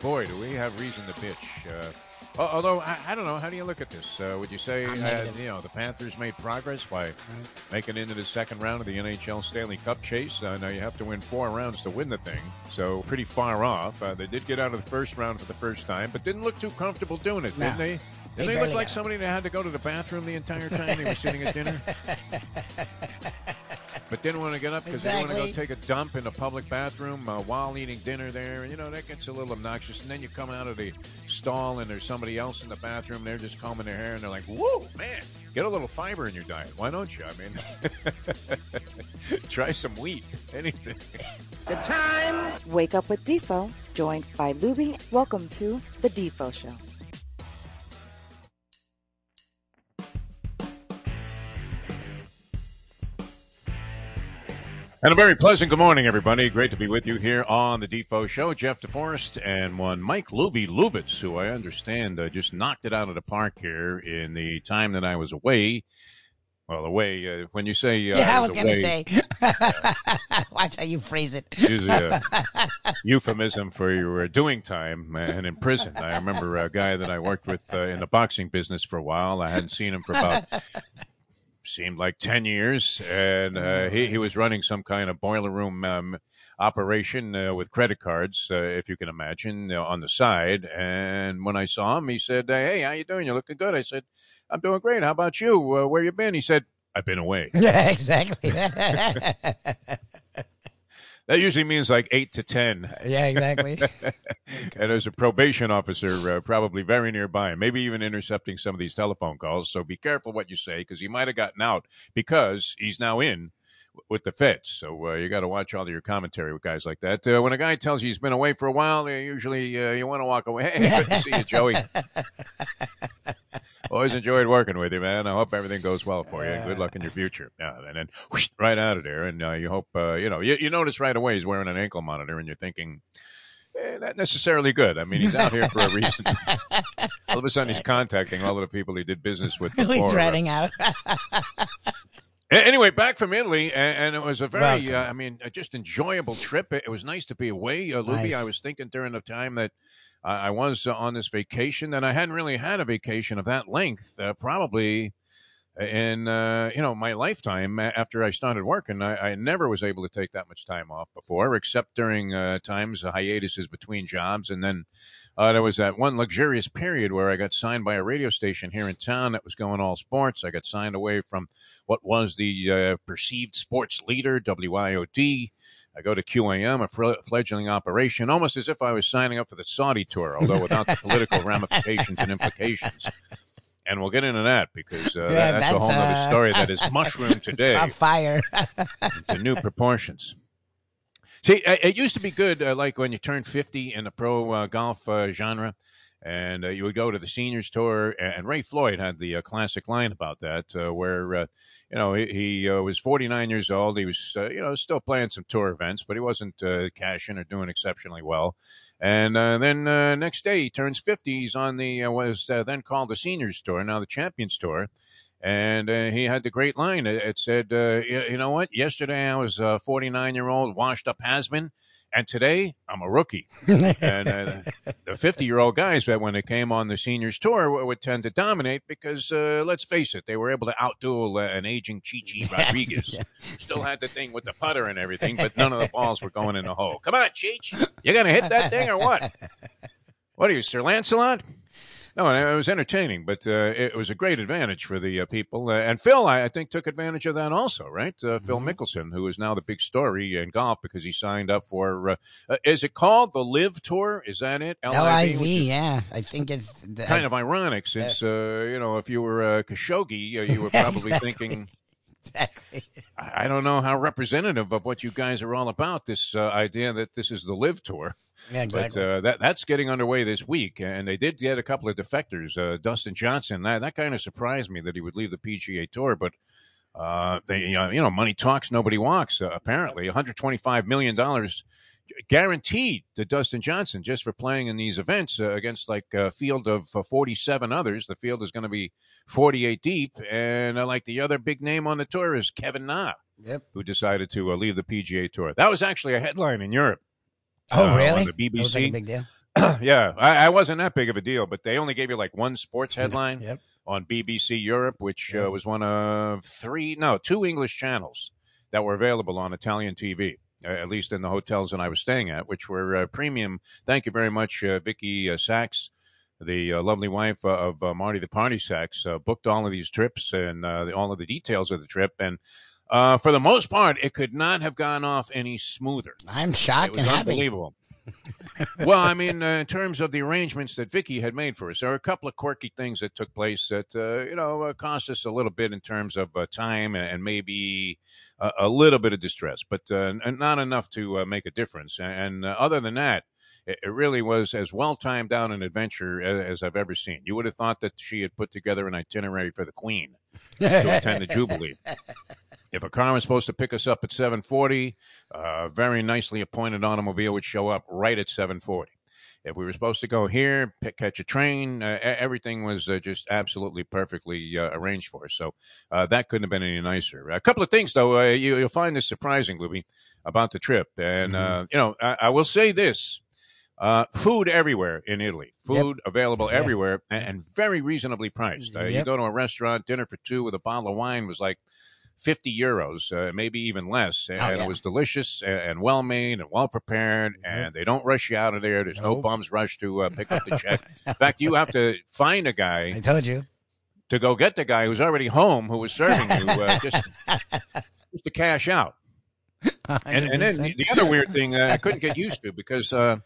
boy, do we have reason to bitch. Uh, although I, I, don't know, how do you look at this? Uh, would you say uh, you know the Panthers made progress by right. making it into the second round of the NHL Stanley Cup chase? Uh, now you have to win four rounds to win the thing, so pretty far off. Uh, they did get out of the first round for the first time, but didn't look too comfortable doing it, no. didn't they? Did they, they look like somebody that had to go to the bathroom the entire time they were sitting at dinner? but didn't want to get up because exactly. they want to go take a dump in a public bathroom uh, while eating dinner there. And, you know, that gets a little obnoxious. And then you come out of the stall and there's somebody else in the bathroom. They're just combing their hair and they're like, whoa, man, get a little fiber in your diet. Why don't you? I mean, try some wheat, anything. The time. Wake up with Defo, joined by Lubie. Welcome to the Defo Show. And a very pleasant good morning, everybody. Great to be with you here on the Defo Show. Jeff DeForrest and one Mike Lubie Lubitz, who I understand uh, just knocked it out of the park here in the time that I was away. Well, away, uh, when you say. Uh, yeah, I was, was going to say. Watch how you phrase it. Use a euphemism for your doing time and in prison. I remember a guy that I worked with uh, in the boxing business for a while. I hadn't seen him for about seemed like 10 years. And uh, he, he was running some kind of boiler room um, operation uh, with credit cards, uh, if you can imagine, uh, on the side. And when I saw him, he said, Hey, how you doing? You're looking good. I said, I'm doing great. How about you? Uh, where you been? He said, I've been away. Yeah, exactly. That usually means like eight to ten. Yeah, exactly. and there's a probation officer, uh, probably very nearby, maybe even intercepting some of these telephone calls. So be careful what you say because he might have gotten out because he's now in with the feds. So uh, you got to watch all your commentary with guys like that. Uh, when a guy tells you he's been away for a while, usually uh, you want to walk away. Hey, good to see you, Joey. Always enjoyed working with you, man. I hope everything goes well for you. Good luck in your future. Yeah, and then whoosh, right out of there. And uh, you hope, uh, you know, you, you notice right away he's wearing an ankle monitor and you're thinking, eh, not necessarily good. I mean, he's out here for a reason. all of a sudden, he's contacting all of the people he did business with before. he's ratting out. Anyway, back from Italy, and, it was a very, uh, I mean, just enjoyable trip. It, was nice to be away, uh, Lubie. Nice. I was thinking during the time that I was uh, on this vacation, and I hadn't really had a vacation of that length, uh, probably in uh, you know my lifetime. After I started working, I, I, never was able to take that much time off before, except during uh, times uh, hiatuses between jobs, and then uh, there was that one luxurious period where I got signed by a radio station here in town that was going all sports. I got signed away from what was the perceived sports leader, WIOD. I go to QAM, a fledgling operation, almost as if I was signing up for the Saudi tour, although without the political ramifications and implications. And we'll get into that because uh, yeah, that's, that's, a whole other uh, story that is mushroom today. On fire. to new proportions. See, it used to be good, uh, like when you turned 50 in the pro uh, golf uh, genre and uh, you would go to the seniors tour and ray floyd had the uh, classic line about that uh, where uh, you know he, he uh, was 49 years old. He was uh, you know still playing some tour events but he wasn't cashing or doing exceptionally well. And then next day he turns 50 he's on the was then called the seniors tour now the champions tour. And he had the great line. It, it said you, you, know what? Yesterday i was a 49 year old washed up has-been and today, I'm a rookie. and uh, the 50 year old guys that when they came on the seniors tour would tend to dominate because, uh, let's face it, they were able to outduel uh, an aging Chi Chi Rodriguez. yeah. Still had the thing with the putter and everything, but none of the balls were going in the hole. Come on, Cheech. You going to hit that thing or what? What are you, Sir Lancelot? No, it was entertaining, but uh, it was a great advantage for the uh, people. Uh, and Phil, I, I, think, took advantage of that also, right? Uh, mm-hmm. Phil Mickelson, who is now the big story in golf because he signed up for. Uh, uh, is it called the Live Tour? Is that it? LIV, yeah. I think it's the, kind of ironic since yes. you know if you were Khashoggi, you were probably exactly. thinking. Exactly. I don't know how representative of what you guys are all about. This idea that this is the live Tour. Yeah, exactly. But uh, that that's getting underway this week, and they did get a couple of defectors. Uh, Dustin Johnson, that that kind of surprised me that he would leave the PGA Tour, but uh, they uh, you know money talks, nobody walks. Uh, apparently, 125 million dollars guaranteed to Dustin Johnson just for playing in these events uh, against like a field of 47 others. The field is going to be 48 deep, and like the other big name on the tour is Kevin Na, yep. who decided to leave the PGA Tour. That was actually a headline in Europe. Oh, uh, really? the BBC. big deal. yeah, I, I wasn't that big of a deal, but they only gave you like one sports headline Yep. on BBC Europe, which uh, Yep. was one of three, no, two English channels that were available on Italian TV, uh, at least in the hotels that I was staying at, which were uh, premium. Thank you very much, uh, Vicky uh, Sachs, the uh, lovely wife uh, of uh, Marty the Party Sachs, uh, booked all of these trips and uh, the, all of the details of the trip. And uh, for the most part, it could not have gone off any smoother. I'm It shocked was and happy. unbelievable. well, I mean, uh, in terms of the arrangements that Vicky had made for us, there were a couple of quirky things that took place that uh, you know uh, cost us a little bit in terms of uh, time and, and maybe a, a little bit of distress, but uh, not enough to uh, make a difference. And uh, other than that, it, it really was as well timed out an adventure as, as I've ever seen. You would have thought that she had put together an itinerary for the Queen to attend the Jubilee. If a car was supposed to pick us up at 7:40, a very nicely appointed automobile would show up right at 7:40. If we were supposed to go here, pick, catch a train, uh, everything was uh, just absolutely perfectly uh, arranged for us. So uh, that couldn't have been any nicer. A couple of things, though, uh, you, you'll find this surprising, Lubie, about the trip. And uh, you know, I, I will say this: uh, food everywhere in Italy, food available Yeah. everywhere, and, and very reasonably priced. Uh, You go to a restaurant, dinner for two with a bottle of wine was like 50 euros, uh, maybe even less. And Oh, yeah. it was delicious and, and well made and well prepared. And they don't rush you out of there. There's no Nope. bums rush to uh, pick up the check. In fact, you have to find a guy I told you. to go get the guy who's already home who was serving you uh, just, just to cash out. And, and then the, the other weird thing uh, I couldn't get used to because uh,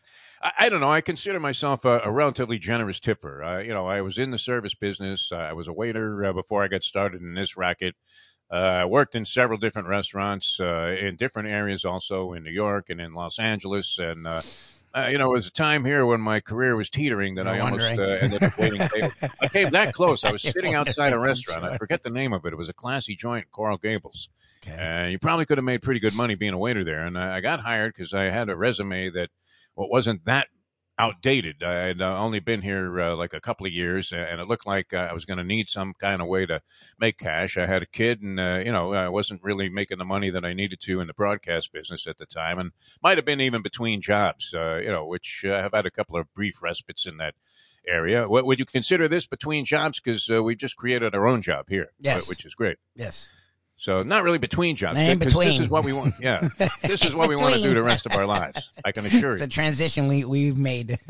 I, don't know. I consider myself a, a relatively generous tipper. Uh, you know, I was in the service business. I was a waiter uh, before I got started in this racket. Uh, I worked in several different restaurants uh, in different areas, also in New York and in Los Angeles. And uh, uh, you know, it was a time here when my career was teetering that No I almost uh, ended up waiting. I came that close. I was sitting outside a restaurant. I forget the name of it. It was a classy joint, in Coral Gables. Okay. And you probably could have made pretty good money being a waiter there. And I I got hired because I had a resume that well, wasn't that outdated. I had uh, only been here uh, like a couple of years, and it looked like uh, I was going to need some kind of way to make cash. I had a kid, and uh, you know, I wasn't really making the money that I needed to in the broadcast business at the time, and might have been even between jobs. Uh, you know, which uh, have had a couple of brief respites in that area. What would you consider this between jobs? Because uh, we just created our own job here, Yes. which is great. Yes. So not really between jobs. Ain't because This is what we want. Yeah, this is what we want to do the rest of our lives. I can assure you. It's a transition we we've made.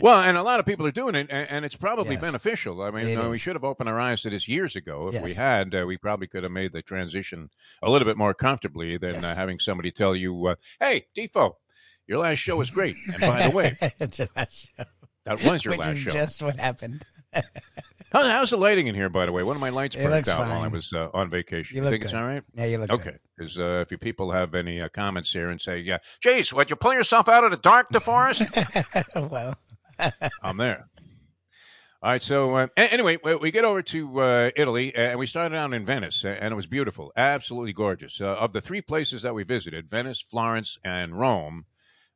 Well, and a lot of people are doing it, and, and it's probably Yes. beneficial. I mean, uh, we should have opened our eyes to this years ago. If we had, uh, we probably could have made the transition a little bit more comfortably than Yes. uh, having somebody tell you, uh, "Hey, Defo, your last show was great." And by the way, It's your last show, that was your which last is show. just what happened. How, how's the lighting in here? By the way, one of my lights It burnt out while I was uh, on vacation. You You look think it's all right? Yeah, you look Okay, because uh, if you people have any uh, comments here and say, "Yeah, Jace, would you pull yourself out of the dark, DeForrest?" good. well, I'm there. All right, so uh, anyway, we, we get over to uh, Italy, and we started out in Venice, and it was beautiful, absolutely gorgeous. Uh, of the three places that we visited, Venice, Florence, and Rome,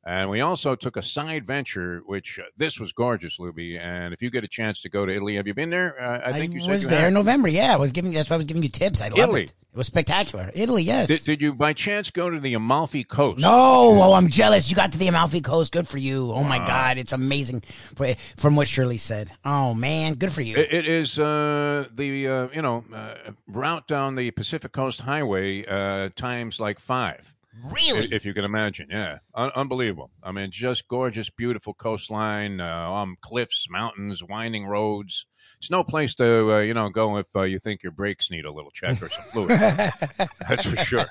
and we also took a side venture, which uh, this was gorgeous, Lubie. And if you get a chance to go to Italy, have you been there? Uh, I think you said was you there had. in November. Yeah, I was giving. That's why I was giving you tips. I love it. It was spectacular. Italy, yes. Did, did you by chance go to the Amalfi Coast? no, oh, I'm jealous. You got to the Amalfi Coast. Good for you. Oh my God, it's amazing. From what Shirley said. Oh man, good for you. It, it is uh, the uh, you know uh, route down the Pacific Coast Highway uh, times like five. Really? if you can imagine. Yeah, Un- unbelievable. I mean, just gorgeous, beautiful coastline, uh, um, cliffs, mountains, winding roads. It's no place to uh, you know go if uh, you think your brakes need a little check or some fluid. That's for sure.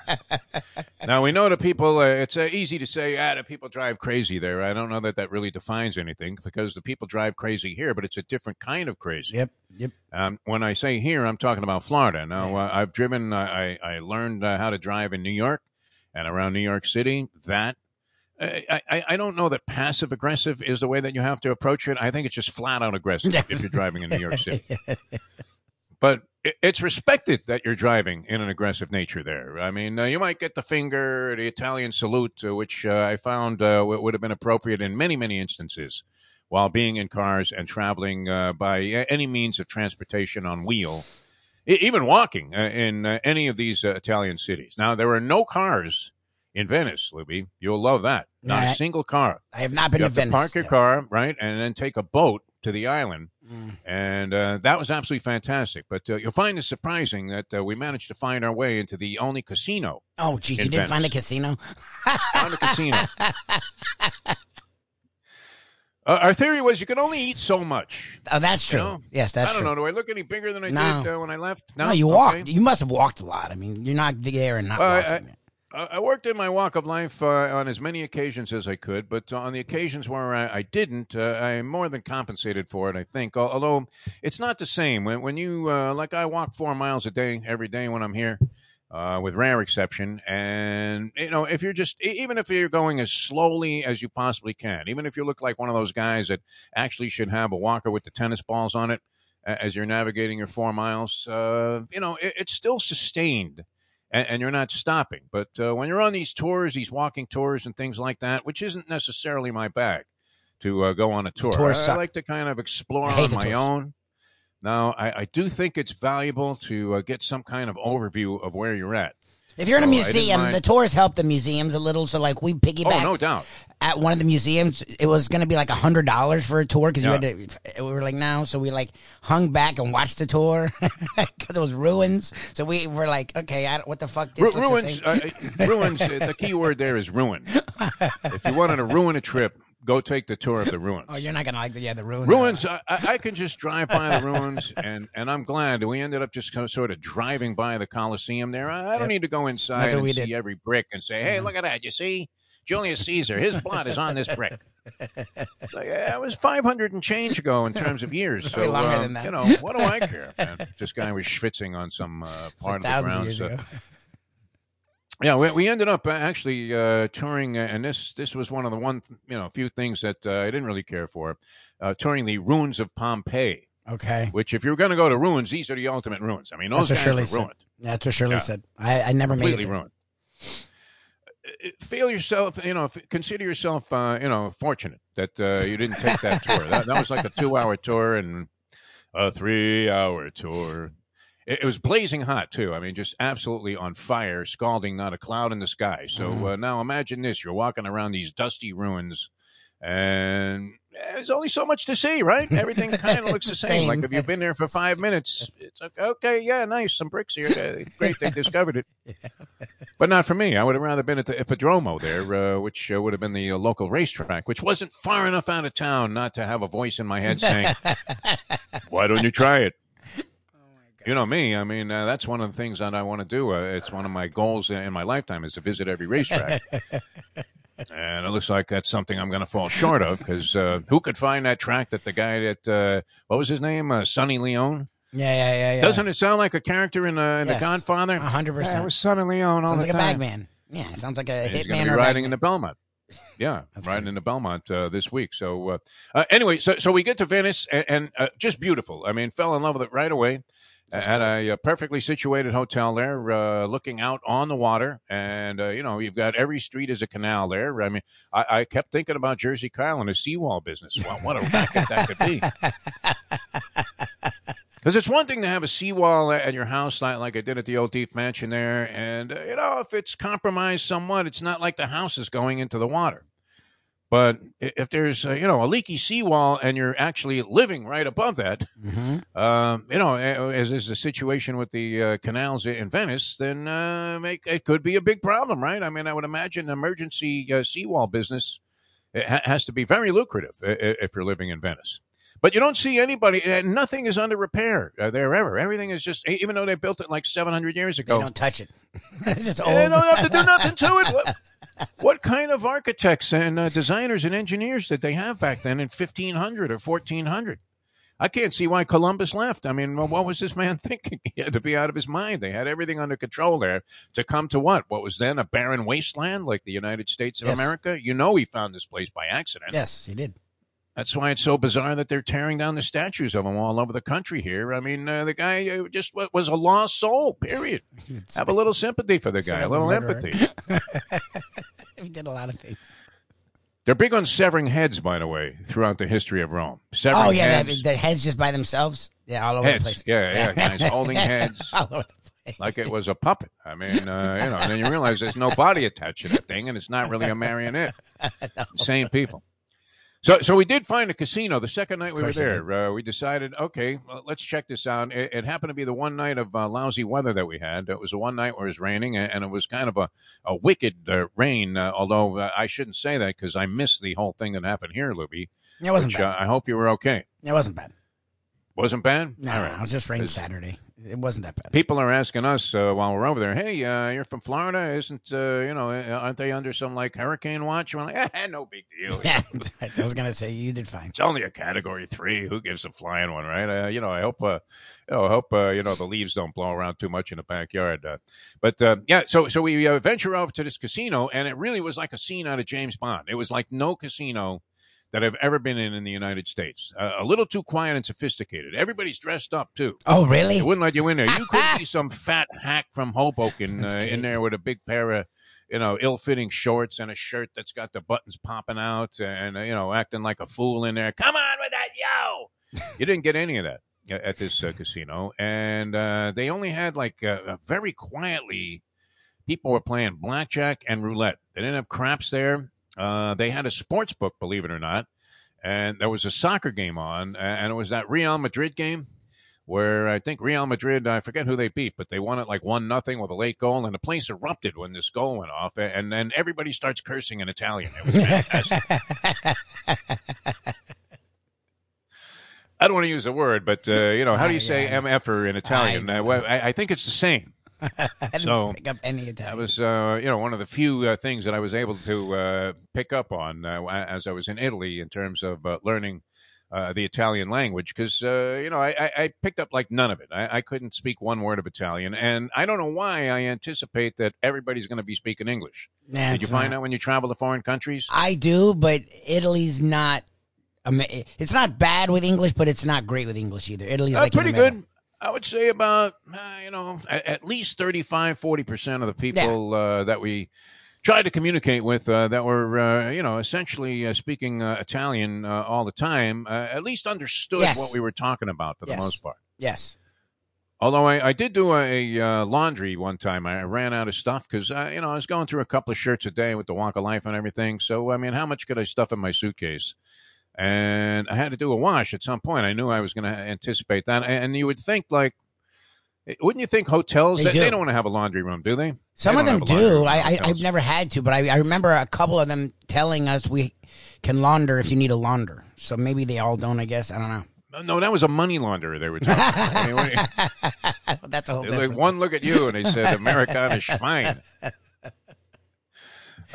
Now we know that people. Uh, it's uh, easy to say, ah, the people drive crazy there. I don't know that that really defines anything because the people drive crazy here, but it's a different kind of crazy. yep. Yep. Um, when I say here, I'm talking about Florida. Now, uh, I've driven, I, I learned uh, how to drive in New York and around New York City. That, I, I, I don't know that passive aggressive is the way that you have to approach it. I think it's just flat out aggressive if you're driving in New York City. But it, it's respected that you're driving in an aggressive nature there. I mean, uh, you might get the finger, the Italian salute, uh, which uh, I found uh, w- would have been appropriate in many, many instances while being in cars and traveling uh, by any means of transportation on wheel, even walking uh, in uh, any of these uh, Italian cities. Now, there are no cars in Venice, Lubie. You'll love that. Not Yeah. a single car. I have not been you to have Venice. to park your car, right, and then take a boat to the island. Mm. And uh, that was absolutely fantastic. But uh, you'll find it surprising that uh, we managed to find our way into the only casino Oh, geez, you didn't find a casino? on the casino. Uh, our theory was you could only eat so much. Oh, that's true. You know? Yes, that's true. I don't true. know. Do I look any bigger than I No. did uh, when I left? No, you Okay. walked. You must have walked a lot. I mean, you're not there and not Well, walking. I, I worked in my walk of life uh, on as many occasions as I could, but on the occasions where I, I didn't, uh, I more than compensated for it. I think, although it's not the same when when you uh, like I walk four miles a day every day when I'm here. Uh, with rare exception, and you know, if you're just even if you're going as slowly as you possibly can, even if you look like one of those guys that actually should have a walker with the tennis balls on it as you're navigating your four miles, uh, you know, it, it's still sustained and, and you're not stopping. But uh, when you're on these tours, these walking tours and things like that, which isn't necessarily my bag to uh, go on a tour, I, I like to kind of explore on my tours. own. Now, I, I do think it's valuable to uh, get some kind of overview of where you're at. If you're in a Oh, I didn't museum, mind- the tours help the museums a little. So, like, we piggyback Oh, no doubt. at one of the museums. It was going to be like a hundred dollars for a tour because Yeah. you had to. We were like, no, so we like hung back and watched the tour because it was ruins. So we were like, okay, I don't, what the fuck? This Ru- looks the ruins, same. uh, ruins. uh, the key word there is ruin. if you wanted to ruin a trip, go take the tour of the ruins. oh, you're not gonna like the yeah the ruins. ruins I, I can just drive by the ruins and and i'm glad we ended up just kind of sort of driving by the coliseum there i, I don't Yep. need to go inside and we see did. every brick and say hey look at that you see julius caesar his blood is on this brick it's like, yeah, it was 500 and change ago in terms of years so Way longer than that. you know what do i care man? this guy was schwitzing on some uh, part of the ground years so- ago. Yeah, we, we ended up uh, actually uh, touring, uh, and this this was one of the one you know few things that uh, I didn't really care for, uh, touring the ruins of Pompeii. Okay, Which, if you're going to go to ruins, these are the ultimate ruins. I mean, those That's guys Shirley were said. ruined, that's what Shirley Yeah. said. I, I never made it. completely ruined. Uh, Feel yourself, you know, consider yourself, uh, you know, fortunate that uh, you didn't take that tour. That, that was like a two-hour tour and a three-hour tour. It, it was blazing hot too. I mean, just absolutely on fire, scalding, not a cloud in the sky. So Mhm. uh, now imagine this: you're walking around these dusty ruins, and there's only so much to see, right? Everything kind of looks the same. Same. Like if you've been there for five minutes, it's like okay, yeah, nice, some bricks here, Uh, great, they discovered it. But not for me. I would have rather been at the Ippodromo there, uh, which uh, would have been the uh, local racetrack, which wasn't far enough out of town not to have a voice in my head saying, "Why don't you try it?" You know me. I mean, uh, that's one of the things that I want to do. Uh, it's one of my goals in my lifetime is to visit every racetrack. and it looks like that's something I'm going to fall short of because uh, who could find that track that the guy that uh, what was his name, uh, Sonny Leone? Yeah, yeah, yeah, yeah. Doesn't it sound like a character in, uh, in Yes. The Godfather? A hundred Yeah, it percent. was Sonny Leone all Sounds the like a time. bagman. Yeah, sounds like a He's hitman going to be riding in the Belmont. Yeah, That's riding crazy. in the Belmont uh, this week. So uh, uh, anyway, so so we get to Venice and, and uh, just beautiful. I mean, fell in love with it right away. Uh, had a, uh perfectly situated hotel there, uh, looking out on the water, and uh, you know you've got every street is a canal there. I mean, I, I kept thinking about Jersey Kyle and his seawall business. Well, what a racket that could be. Because it's one thing to have a seawall at your house, like, like I did at the O'Deef Mansion there, and uh, you know if it's compromised somewhat, it's not like the house is going into the water. But if there's uh, you know a leaky seawall and you're actually living right above that, Mhm. um, you know, as is the situation with the uh, canals in Venice, then uh, make, it could be a big problem, right? I mean, I would imagine the emergency uh, seawall business ha- has to be very lucrative if you're living in Venice. But you don't see anybody, nothing is under repair uh, there ever. Everything is just, even though they built it like 700 years ago. They don't touch it. it's just they don't have to do nothing to it. What, kind of architects and uh, designers and engineers did they have back then in 1500 or 1400? I can't see why Columbus left. I mean, what was this man thinking? He had to be out of his mind. They had everything under control there to come to what? What was then a barren wasteland like the United States of Yes. America? You know, he found this place by accident. Yes, he did. That's why it's so bizarre that they're tearing down the statues of him all over the country here. I mean, uh, the guy uh, just was a lost soul, period. Have a little sympathy for the guy, a little empathy. he did a lot of things. They're big on severing heads, by the way, throughout the history of Rome. Severing Oh yeah, heads, the, the heads just by themselves. Yeah, all over heads. the place. Yeah, yeah, guys holding heads. all over the place. like it was a puppet. I mean, uh, you know, and then you realize there's no body attached to the thing, and it's not really a marionette. Same people. So, so we did find a casino the second night we were there. Uh, we decided, okay, well, let's check this out. It, it happened to be the one night of uh, lousy weather that we had. It was the one night where it was raining, and, it was kind of a, a wicked uh, rain. Uh, although uh, I shouldn't say that because I missed the whole thing that happened here, Lubie. It wasn't Which, bad. uh, I hope you were okay. It wasn't bad. Wasn't bad. No, All right. it was just rain Saturday. It wasn't that bad. People are asking us uh, while we're over there, "Hey, uh, you're from Florida? Isn't uh, you know? Aren't they under some like hurricane watch?" We're like, eh, "No big deal. Yeah, I was gonna say you did fine. It's only a Category Three. Who gives a flying one, right? Uh, you know, I hope, uh, you know, I hope uh, you know the leaves don't blow around too much in the backyard. Uh, but uh, yeah, so so we uh, venture over to this casino, and it really was like a scene out of James Bond. It was like no casino that I've ever been in in the United States. Uh, a little too quiet and sophisticated. Everybody's dressed up too. Oh, really? They wouldn't let you in there. You could be some fat hack from Hoboken uh, in there with a big pair of, you know, ill-fitting shorts and a shirt that's got the buttons popping out, and uh, you know, acting like a fool in there. Come on with that, yo! you didn't get any of that at this uh, casino, and uh, they only had like uh, very quietly. People were playing blackjack and roulette. They didn't have craps there. Uh, they had a sports book, believe it or not, and there was a soccer game on, and it was that Real Madrid game where I think Real Madrid, I forget who they beat, but they won it like one nothing with a late goal, and the place erupted when this goal went off, and then everybody starts cursing in Italian. It was fantastic. I don't want to use a word, but uh, you know, how do you say mf'er in Italian? I Uh, well, I, I think it's the same. I didn't So, pick up any of That that. was, uh, you know, one of the few uh, things that I was able to uh, pick up on uh, as I was in Italy in terms of uh, learning uh, the Italian language. Because, uh, you know, I, I, I picked up like none of it. I, I couldn't speak one word of Italian. And I don't know why I anticipate that everybody's going to be speaking English. Nah, Did you find out when you travel to foreign countries? I do, but Italy's not. It's not bad with English, but it's not great with English either. Italy's Uh, like pretty good. I would say about, uh, you know, at, at least 35, 40% of the people uh, that we tried to communicate with uh, that were, uh, you know, essentially uh, speaking uh, Italian uh, all the time, uh, at least understood Yes. what we were talking about for the most part. Yes. Although I, I did do a, a uh, laundry one time, I ran out of stuff because uh, you know I was going through a couple of shirts a day with the Walk of Life and everything. So I mean, how much could I stuff in my suitcase? And I had to do a wash at some point. I knew I was going to anticipate that, and you would think like, wouldn't you think hotels They do. don't want to have a laundry room, do they? Some They of them have do. I, I, I've never had to, but I, I remember a couple of them telling us we can launder if you need a launder. So maybe they all don't. I guess I don't know. No, no, that was a money launderer they were talking about. I mean, you- That's a whole different. like one look at you and they said Americana Schwein.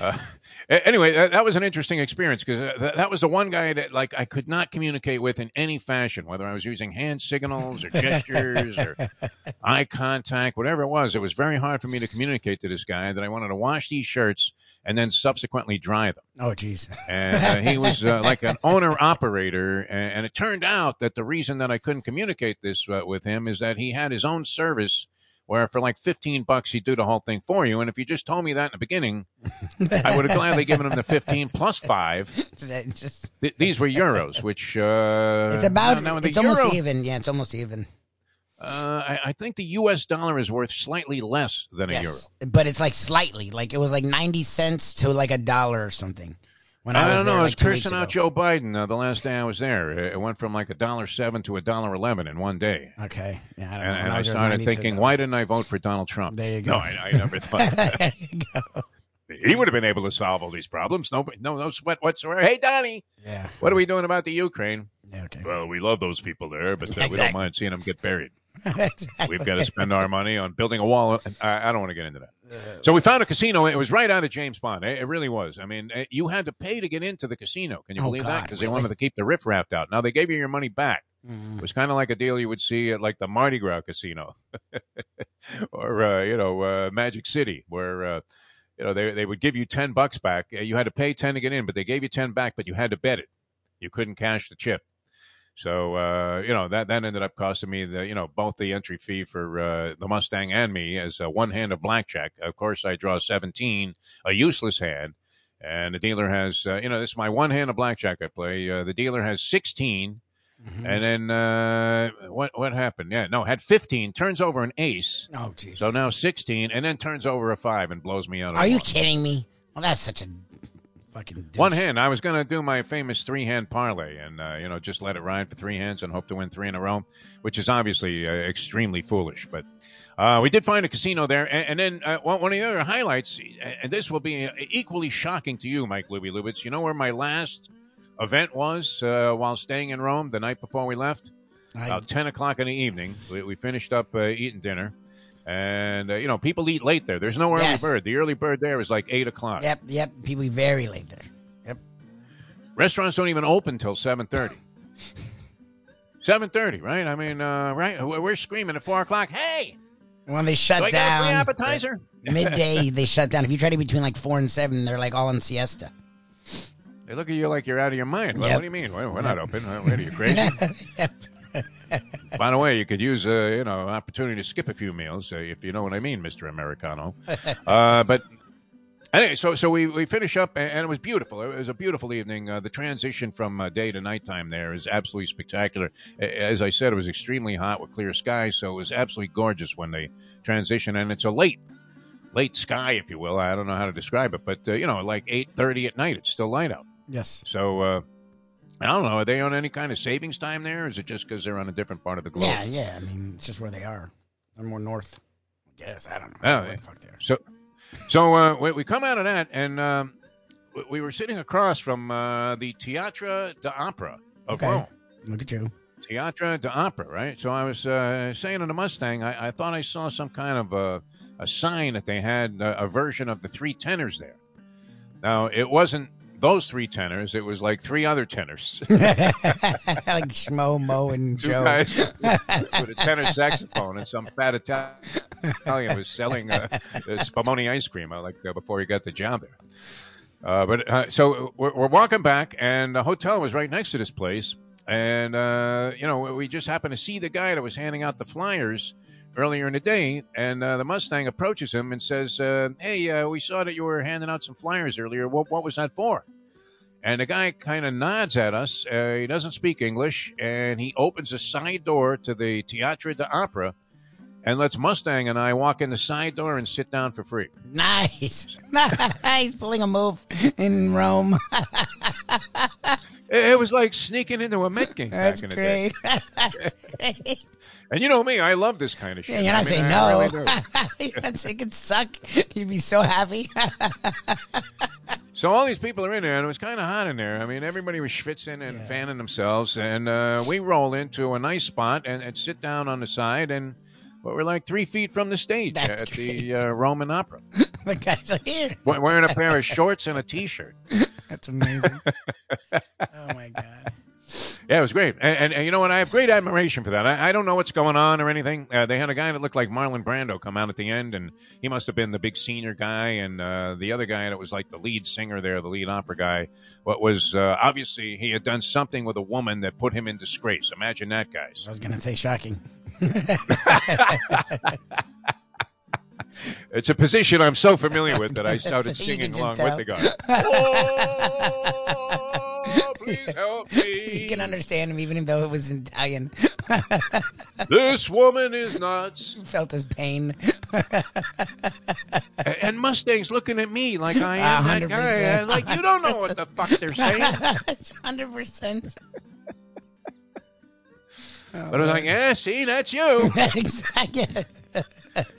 Uh, anyway, that, that was an interesting experience because uh, that, that was the one guy that like I could not communicate with in any fashion, whether I was using hand signals or gestures or eye contact, whatever it was. It was very hard for me to communicate to this guy that I wanted to wash these shirts and then subsequently dry them oh, jeez. and uh, he was uh, like an owner operator and, and it turned out that the reason that i couldn't communicate this uh, with him is that he had his own service where for like 15 bucks he'd do the whole thing for you and if you just told me that in the beginning i would have gladly given him the 15 plus 5 Just- Th- these were euros which uh it's about. now- now it's almost euro- even. Yeah, it's almost even. uh, I, I think the us dollar is worth slightly less than a euro but it's like slightly. Like it was like ninety cents to like a dollar or something. When I, I, don't know. there, I was weeks cursing out. Joe Biden uh, the last day I was there. It went from like a dollar seven to a dollar eleven in one day. Okay. Yeah, I don't. And, and I was there, it was started thinking, why didn't I vote for Donald Trump? There you go. No, I, I never thought there you go. he would have been able to solve all these problems. No, no, no sweat whatsoever. Hey, Donnie, Yeah. what are we doing about the Ukraine? Yeah, okay. Well, we love those people there, but uh, we don't mind seeing them get buried. Exactly. We've got to spend our money on building a wall. I, I don't want to get into that. So we found a casino. It was right out of James Bond. It, it really was. I mean, eh, you had to pay to get into the casino. Can you Oh, believe that? God, Because they wanted to keep the riffraff out. Now they gave you your money back. Mm. It was kind of like a deal you would see at like the Mardi Gras casino, or uh, you know uh, Magic City, where uh, you know they they would give you ten bucks back. Uh, You had to pay ten to get in, but they gave you ten back, but you had to bet it. You couldn't cash the chip. So uh, you know that that ended up costing me the you know both the entry fee for uh, the Mustang and me as a one hand of blackjack. Of course, I draw seventeen, a useless hand, and the dealer has uh, you know this is my one hand of blackjack I play. Uh, the dealer has sixteen, And then uh, what what happened? Yeah, no, had 15, turns over an ace. Oh, Jesus. So now 16, and then turns over a five and blows me out. of Are you kidding me? Well, that's such a fucking douche. One hand. I was going to do my famous three hand parlay and, uh, you know, just let it ride for three hands and hope to win three in a row, which is obviously uh, extremely foolish. But uh, we did find a casino there. And, and then uh, one of the other highlights, and this will be equally shocking to you, Mike Lubie Lubitz. You know where my last event was uh, while staying in Rome the night before we left? I- About 10 o'clock in the evening. We, we finished up uh, eating dinner. And, uh, you know, people eat late there. There's no early Yes. bird. The early bird there is like 8 o'clock. Yep, yep. People be very late there. Yep. Restaurants don't even open till seven thirty. Seven thirty, right? I mean, uh, right? We're screaming at four o'clock. Hey, When they shut do I get a down free appetizer? midday, they shut down. If you try to be between like four and seven, they're like all in siesta. They look at you like you're out of your mind. What, Yep. what do you mean? We're, we're not open. What are you crazy? Yep. By the way, you could use uh, you know opportunity to skip a few meals uh, if you know what I mean, Mister Americano. uh, but anyway, so so we, we finish up and, and it was beautiful. It was a beautiful evening. Uh, the transition from uh, day to nighttime there is absolutely spectacular. As I said, it was extremely hot with clear skies, so it was absolutely gorgeous when they transition. And it's a late late sky, if you will. I don't know how to describe it, but uh, you know, like eight thirty at night, it's still light out. Yes. So. I don't know. Are they on any kind of savings time there, or is it just because they're on a different part of the globe? Yeah, yeah. I mean, it's just where they are. They're more north. I guess I don't know. Oh, yeah. fuck they are. So, so uh, we, we come out of that, and um, we- we were sitting across from uh, the Teatro d'Opera of Okay. Rome. Look at you. Teatro d'Opera, right? So I was uh, saying to the Mustang, I, I thought I saw some kind of a, a sign that they had uh, a version of the three tenors there. Now, it wasn't those three tenors, it was like three other tenors. like Schmo, Mo, and Two Joe. guys with a tenor saxophone, and some fat Italian was selling uh, uh, Spumoni ice cream uh, like uh, before he got the job there. Uh, but uh, so we're, we're walking back, and the hotel was right next to this place, and uh, you know we just happened to see the guy that was handing out the flyers earlier in the day, and uh, the Mustang approaches him and says, uh, "Hey, uh, we saw that you were handing out some flyers earlier. What, what was that for?" And the guy kind of nods at us. Uh, he doesn't speak English, and he opens a side door to the Teatro d'Opera and lets Mustang and I walk in the side door and sit down for free. Nice. Nice. Pulling a move in Rome. It, it was like sneaking into a Met game That's back in the day. That's great. And you know me, I love this kind of shit. Yeah, you're I not mean, saying I no. really do. you're not saying it could suck. You'd be so happy. So all these people are in there, and it was kind of hot in there. I mean, everybody was schwitzing and fanning themselves, and uh, we roll into a nice spot and, and sit down on the side, and But we're like three feet from the stage That's at the uh, Roman Opera, the guys are here. we- wearing a pair of shorts and a t-shirt. That's amazing. Yeah, it was great, and, and, and you know what? I have great admiration for that. I, I don't know what's going on or anything. Uh, they had a guy that looked like Marlon Brando come out at the end, and he must have been the big senior guy, and uh, the other guy that was like the lead singer there, the lead opera guy. What was uh, obviously he had done something with a woman that put him in disgrace. Imagine that, guys. I was gonna say shocking. It's a position I'm so familiar with that I started singing along just with the guy. Oh, please help me. You can understand him even though it was in Italian. This woman is nuts. Felt his pain. And- And Mustang's looking at me like I am that guy. 100%. Like, you don't know what the fuck they're saying. Hundred percent. But I was like, yeah, see, that's you. Exactly.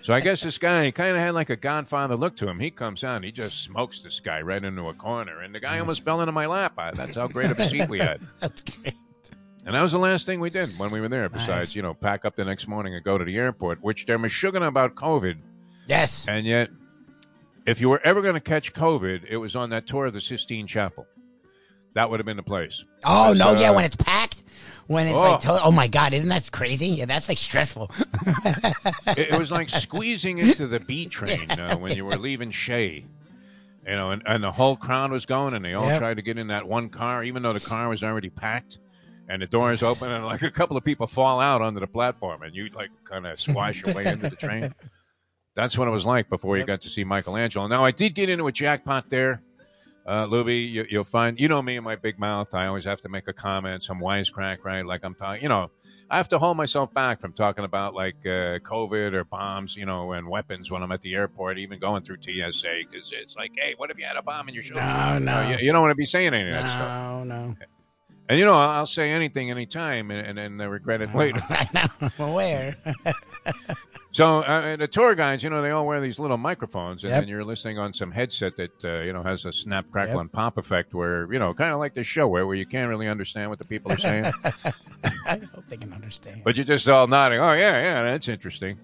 So I guess this guy kind of had like a Godfather look to him. He comes out, he just smokes this guy right into a corner, and the guy almost fell into my lap. I, that's how great of a seat we had. That's great. And that was the last thing we did when we were there. Besides, Nice. you know, pack up the next morning and go to the airport, which they're mishugging about COVID, Yes. and yet, if you were ever going to catch COVID, it was on that tour of the Sistine Chapel. That would have been the place. Oh no! yeah, uh, when it's packed, when it's oh. like, oh my god, isn't that crazy? Yeah, that's like stressful. it, it was like squeezing into the B train uh, when you were leaving Shea. You know, and, and the whole crowd was going, and they all Yep. tried to get in that one car, even though the car was already packed, and the doors open, and like a couple of people fall out onto the platform, and you like kind of squash your way into the train. That's what it was like before you got to see Michelangelo. Now, I did get into a jackpot there. Uh, Lubie, you, you'll find, you know me and my big mouth. I always have to make a comment, some wisecrack, right? Like I'm talking, you know, I have to hold myself back from talking about like uh, COVID or bombs, you know, and weapons when I'm at the airport, even going through TSA, because it's like, hey, what if you had a bomb in your shoulder? No, no. You, you, don't want to be saying any of that stuff. No, no. And you know, I'll I'll say anything, anytime, and, and then regret it later. I'm aware. So uh, the tour guides, you know, they all wear these little microphones, and Yep. then you're listening on some headset that uh, you know has a snap, crackle, Yep. and pop effect, where you know, kind of like the show, where, where you can't really understand what the people are saying, I hope they can understand. but you're just all nodding. Oh yeah, yeah, that's interesting.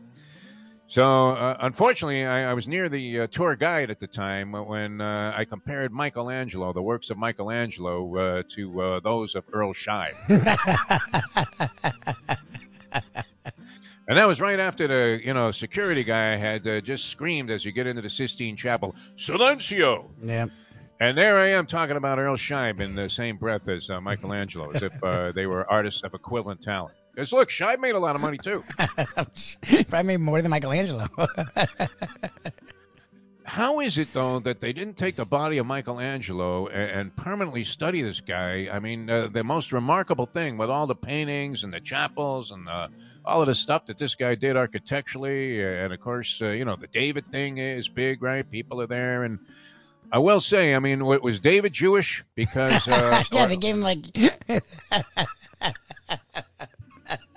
So uh, unfortunately, I, I was near the uh, tour guide at the time when uh, I compared Michelangelo, the works of Michelangelo, uh, to uh, those of Earl Scheib. And that was right after the, you know, security guy had uh, just screamed as you get into the Sistine Chapel, Silencio! Yep. And there I am talking about Earl Scheib in the same breath as uh, Michelangelo, as if uh, they were artists of equivalent talent. Because look, Scheib made a lot of money too. if I made more than Michelangelo. How is it though that they didn't take the body of Michelangelo and, and permanently study this guy? I mean, uh, the most remarkable thing with all the paintings and the chapels and uh, all of the stuff that this guy did architecturally, uh, and of course, uh, you know, the David thing is big, right? People are there, and I will say, I mean, was David Jewish? Because uh, yeah, they gave him like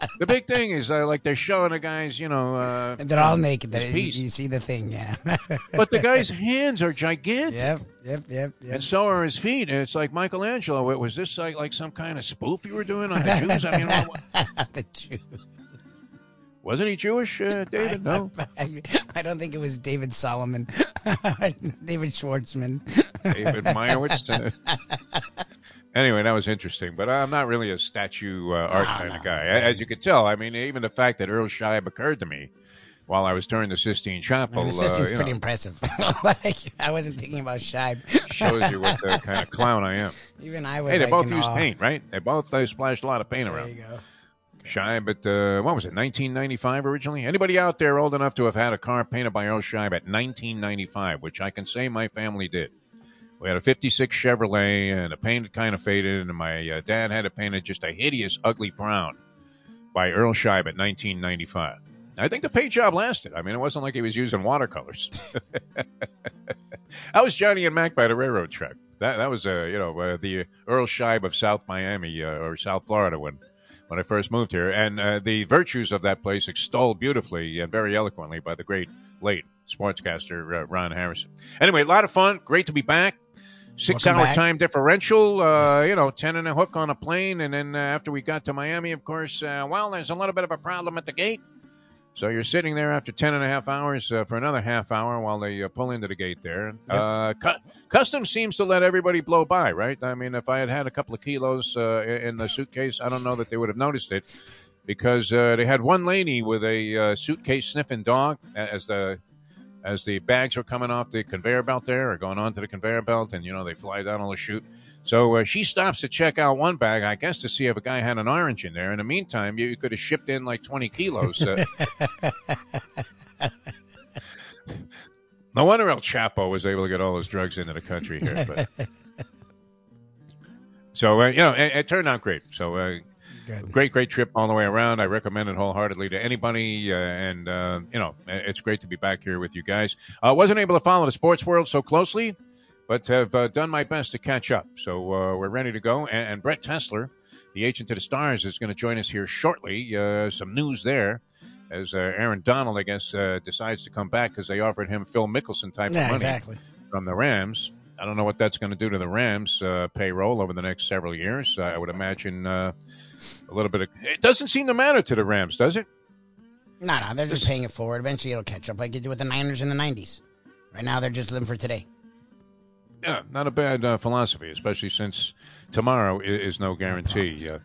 the big thing is uh, like they're showing the guys, you know, uh, they're all naked. They- You, see the thing, yeah. but the guy's hands are gigantic. yep, yep, yep, yep. And so are his feet. And it's like Michelangelo. wa- Was this like, like some kind of spoof you were doing on the Jews? I mean, what- the Jew. wasn't he Jewish, uh, David? No. I, I don't think it was David Solomon, David Schwartzman. David Meyerowitz. Uh, anyway, that was interesting. But I'm not really a statue uh, art kind no. of guy. As you could tell, I mean, even the fact that Earl Scheib occurred to me while I was touring the Sistine Chapel And the uh, Sistine's you pretty know, impressive. like, I wasn't thinking about Scheib. shows you what the kind of clown I am. Even I was. Hey, they like, both used awe. paint, right? They both they splashed a lot of paint There around. you go. Scheib at uh, what was it, 1995 originally? Anybody out there old enough to have had a car painted by Earl Scheib at 1995, which I can say my family did. We had a 56 Chevrolet, and the paint had kind of faded, and my uh, dad had it painted just a hideous, ugly brown by Earl Scheib at 1995. I think the paint job lasted. I mean, it wasn't like he was using watercolors. that was Johnny and Mac by the railroad track. That that was uh, you know uh, the Earl Scheib of South Miami uh, or South Florida when when I first moved here, and uh, the virtues of that place extolled beautifully and very eloquently by the great late sportscaster uh, Ron Harrison. Anyway, a lot of fun. Great to be back. Six Welcome hour back. time differential, uh, you know, 10 and a hook on a plane. And then uh, after we got to Miami, of course, uh, well, there's a little bit of a problem at the gate. So you're sitting there after 10 and a half hours uh, for another half hour while they uh, pull into the gate there. Uh, cu- Customs seems to let everybody blow by, right? I mean, if I had had a couple of kilos uh, in the suitcase, I don't know that they would have noticed it because uh, they had one lady with a uh, suitcase sniffing dog as the as the bags were coming off the conveyor belt there or going onto the conveyor belt and you know they fly down on the chute. So uh, she stops to check out one bag i guess to see if a guy had an orange in there. In the meantime you, you could have shipped in like 20 kilos uh, no wonder el chapo was able to get all those drugs into the country here but so uh, you know it, it turned out great. So uh, Good. great, great trip all the way around. I recommend it wholeheartedly to anybody. Uh, and, uh, you know, it's great to be back here with you guys. I uh, wasn't able to follow the sports world so closely, but have uh, done my best to catch up. So uh, we're ready to go. And, and Brett Tessler, the agent to the stars, is going to join us here shortly. Uh, some news there. As uh, Aaron Donald, I guess, uh, decides to come back because they offered him Phil Mickelson type Yeah, of money exactly. from the Rams. I don't know what that's going to do to the Rams' uh, payroll over the next several years. I would imagine uh, a little bit of. It doesn't seem to matter to the Rams, does it? No, no, they're just paying it forward. Eventually, it'll catch up, like you did with the Niners in the '90s. Right now, they're just living for today. Yeah, not a bad uh, philosophy, especially since tomorrow is, is no guarantee. Uh,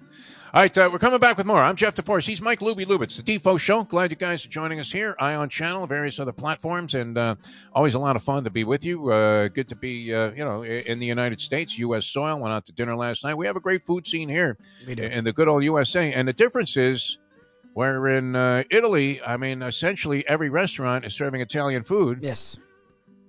all right, uh, we're coming back with more. I'm Jeff DeForrest. He's Mike Lubie Lubitz, the Defo Show. Glad you guys are joining us here. EyeOn Channel, various other platforms, and uh, always a lot of fun to be with you. Uh, good to be, uh, you know, in the United States, U.S. soil. Went out to dinner last night. We have a great food scene here We do. in the good old USA. And the difference is, where in uh, Italy, I mean, essentially every restaurant is serving Italian food. Yes.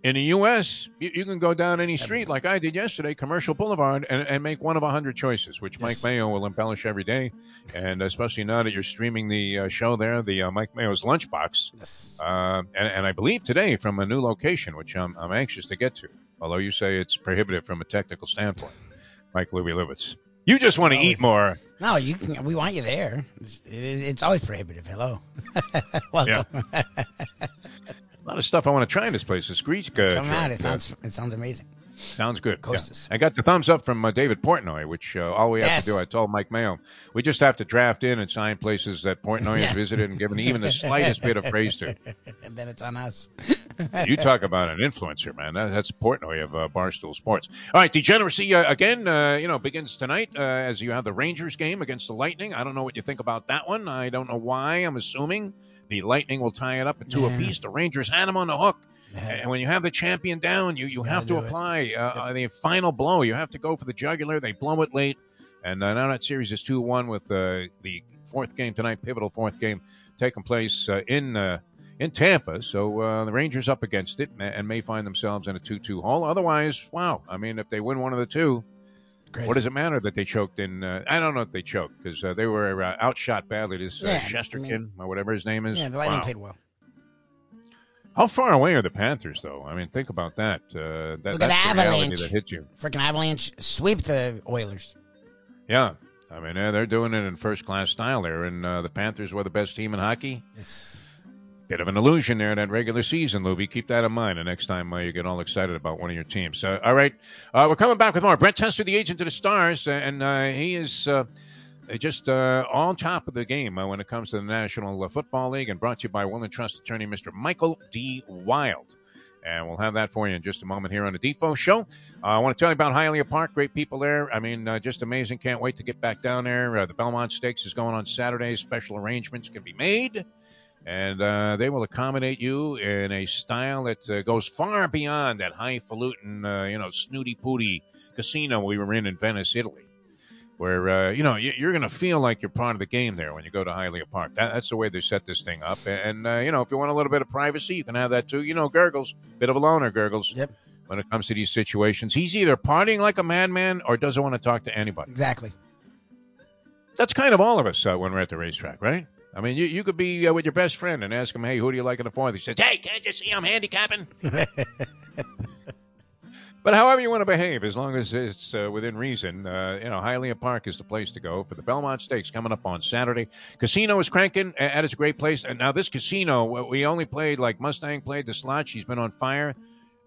In the U.S., you, you can go down any street like I did yesterday, Commercial Boulevard, and, and make one of a hundred choices, which Yes. Mike Mayo will embellish every day, and especially now that you're streaming the uh, show there, the uh, Mike Mayo's Lunchbox, Yes. uh, and, and I believe today from a new location, which I'm, I'm anxious to get to. Although you say it's prohibitive from a technical standpoint, Mike Lubie Lubitz. You just want to eat more. No, you can. We want you there. It's, it, it's always prohibitive. Hello. Welcome. A lot of stuff I want to try in this place. The Screech uh, Come out. It sounds. It sounds amazing. Sounds good. Coast Yeah. I got the thumbs up from uh, David Portnoy, which uh, all we have Yes. to do, I told Mike Mayo, we just have to draft in and sign places that Portnoy has visited and given even the slightest bit of praise to. and then it's on us. You talk about an influencer, man. That, that's Portnoy of uh, Barstool Sports. All right, degeneracy uh, again. Uh, you know, begins tonight uh, as you have the Rangers game against the Lightning. I don't know what you think about that one. I don't know why. I'm assuming the Lightning will tie it up at two Yeah. apiece. The Rangers had them on the hook. And when you have the champion down, you, you have to apply. it. Apply uh, the final blow. You have to go for the jugular. They blow it late. And uh, now that series is 2 1 with uh, the fourth game tonight, pivotal fourth game taking place uh, in uh, in Tampa. So uh, the Rangers up against it and, may find themselves in a 2 2 hole. Otherwise, wow. I mean, if they win one of the two, Crazy. what does it matter that they choked in? Uh, I don't know if they choked because uh, they were uh, outshot badly. This uh, Yeah, I Shesterkin or whatever his name is. Yeah, the Lightning Wow. played well. How far away are the Panthers, though? I mean, think about that. Uh, that Look at that's the Avalanche. that hit you. Freaking Avalanche sweep the Oilers. Yeah. I mean, uh, they're doing it in first class style there, and uh, the Panthers were the best team in hockey. It's, Bit of an illusion there in that regular season, Lubie. Keep that in mind the next time uh, you get all excited about one of your teams. Uh, all right, uh, we're coming back with more. Brett Tessler, the agent of the Stars, uh, and uh, he is uh, just uh, on top of the game uh, when it comes to the National uh, Football League, and brought to you by Will and Trust attorney Mr. Michael D. Wild. And we'll have that for you in just a moment here on the Defo Show. Uh, I want to tell you about Hialeah Park. Great people there. I mean, uh, just amazing. Can't wait to get back down there. Uh, the Belmont Stakes is going on Saturday. Special arrangements can be made and uh, they will accommodate you in a style that uh, goes far beyond that highfalutin, uh, you know, snooty pooty casino we were in in Venice, Italy, where uh, you know you- you're going to feel like you're part of the game there when you go to Hialeah Park. That, that's the way they set this thing up, and uh, you know, if you want a little bit of privacy, you can have that too. You know, Gurgles, bit of a loner, Gurgles. Yep. When it comes to these situations, he's either partying like a madman or doesn't want to talk to anybody exactly. that's kind of all of us uh, when we're at the racetrack, right? I mean, you, you could be uh, with your best friend and ask him, hey, who do you like in the fourth? He says, hey, can't you see I'm handicapping? but however you want to behave, as long as it's uh, within reason, uh, you know, Hialeah Park is the place to go for the Belmont Stakes coming up on Saturday. Casino is cranking, at it's great place. And now this casino, we only played like Mustang played the slot. She's been on fire.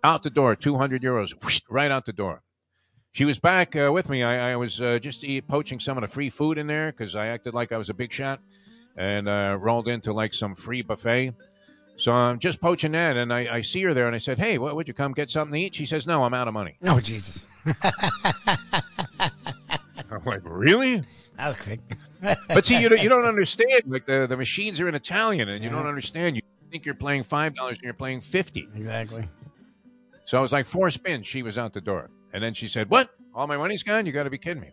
Out the door, 200 euros, whoosh, right out the door. She was back uh, with me. I, I was uh, just eat, poaching some of the free food in there because I acted like I was a big shot and uh, rolled into like some free buffet. So I'm just poaching that, and I, I see her there, and I said, "Hey, what, would you come get something to eat?" She says, "No, I'm out of money." Oh Jesus, I'm like, "Really?" that was quick. But see, you don't, you don't understand. Like the, the machines are in Italian, and you don't understand. You think you're playing five dollars, and you're playing fifty. exactly. So I was like four spins. She was out the door, and then she said, "What? All my money's gone? You got to be kidding me!"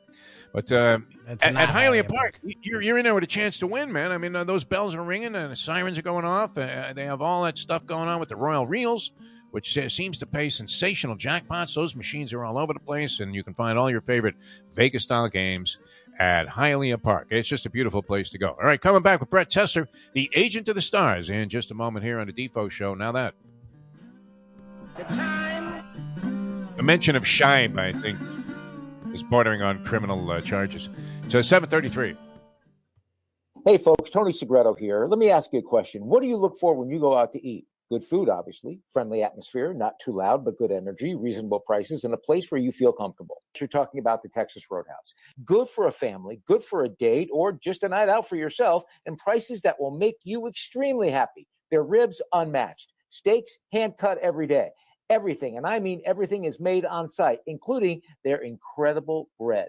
But uh, at, not at Hialeah Hialeah Park, you're, you're in there with a chance to win, man. I mean, uh, those bells are ringing and the sirens are going off. Uh, they have all that stuff going on with the Royal Reels, which uh, seems to pay sensational jackpots. Those machines are all over the place, and you can find all your favorite Vegas style games at Hialeah Park. It's just a beautiful place to go. All right, coming back with Brett Tessler, the agent of the stars, in just a moment here on the Defo Show. Now that. The mention of Scheib, I think, is bordering on criminal uh, charges. So 733. Hey, folks, Tony Segreto here. Let me ask you a question. What do you look for when you go out to eat? Good food, obviously, friendly atmosphere, not too loud, but good energy, reasonable prices, and a place where you feel comfortable. You're talking about the Texas Roadhouse. Good for a family, good for a date, or just a night out for yourself, and prices that will make you extremely happy. Their ribs unmatched, steaks hand cut every day. Everything, and I mean everything, is made on site, including their incredible bread.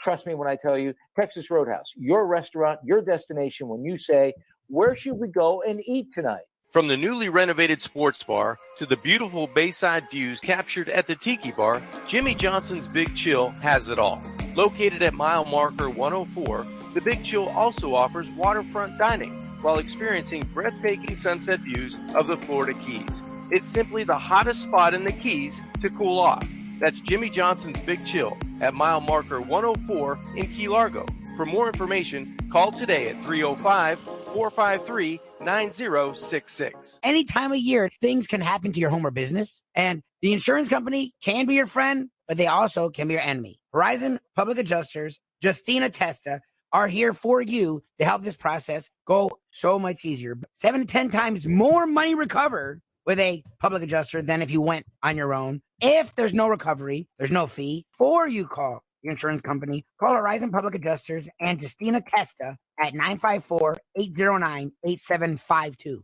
Trust me when I tell you, Texas Roadhouse, your restaurant, your destination when you say, Where should we go and eat tonight? From the newly renovated sports bar to the beautiful bayside views captured at the Tiki Bar, Jimmy Johnson's Big Chill has it all. Located at mile marker 104, the Big Chill also offers waterfront dining while experiencing breathtaking sunset views of the Florida Keys. It's simply the hottest spot in the Keys to cool off. That's Jimmy Johnson's Big Chill at mile marker 104 in Key Largo. For more information, call today at 305 453 9066. Any time of year, things can happen to your home or business, and the insurance company can be your friend, but they also can be your enemy. Horizon Public Adjusters, Justina Testa, are here for you to help this process go so much easier. Seven to 10 times more money recovered with a public adjuster than if you went on your own. If there's no recovery, there's no fee. Before you call your insurance company, call Horizon Public Adjusters and Justina Testa at 954-809-8752.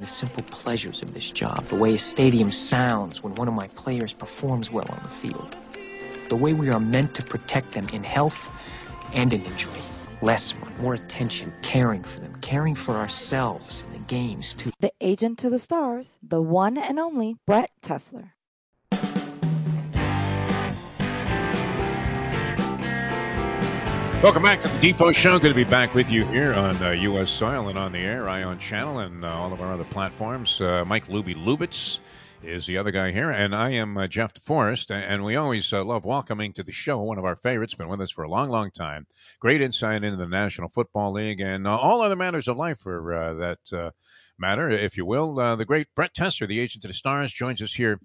The simple pleasures of this job, the way a stadium sounds when one of my players performs well on the field, the way we are meant to protect them in health and in injury. Less run, more attention, caring for them, caring for ourselves in the games too. The agent to the stars, the one and only Brett Tessler. Welcome back to the Defo Show. Good to be back with you here on uh, U.S. soil and on the air, EyeOn Channel, and uh, all of our other platforms. Uh, Mike Lubie Lubitz is the other guy here, and I am uh, Jeff DeForrest, and we always uh, love welcoming to the show one of our favorites, been with us for a long, long time. Great insight into the National Football League and uh, all other matters of life for that matter, if you will. the great Brett Tessler, the agent to the stars, joins us here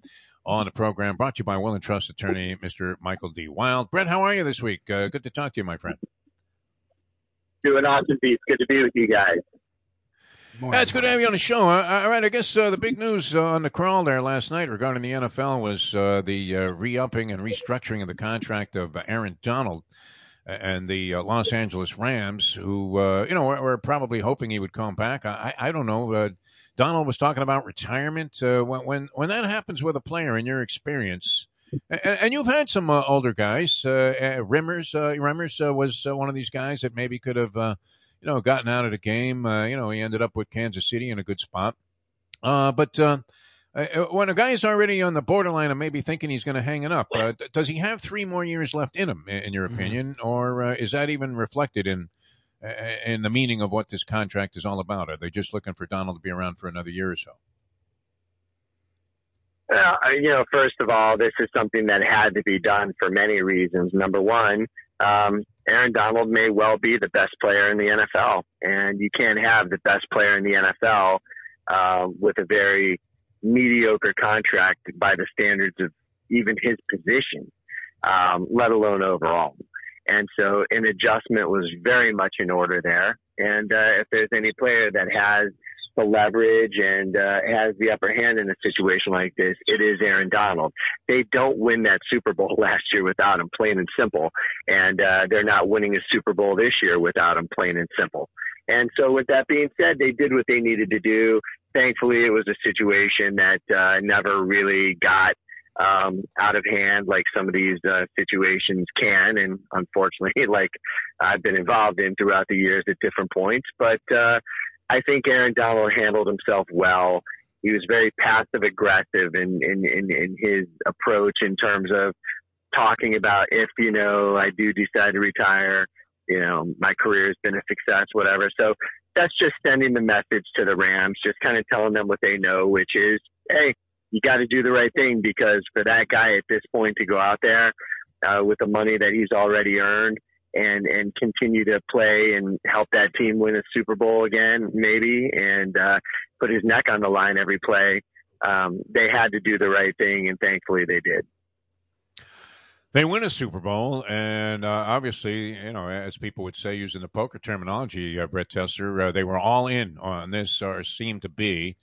on the program brought to you by Will and Trust attorney Mr. Michael D. Wild. Brett, how are you this week? Uh, good to talk to you, my friend. Doing awesome, Pete. Good to be with you guys. Yeah, it's good to have you on the show. Uh, all right, I guess uh, the big news uh, on the crawl there last night regarding the NFL was uh, the uh, re-upping and restructuring of the contract of Aaron Donald and the Los Angeles Rams, who you know were, probably hoping he would come back. I, I don't know Donald was talking about retirement. Uh, when, when when that happens with a player, in your experience, and, and you've had some uh, older guys, uh, uh Remmers. Uh, Remmers uh, was one of these guys that maybe could have, you know, gotten out of the game. Uh, you know, he ended up with Kansas City in a good spot. Uh, but uh, when a guy is already on the borderline of maybe thinking he's going to hang it up, does he have three more years left in him, in your mm-hmm. opinion, or is that even reflected in? and the meaning of what this contract is all about? Are they just looking for Donald to be around for another year or so? Well, you know, first of all, this is something that had to be done for many reasons. Number one, um, Aaron Donald may well be the best player in the NFL, and you can't have the best player in the NFL uh, with a very mediocre contract by the standards of even his position, um, let alone overall. And so an adjustment was very much in order there. And uh, if there's any player that has the leverage and uh, has the upper hand in a situation like this, it is Aaron Donald. They don't win that Super Bowl last year without him, plain and simple. And uh, they're not winning a Super Bowl this year without him, plain and simple. And so with that being said, they did what they needed to do. Thankfully, it was a situation that uh, never really got um, out of hand like some of these uh, situations can, and unfortunately, like I've been involved in throughout the years at different points. But uh, I think Aaron Donald handled himself well. He was very passive aggressive in, in, in, in his approach in terms of talking about if, you know, I do decide to retire, you know, my career has been a success, whatever. So that's just sending the message to the Rams, just kind of telling them what they know, which is, hey, you got to do the right thing because for that guy at this point to go out there uh, with the money that he's already earned and and continue to play and help that team win a Super Bowl again, maybe, and uh, put his neck on the line every play. Um, they had to do the right thing, and thankfully they did. They win a Super Bowl, and uh, obviously, you know, as people would say, using the poker terminology, uh, Brett Tessler, uh, they were all in on this, or seemed to be.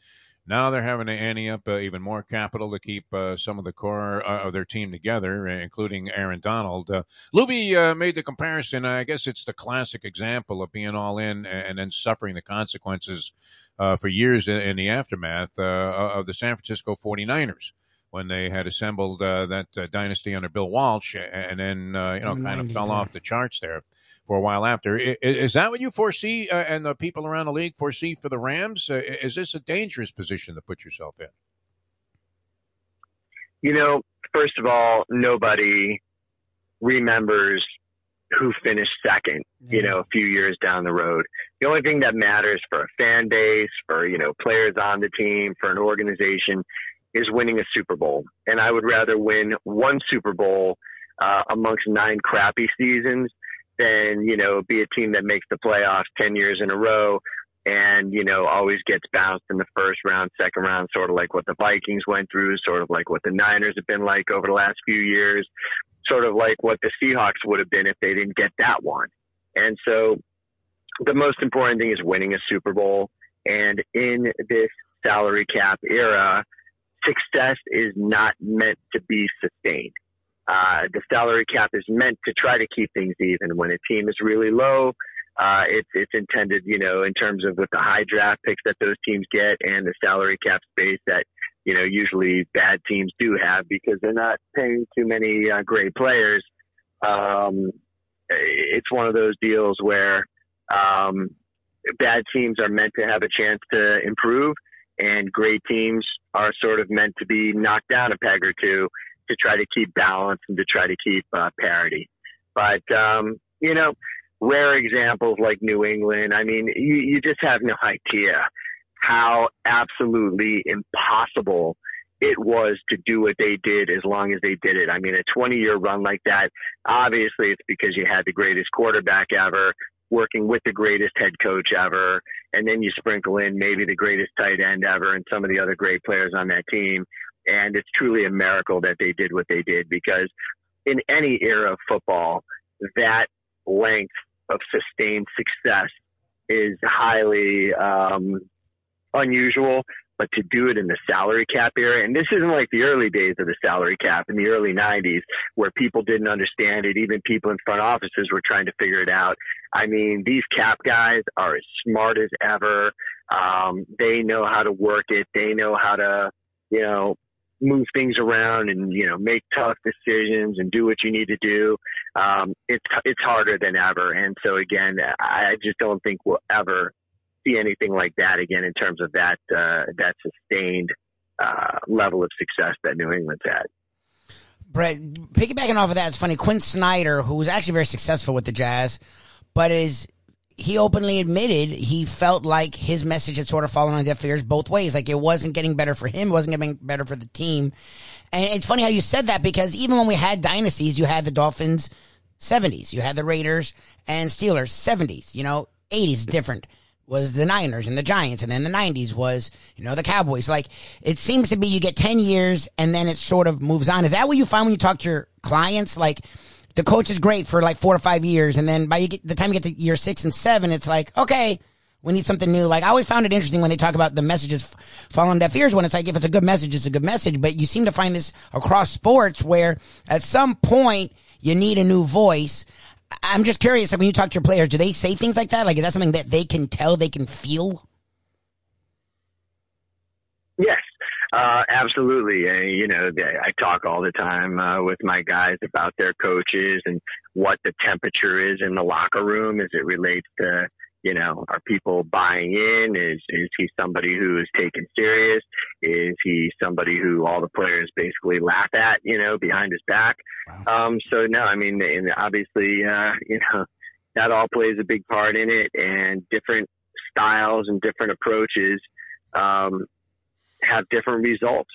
Now they're having to ante up uh, even more capital to keep uh, some of the core uh, of their team together, including Aaron Donald. Uh, Lubie uh, made the comparison. I guess it's the classic example of being all in and then suffering the consequences uh, for years in, in the aftermath of the San Francisco 49ers when they had assembled that dynasty under Bill Walsh and then, you know, kind of fell off the charts there for a while after. Is that what you foresee uh, and the people around the league foresee for the Rams? Uh, is this a dangerous position to put yourself in? You know, first of all, nobody remembers who finished second, you know, a few years down the road. The only thing that matters for a fan base, for, you know, players on the team, for an organization is winning a Super Bowl. And I would rather win one Super Bowl uh, amongst nine crappy seasons than, you know, be a team that makes the playoffs 10 years in a row and, you know, always gets bounced in the first round, second round, sort of like what the Vikings went through, sort of like what the Niners have been like over the last few years, sort of like what the Seahawks would have been if they didn't get that one. And so the most important thing is winning a Super Bowl. And in this salary cap era, success is not meant to be sustained. Uh, the salary cap is meant to try to keep things even. When a team is really low, uh, it's it's intended, you know, in terms of with the high draft picks that those teams get and the salary cap space that you know usually bad teams do have because they're not paying too many uh, great players. Um, it's one of those deals where um, bad teams are meant to have a chance to improve, and great teams are sort of meant to be knocked down a peg or two to try to keep balance and to try to keep uh, parity. But um, you know, rare examples like New England. I mean, you, you just have no idea how absolutely impossible it was to do what they did as long as they did it. I mean, a 20 year run like that, obviously it's because you had the greatest quarterback ever working with the greatest head coach ever. And then you sprinkle in maybe the greatest tight end ever and some of the other great players on that team. And it's truly a miracle that they did what they did because in any era of football, that length of sustained success is highly um, unusual. But to do it in the salary cap era, and this isn't like the early days of the salary cap in the early 90s where people didn't understand it. Even people in front offices were trying to figure it out. I mean, these cap guys are as smart as ever. Um, they know how to work it. They know how to, you know, move things around and you know make tough decisions and do what you need to do. Um, it's it's harder than ever, and so again, I just don't think we'll ever see anything like that again in terms of that uh, that sustained uh, level of success that New England's had. Brett, piggybacking off of that, it's funny. Quin Snyder, who was actually very successful with the Jazz, but is he openly admitted he felt like his message had sort of fallen on deaf ears both ways. Like it wasn't getting better for him, wasn't getting better for the team. And it's funny how you said that because even when we had dynasties, you had the Dolphins 70s, you had the Raiders and Steelers 70s, you know, 80s different was the Niners and the Giants. And then the 90s was, you know, the Cowboys. Like it seems to be you get 10 years and then it sort of moves on. Is that what you find when you talk to your clients? Like, the coach is great for like four or five years, and then by the time you get to year six and seven, it's like okay, we need something new. Like I always found it interesting when they talk about the messages falling deaf ears. When it's like if it's a good message, it's a good message. But you seem to find this across sports where at some point you need a new voice. I'm just curious. Like when you talk to your players, do they say things like that? Like is that something that they can tell, they can feel? Yes, uh, absolutely. Uh, you know, I talk all the time uh, with my guys about their coaches and what the temperature is in the locker room as it relates to, you know, are people buying in? Is is he somebody who is taken serious? Is he somebody who all the players basically laugh at, you know, behind his back? Wow. Um, so no, I mean, and obviously, uh, you know, that all plays a big part in it, and different styles and different approaches. Um, have different results.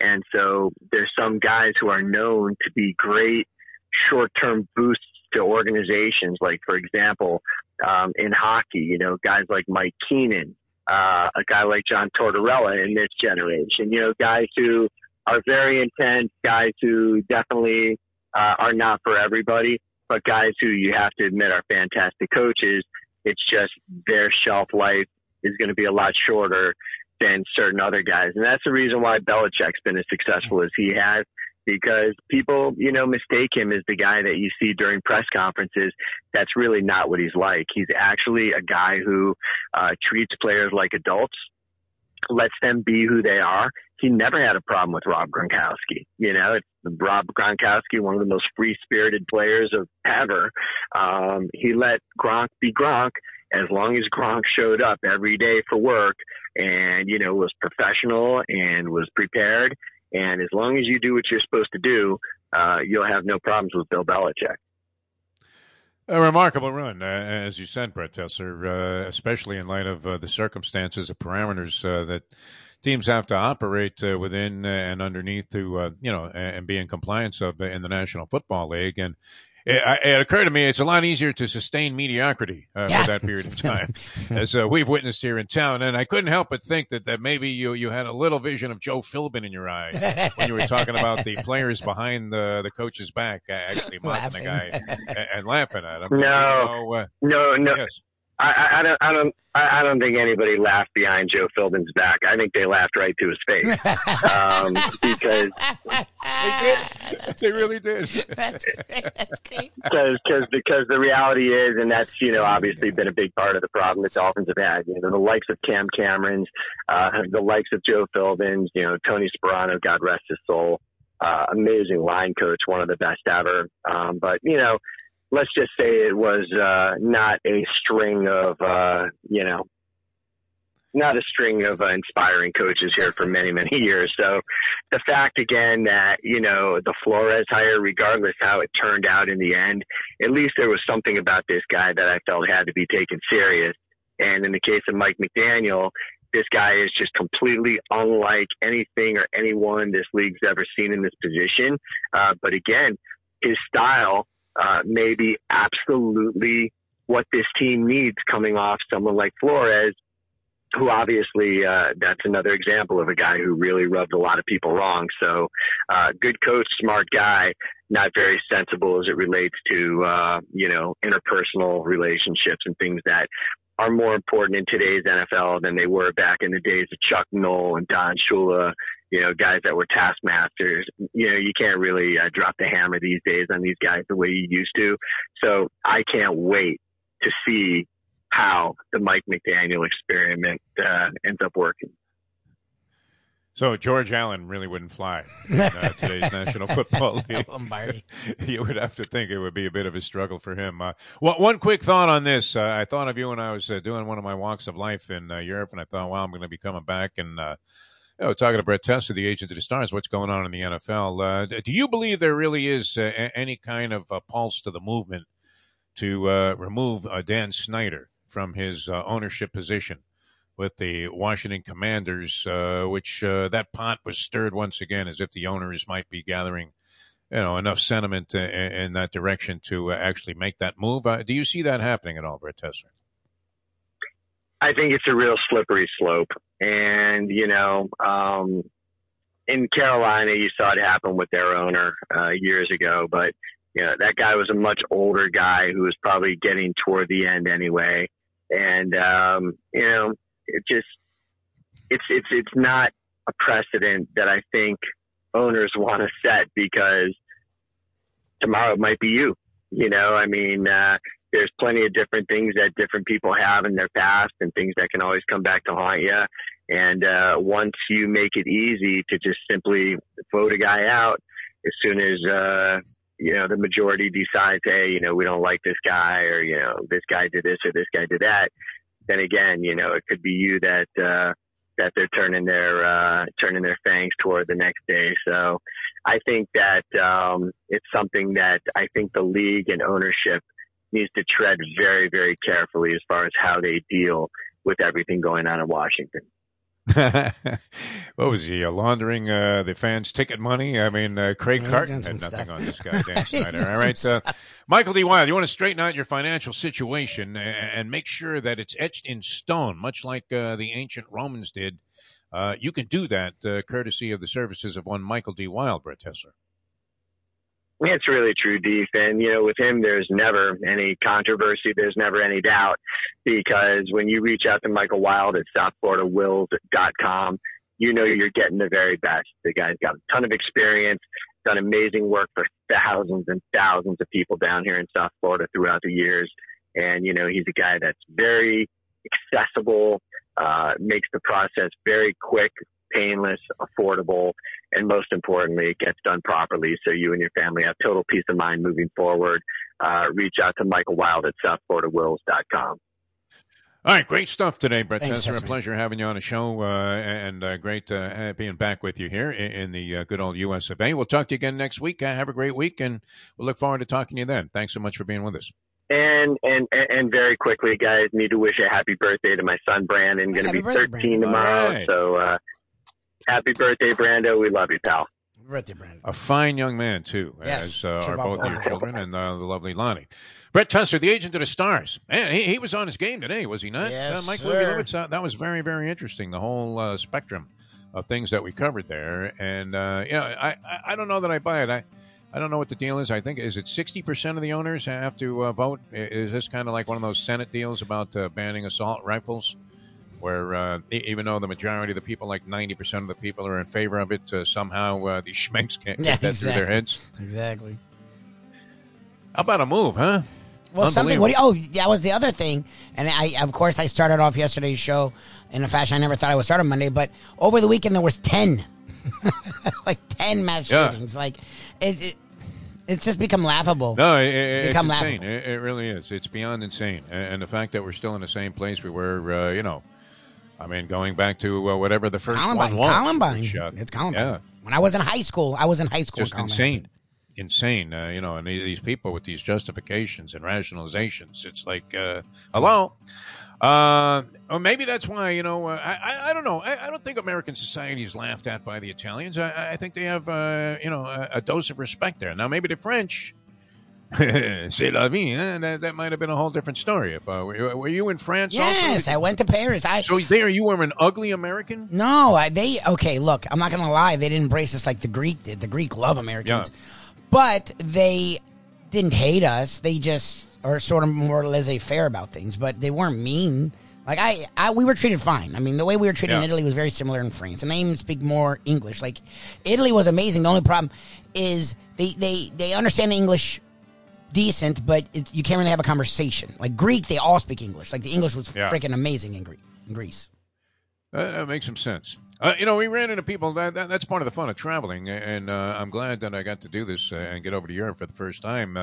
And so there's some guys who are known to be great short-term boosts to organizations. Like, for example, um, in hockey, you know, guys like Mike Keenan, uh, a guy like John Tortorella in this generation, you know, guys who are very intense, guys who definitely uh, are not for everybody, but guys who you have to admit are fantastic coaches. It's just their shelf life is going to be a lot shorter than certain other guys. And that's the reason why Belichick's been as successful as he has because people, you know, mistake him as the guy that you see during press conferences. That's really not what he's like. He's actually a guy who uh, treats players like adults, lets them be who they are. He never had a problem with Rob Gronkowski. You know, it's Rob Gronkowski, one of the most free spirited players of ever. Um, he let Gronk be Gronk as long as Gronk showed up every day for work and, you know, was professional and was prepared. And as long as you do what you're supposed to do, uh, you'll have no problems with Bill Belichick. A remarkable run, uh, as you said, Brett Tessler, uh, especially in light of uh, the circumstances, the parameters uh, that teams have to operate uh, within and underneath to, uh, you know, and be in compliance of in the National Football League. And it, it, occurred to me it's a lot easier to sustain mediocrity uh, yeah. for that period of time, as uh, we've witnessed here in town. And I couldn't help but think that, that maybe you, you had a little vision of Joe Philbin in your eye when you were talking about the players behind the, the coach's back, actually mocking the guy and, and, laughing at him. No, you know, uh, no, no. Yes. I, I don't, I don't, I don't think anybody laughed behind Joe Philbin's back. I think they laughed right to his face um, because they did. They really did. that's great. That's great. Because, because, because the reality is, and that's you know obviously been a big part of the problem the Dolphins have had. You know, the likes of Cam Camerons, uh, the likes of Joe Philbin's, you know, Tony Sparano, God rest his soul, uh, amazing line coach, one of the best ever. Um, but you know let's just say it was uh, not a string of uh, you know not a string of uh, inspiring coaches here for many many years. So the fact again that you know the Flores hire, regardless how it turned out in the end, at least there was something about this guy that I felt had to be taken serious. And in the case of Mike McDaniel, this guy is just completely unlike anything or anyone this league's ever seen in this position. Uh, but again, his style uh, maybe absolutely what this team needs coming off someone like Flores, who obviously uh, that's another example of a guy who really rubbed a lot of people wrong. So, uh, good coach, smart guy, not very sensible as it relates to uh, you know interpersonal relationships and things that are more important in today's NFL than they were back in the days of Chuck Noll and Don Shula you know, guys that were taskmasters. You know, you can't really uh, drop the hammer these days on these guys the way you used to. So I can't wait to see how the Mike McDaniel experiment uh, ends up working. So George Allen really wouldn't fly in uh, today's National Football League. you would have to think it would be a bit of a struggle for him. Uh, well, one quick thought on this. Uh, I thought of you when I was uh, doing one of my walks of life in uh, Europe, and I thought, well, I'm going to be coming back and uh, you know, talking to Brett Tessler, the agent of the Stars, what's going on in the NFL? Uh, do you believe there really is uh, any kind of uh, pulse to the movement to uh, remove uh, Dan Snyder from his uh, ownership position with the Washington Commanders, which that pot was stirred once again as if the owners might be gathering, you know, enough sentiment in, in that direction to actually make that move? do you see that happening at all, Brett Tessler? I think it's a real slippery slope. And, you know, um, in Carolina, you saw it happen with their owner uh, years ago, but you know that guy was a much older guy who was probably getting toward the end anyway, and um, you know it just it's it's it's not a precedent that I think owners want to set because tomorrow it might be you. You know, I mean, uh, there's plenty of different things that different people have in their past and things that can always come back to haunt you. And uh, once you make it easy to just simply vote a guy out, as soon as uh, you know the majority decides, hey, you know, we don't like this guy, or you know, this guy did this or this guy did that, then again, you know, it could be you that uh, that they're turning their uh, turning their fangs toward the next day. So I think that um, it's something that I think the league and ownership needs to tread very, very carefully as far as how they deal with everything going on in Washington. what was he uh, laundering uh, the fans' ticket money? I mean, uh, Craig yeah, Carton had nothing stuff. on this guy, Dan Snyder. All right, uh, Michael D. Wild, you want to straighten out your financial situation and make sure that it's etched in stone, much like uh, the ancient Romans did. Uh, you can do that courtesy of the services of one Michael D. Wild, Brett Tessler. It's really true, Deef. And, you know, with him, there's never any controversy. There's never any doubt because when you reach out to Michael Wild at SouthFloridaWills.com, you know you're getting the very best. The guy's got a ton of experience, done amazing work for thousands and thousands of people down here in South Florida throughout the years. And, you know, he's a guy that's very accessible, uh, makes the process very quick, painless, affordable, and most importantly, it gets done properly so you and your family have total peace of mind moving forward. Uh, reach out to Michael Wild at SouthFloridaWills.com. All right, great stuff today, Brett Thanks, Tessler. A pleasure having you on the show, uh, and uh, great uh, being back with you here in, in the uh, good old US of A. We'll talk to you again next week. Uh, have a great week, and we'll look forward to talking to you then. Thanks so much for being with us. And, and and very quickly, guys, need to wish a happy birthday to my son Brandon. Going to be birthday, 13 Brandon. tomorrow. All right. So uh, happy birthday, Brando. We love you, pal. Birthday, Brandon. A fine young man too, Yes, as uh, are both your children, and uh, the lovely Lonnie. Brett Tessler, the agent of the stars. Man, he, he was on his game today, was he not? Yes, uh, Mike sir. Lewis, uh, that was very, very interesting. The whole uh, spectrum of things that we covered there, and uh, you know, I, I, I don't know that I buy it. I, I don't know what the deal is. I think is it sixty percent of the owners have to uh, vote? Is this kind of like one of those Senate deals about uh, banning assault rifles? Where uh, even though the majority of the people, like ninety percent of the people, are in favor of it, uh, somehow uh, these schmenks can't get Yeah, that through their heads. Exactly. How about a move, huh? Well, something. What do you, oh, that was the other thing. And I, of course, I started off yesterday's show in a fashion I never thought I would start on Monday. But over the weekend, there was ten, like ten mass Yeah. shootings. Like it, it, it's just become laughable. No, it, it- it's Become insane. laughable. It, really is. It's beyond insane. And, and the fact that we're still in the same place we were, uh, you know, I mean, going back to uh, whatever the first Columbine, one was. Columbine. which, uh, it's Columbine. Yeah, When I was in high school, I was in high school. just Columbine. insane. Insane. Uh, you know, and these people with these justifications and rationalizations. It's like, uh, hello? Uh, or maybe that's why, you know, uh, I, I, I don't know. I, I don't think American society is laughed at by the Italians. I, I think they have, uh, you know, a, a dose of respect there. Now, maybe the French, c'est la vie, that, that might have been a whole different story. If, uh, were, were you in France also? Yes, I went to Paris. I So there you were an ugly American? No, I, they okay. Look, I'm not gonna lie. They didn't embrace us like the Greek did. The Greek love Americans, but they didn't hate us. They just are sort of more laissez-faire about things. But they weren't mean. Like I, I, we were treated fine. I mean, the way we were treated in Italy was very similar in France, and they even speak more English. Like Italy was amazing. The only problem is they they they understand English decent, but it, you can't really have a conversation. Like Greek, they all speak English. Like the English was Yeah. freaking amazing in Greek, in Greece. That, that makes some sense. Uh, you know, we ran into people. That, that that's part of the fun of traveling, and uh, I'm glad that I got to do this uh, and get over to Europe for the first time.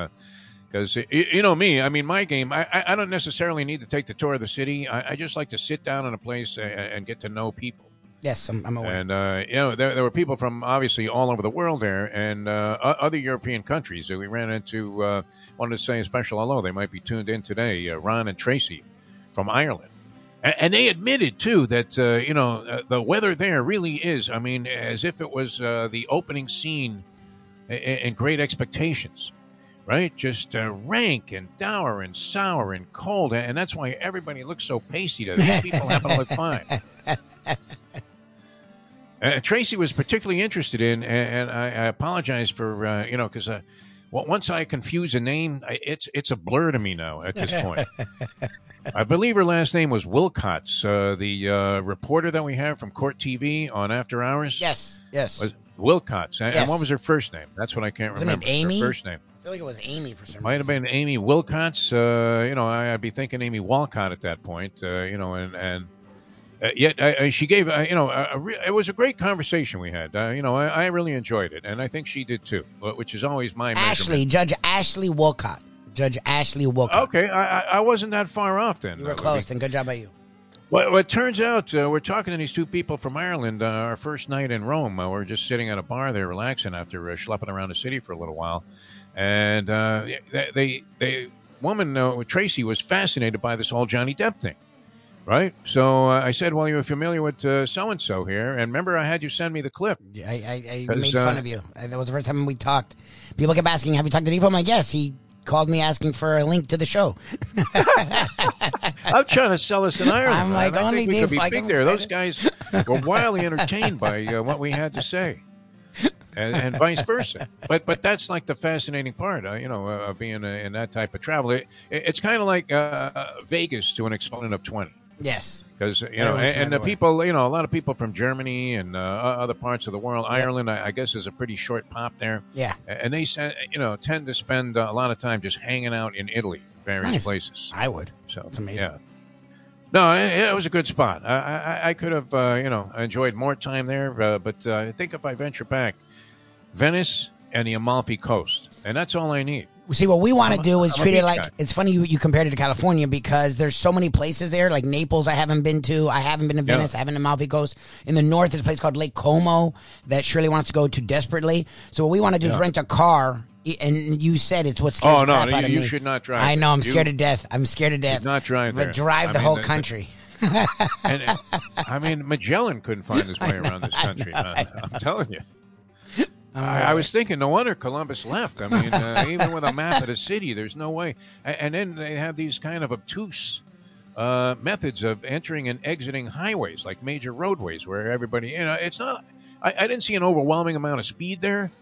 Because you know me, I mean, my game. I, I- I don't necessarily need to take the tour of the city. I, I just like to sit down in a place and, and get to know people. Yes, I'm, I'm aware. And uh, you know, there, there were people from obviously all over the world there, and uh, other European countries that we ran into. Uh, wanted to say a special hello. They might be tuned in today. Uh, Ron and Tracy from Ireland, and, and they admitted too that uh, you know uh, the weather there really is. I mean, as if it was uh, the opening scene in, in Great Expectations. Right, just uh, rank and dour and sour and cold, and that's why everybody looks so pasty. To these people happen to look fine. Uh, Tracy was particularly interested in, and, and I, I apologize for uh, you know because uh, well, once I confuse a name, I, it's it's a blur to me now at this point. I believe her last name was Wilcots, uh, the uh, reporter that we have from Court TV on After Hours. yes, yes. was Wilcots, and, and what was her first name? That's what I can't Was her remember. Her Amy? first name I feel like it was Amy for some reason. might have been Amy Wilcots. Uh, you know, I, I'd be thinking Amy Walcott at that point. Uh, you know, and and uh, yet uh, she gave. Uh, you know, re- it was a great conversation we had. Uh, you know, I, I really enjoyed it, and I think she did too. Which is always my Ashley, measurement. Judge Ashley Willcott. Judge Ashley Willcott. Okay, I, I, I wasn't that far off then. You were close, then good job by you. Well, well, it turns out uh, we're talking to these two people from Ireland. Uh, our first night in Rome, uh, we're just sitting at a bar there, relaxing after uh, schlepping around the city for a little while, and uh, they, they, they, woman uh, Tracy was fascinated by this whole Johnny Depp thing, right? So uh, I said, "Well, you're familiar with so and so here, and remember I had you send me the clip." I, I, I 'Cause, made fun uh, of you. That was the first time we talked. People kept asking, "Have you talked to Defo?" I'm like, "Yes." He called me asking for a link to the show. I'm trying to sell us an Ireland. I'm like. I only think we could be Feige big there. Those guys were wildly entertained by uh, what we had to say, and, and vice versa. But but that's like the fascinating part, uh, you know, uh, of being uh, in that type of travel. It, it's kind of like Vegas to an exponent of twenty. Yes. Because you know, and, and the people, you know, a lot of people from Germany and uh, other parts of the world. Ireland, I, I guess, is a pretty short pop there, Yeah. and they, you know, tend to spend uh, a lot of time just hanging out in Italy, various Nice. places. I would. So That's amazing. Yeah. No, it, it was a good spot. I, I, I could have, uh, you know, enjoyed more time there, uh, but uh, I think if I venture back, Venice and the Amalfi Coast, and that's all I need. See, what we want to do is I'm treat it like guy. it's funny you, you compared it to California because there's so many places there, like Naples. I haven't been to. I haven't been to Yeah. Venice. I haven't been to Amalfi Coast. In the north, there's a place called Lake Como that Shirley wants to go to desperately. So what we want to do is rent a car. And you said it's what scares Oh, no, you- you should not drive I know. I'm scared You- to death. I'm scared to death. not drive But there. drive I the mean, whole the- country. And uh, I mean, Magellan couldn't find his way around this country. know, I. I'm telling you. I, I was thinking, no wonder Columbus left. I mean, uh, even with a map of the city, there's no way. A- And then they have these kind of obtuse uh, methods of entering and exiting highways, like major roadways, where everybody, you know, it's not. I, I didn't see an overwhelming amount of speed there,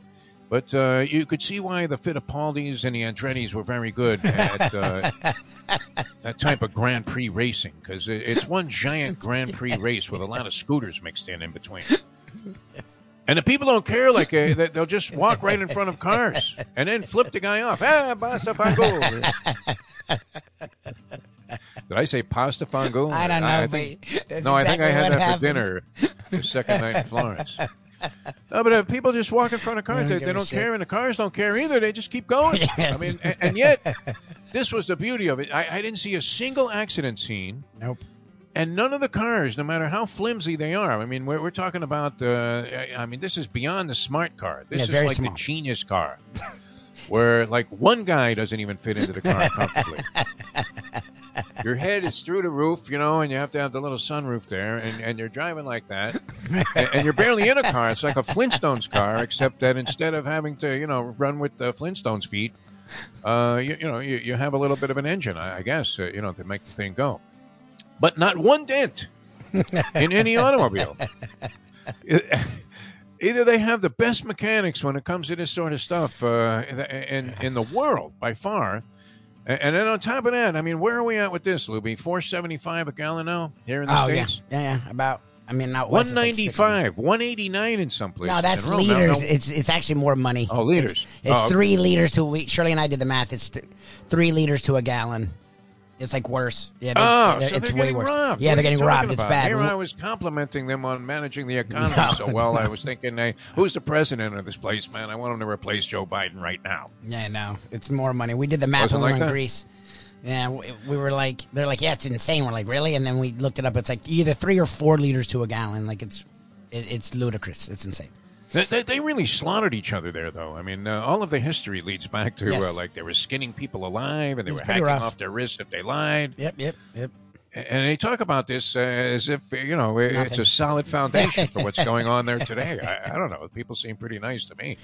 but uh, you could see why the Fittipaldis and the Andretti's were very good at uh, that type of Grand Prix racing because it's one giant Grand Prix race with a lot of scooters mixed in in between. And the people don't care. Like uh, they- they'll just walk right in front of cars and then flip the guy off. Ah, basta fango. Did I say pasta fango? I don't know. I but think, no, I think I exactly had that happens. for dinner the second night in Florence. No, but uh, people just walk in front of cars. They They, don't they give a don't shit. care, and the cars don't care either. They just keep going. Yes. I mean, and, and yet, this was the beauty of it. I, I didn't see a single accident scene. Nope. And none of the cars, no matter how flimsy they are, I mean, we're, we're talking about, uh, I mean, this is beyond the smart car. This Yeah, is like small. the genius car, where like one guy doesn't even fit into the car comfortably. Your head is through the roof, you know, and you have to have the little sunroof there, and, and you're driving like that, and, and you're barely in a car. It's like a Flintstones car, except that instead of having to, you know, run with the Flintstones feet, uh, you, you know, you, you have a little bit of an engine, I, I guess, uh, you know, to make the thing go. But not one dent in any automobile. Either they have the best mechanics when it comes to this sort of stuff uh, in in the world by far, and then on top of that, I mean, where are we at with this, Lubie? Four seventy five a gallon now here in the Oh states. yeah, yeah. About. I mean, not One ninety five, one eighty nine in some places. No, that's in Rome. Now- liters. It's it's actually more money. Oh, liters. It's, it's Oh, okay. three liters to a week. Shirley and I did the math. It's th- three liters to a gallon. It's like worse. Yeah, they're- Oh, they're- so it's they're way worse. robbed. Yeah, What they're getting robbed. talking It's bad. Here I was complimenting them on managing the economy No. so well. I was thinking, hey, who's the president of this place, man? I want him to replace Joe Biden right now. Yeah, no, it's more money. We did the math Was it when we like were in? Greece. Yeah, we, we were like, they're like, yeah, it's insane. We're like, really? And then we looked it up. It's like either three or four liters to a gallon. Like it's, it, it's ludicrous. It's insane. They, they, they really slaughtered each other there, though. I mean, uh, all of the history leads back to Yes. uh, like they were skinning people alive and they It's were hacking rough. off their wrists if they lied. Yep, yep, yep. And they talk about this uh, as if you know It's it's, a solid foundation for what's going on there today. I, I don't know. People seem pretty nice to me.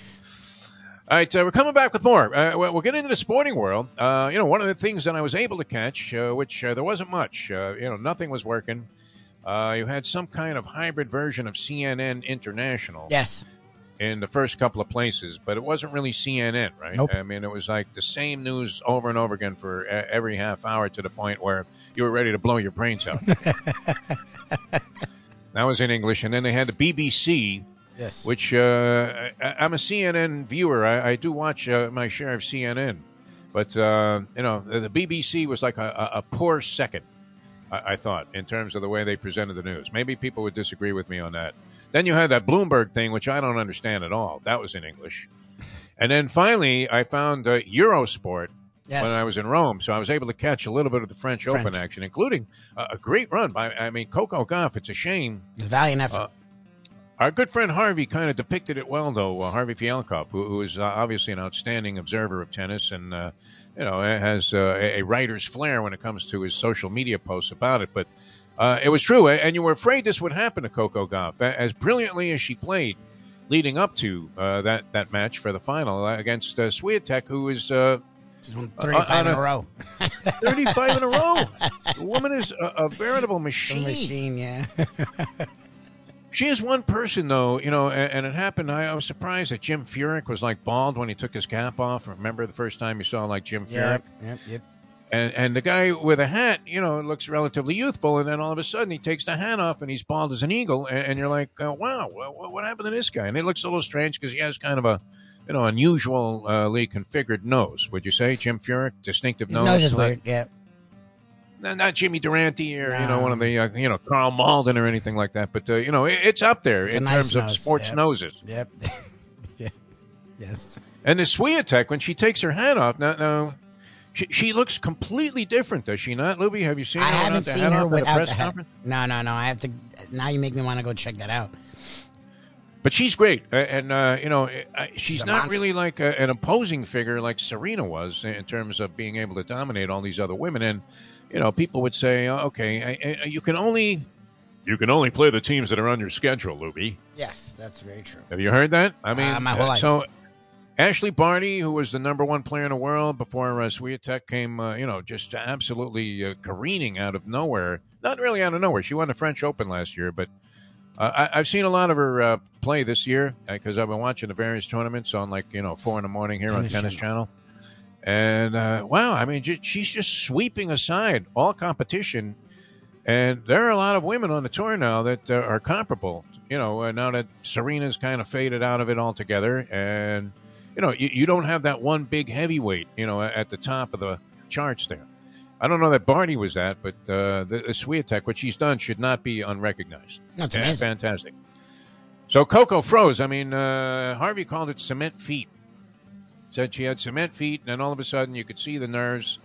All right, uh, we're coming back with more. Uh, we'll get into the sporting world. Uh, you know, one of the things that I was able to catch, uh, which uh, there wasn't much. Uh, you know, nothing was working. Uh, you had some kind of hybrid version of CNN International Yes. In the first couple of places, but it wasn't really CNN, right? Nope. I mean, it was like the same news over and over again for every half hour to the point where you were ready to blow your brains out. that was in English, and then they had the BBC, Yes. which uh, I, I'm a CNN viewer. I, I do watch uh, my share of CNN, but uh, you know, the, the BBC was like a, a, a poor second. I, I thought in terms of the way they presented the news. Maybe people would disagree with me on that. Then you had that Bloomberg thing, which I don't understand at all. That was in English. And then finally, I found uh, Eurosport yes. when I was in Rome, so I was able to catch a little bit of the French, French. Open action, including uh, a great run by. I mean, Coco Gauff. It's a shame a valiant effort. uh, our good friend Harvey kind of depicted it well, though. Uh, Harvey Fialkov, who, who is uh, obviously an outstanding observer of tennis and, uh, you know, has uh, a writer's flair when it comes to his social media posts about it. But uh, it was true. And you were afraid this would happen to Coco Gauff. As brilliantly as she played leading up to uh, that, that match for the final uh, against uh, Swiatek, who is uh, She's won 35 on in a- row. 35 in a row. The woman is a, a veritable The machine. machine, yeah. She is one person, though, you know, and, and it happened. I, I was surprised that Jim Furyk was like bald when he took his cap off. Remember the first time you saw like Jim Furyk? yep, yep, yep. And, and the guy with a hat, you know, looks relatively youthful. And then all of a sudden he takes the hat off and he's bald as an eagle. And, and you're like, uh, wow, what, what happened to this guy? And it looks a little strange because he has kind of a, you know, unusually configured nose. Would you say, Jim Furyk? Distinctive His nose? nose is weird, yeah. not, not Jimmy Durante or you know one of the uh, you know Karl Malden or anything like that, but uh, you know it, it's up there It's in nice terms of sports yeah. noses. Yep. yeah. Yes. And the Swiatek, when she takes her hat off, now, now she, she looks completely different, does she not, Lubie? Have you seen I her without haven't the seen her off at a without the hat. No, no, no. I have to. Now you make me want to go check that out. But she's great, Uh, and uh, you know uh, she's a not monster. really like a, an opposing figure like Serena was in terms of being able to dominate all these other women. And you know, people would say, oh, "Okay, I, I, you can only you can only play the teams that are on your schedule, Lubie." Yes, that's very true. Have you heard that? I mean, Uh, my whole life. so Ashleigh Barty, who was the number one player in the world before uh, Swiatek came, uh, you know, just absolutely uh, careening out of nowhere. Not really out of nowhere. She won the French Open last year, but uh, I, I've seen a lot of her uh, play this year because I've been watching the various tournaments on like you know four in the morning here Tennis on Tennis Channel. And uh, wow, I mean, ju- she's just sweeping aside all competition. And there are a lot of women on the tour now that uh, are comparable. You know, uh, now that Serena's kind of faded out of it altogether, and you know, you, you don't have that one big heavyweight, you know, at the top of the charts there. I don't know that Barty was that, but uh, the, the Swiatek, what she's done, should not be unrecognized. That's amazing. fantastic. So Coco froze. I mean, uh, Harvey called it cement feet. Said she had cement feet, and then all of a sudden you could see the nerves,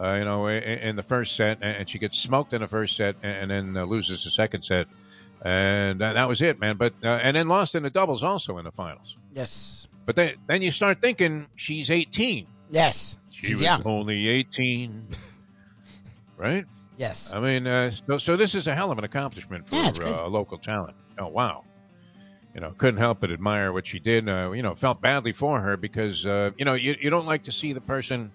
uh, you know, in, in the first set, and she gets smoked in the first set, and then uh, loses the second set, and that, that was it, man. But uh, and then lost in the doubles also in the finals. Yes. But then, then you start thinking she's 18. Yes. She She's was young. only 18, right? Yes. I mean, uh, so, so this is a hell of an accomplishment for Yeah, uh, a local talent. Oh, wow. You know, couldn't help but admire what she did. Uh, you know, felt badly for her because, uh, you know, you, you don't like to see the person.